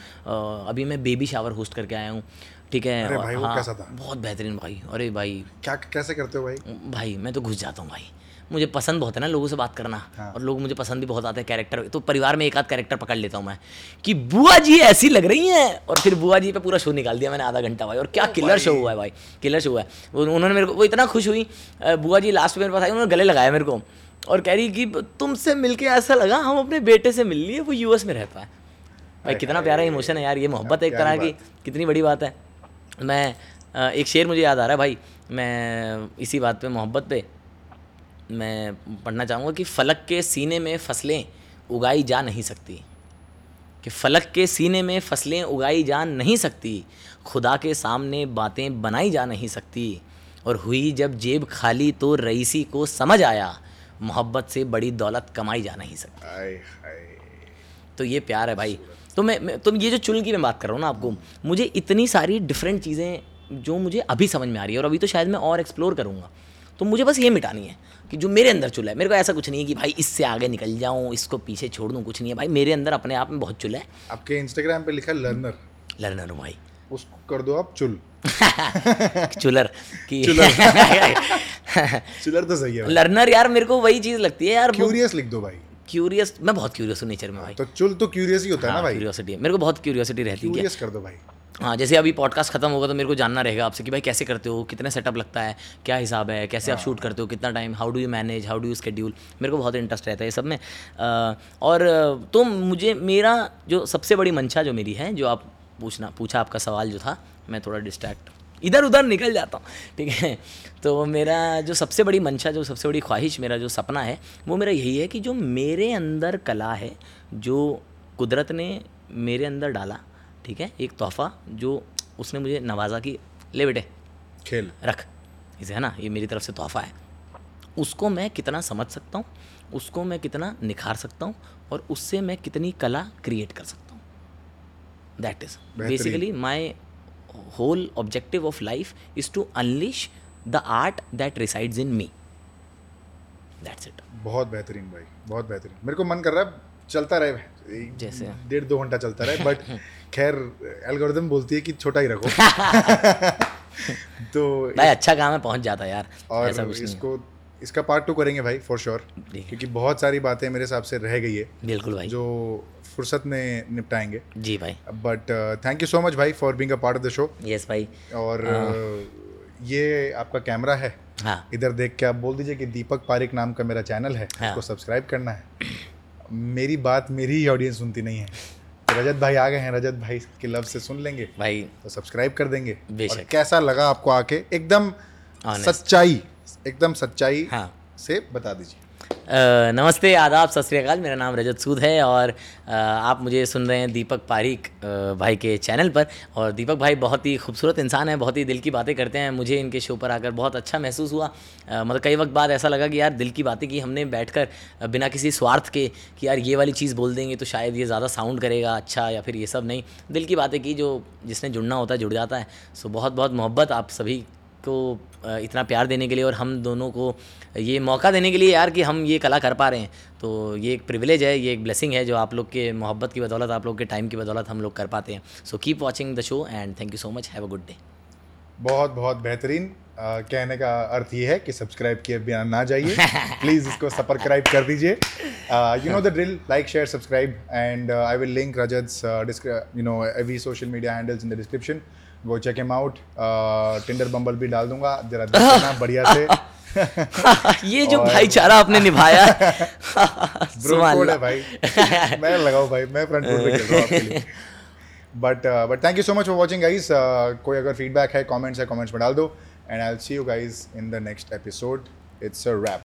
अभी मैं बेबी शावर होस्ट करके आया हूँ। ठीक है? अरे भाई, वो हाँ, कैसा था? बहुत बेहतरीन भाई। अरे भाई। क्या कैसे करते हो भाई? भाई मैं तो घुस जाता हूँ भाई। मुझे पसंद बहुत है ना लोगों से बात करना हाँ। और लोग मुझे पसंद भी बहुत आते हैं कैरेक्टर तो परिवार में एक आध कैरेक्टर पकड़ लेता हूँ मैं कि बुआ जी ऐसी लग रही हैं और फिर बुआ जी पे पूरा शो निकाल दिया मैंने आधा घंटा भाई और क्या किलर शो हुआ है भाई किलर शो हुआ है। वो- उन्होंने मेरे को वो इतना खुश हुई बुआ जी लास्ट में मेरे पास आई उन्होंने गले लगाया मेरे को और कह रही कि तुमसे मिलके ऐसा लगा हम अपने बेटे से मिल लिए वो यूएस में रहता है भाई कितना प्यारा इमोशन है यार ये मोहब्बत एक तरह की कितनी बड़ी बात है। मैं एक शेर मुझे याद आ रहा है भाई मैं इसी बात पे मोहब्बत पे मैं पढ़ना चाहूँगा कि फलक के सीने में फ़सलें उगाई जा नहीं सकती। कि फलक के सीने में फ़सलें उगाई जा नहीं सकती। खुदा के सामने बातें बनाई जा नहीं सकती। और हुई जब जेब खाली तो रईसी को समझ आया मोहब्बत से बड़ी दौलत कमाई जा नहीं सकती। तो ये प्यार है भाई। तो मैं, मैं तो ये जो चुल की मैं बात कर रहा हूँ ना आपको मुझे इतनी सारी डिफरेंट चीज़ें जो मुझे अभी समझ में आ रही है और अभी तो शायद मैं और एक्सप्लोर करूँगा तो मुझे बस ये मिटानी है। कि जो मेरे अंदर चुल है मेरे को ऐसा कुछ नहीं है कि भाई इससे आगे निकल जाऊँ इसको पीछे छोड़ दूँ कुछ नहीं है। भाई मेरे अंदर अपने आप में बहुत चुल है। आपके इंस्टाग्राम पे लिखा है लर्नर लर्नर हूँ भाई। उसको कर दो आप चुल। चुलर की चिलर। तो सही है लर्नर यार मेरे को वही चीज़ लगती है यार क्यूरियस लिख दो भाई। क्यूरियस मैं बहुत क्यूरियस हूँ नेचर में भाई। तो चुल तो क्यूरियस ही होता है ना भाई। क्यूरियोसिटी मेरे को बहुत क्यूरियोसिटी रहती है। क्यूरियस कर दो भाई। हाँ जैसे अभी पॉडकास्ट खत्म होगा तो मेरे को जानना रहेगा आपसे कि भाई कैसे करते हो कितने सेटअप लगता है क्या हिसाब है कैसे आप शूट करते हो कितना time how do you manage how do you schedule मेरे को बहुत इंटरेस्ट रहता है ये सब में। और तो मुझे मेरा जो सबसे बड़ी मंशा जो मेरी है जो आप पूछना पूछा आपका सवाल जो था मैं थोड़ा डिस्ट्रैक्ट इधर उधर निकल जाता हूँ ठीक है? तो मेरा जो सबसे बड़ी मंशा जो सबसे बड़ी ख्वाहिश मेरा जो सपना है वो मेरा यही है कि जो मेरे अंदर कला है जो कुदरत ने मेरे अंदर डाला ठीक है एक तोहफ़ा जो उसने मुझे नवाजा कि ले बेटे खेल। रख। इसे है ना ये मेरी तरफ़ से तोहफा है। उसको मैं कितना समझ सकता हूँ उसको मैं कितना निखार सकता हूँ और उससे मैं कितनी कला क्रिएट कर सकता हूँ। That is basically my whole objective of life is to unleash the art that resides in me that's it बहुत बेहतरीन भाई बहुत बेहतरीन। मेरे को मन कर रहा है चलता रहे। जैसे? डेढ़ दो घंटा चलता रहे बट खैर एल्गोरिदम बोलती है कि छोटा ही रखो। तो भाई अच्छा काम है पहुँच जाता है यार। और ऐसा कुछ इसको इसका पार्ट टू करेंगे भाई फॉर श्योर क्योंकि बहुत सारी बातें मेरे हिसाब से रह गई है बिल्कुल भाई। जो फुर्सत में निपटाएँगे। जी भाई। But thank you so much भाई for being a part of the show yes भाई। और uh, ये आपका कैमरा है। हाँ। इधर देख के आप बोल दीजिए कि दीपक पारिक नाम का मेरा चैनल है हाँ। उसको सब्सक्राइब करना है। मेरी बात मेरी ही ऑडियंस सुनती नहीं है। रजत भाई आ गए हैं रजत भाई के लव से सुन लेंगे भाई तो सब्सक्राइब कर देंगे। और कैसा लगा आपको आके? एकदम सच्चाई एकदम सच्चाई हाँ। से बता दीजिए। नमस्ते, आदाब, सत श्री अकाल। मेरा नाम रजत सूद है और आप मुझे सुन रहे हैं दीपक पारिक भाई के चैनल पर। और दीपक भाई बहुत ही खूबसूरत इंसान है, बहुत ही दिल की बातें करते हैं। मुझे इनके शो पर आकर बहुत अच्छा महसूस हुआ। मतलब कई वक्त बाद ऐसा लगा कि यार, दिल की बातें की हमने बैठकर बिना किसी स्वार्थ के कि यार, ये वाली चीज़ बोल देंगे तो शायद ये ज़्यादा साउंड करेगा अच्छा या फिर ये सब नहीं। दिल की बातें की जो जिसने जुड़ना होता है, जुड़ जाता है। सो बहुत बहुत मोहब्बत आप सभी को इतना प्यार देने के लिए और हम दोनों को ये मौका देने के लिए यार कि हम ये कला कर पा रहे हैं। तो ये एक प्रिविलेज है, ये एक ब्लेसिंग है जो आप लोग के मोहब्बत की बदौलत, आप लोग के टाइम की बदौलत हम लोग कर पाते हैं। So keep watching the show and thank you so much have a good day बहुत बहुत बेहतरीन। कहने का अर्थ ये है कि सब्सक्राइब किए बिना ना जाइए। प्लीज़ इसको सब्सक्राइब कर दीजिए। You know the drill like share subscribe and I will link Rajat's you know every social media handles in the description go check him out Tinder Bumble भी डाल दूँगा. जरा देखना बढ़िया से. ये जो भाईचारा आपने निभाया. है भाई. मैं लगाओ भाई. मैं फ्रंट फुट पे खेल रहा हूँ आपके लिए. But but thank you so much for watching guys कोई अगर फीडबैक है कमेंट्स है कमेंट्स में डाल दो. And I will see you guys in the next episode it's a wrap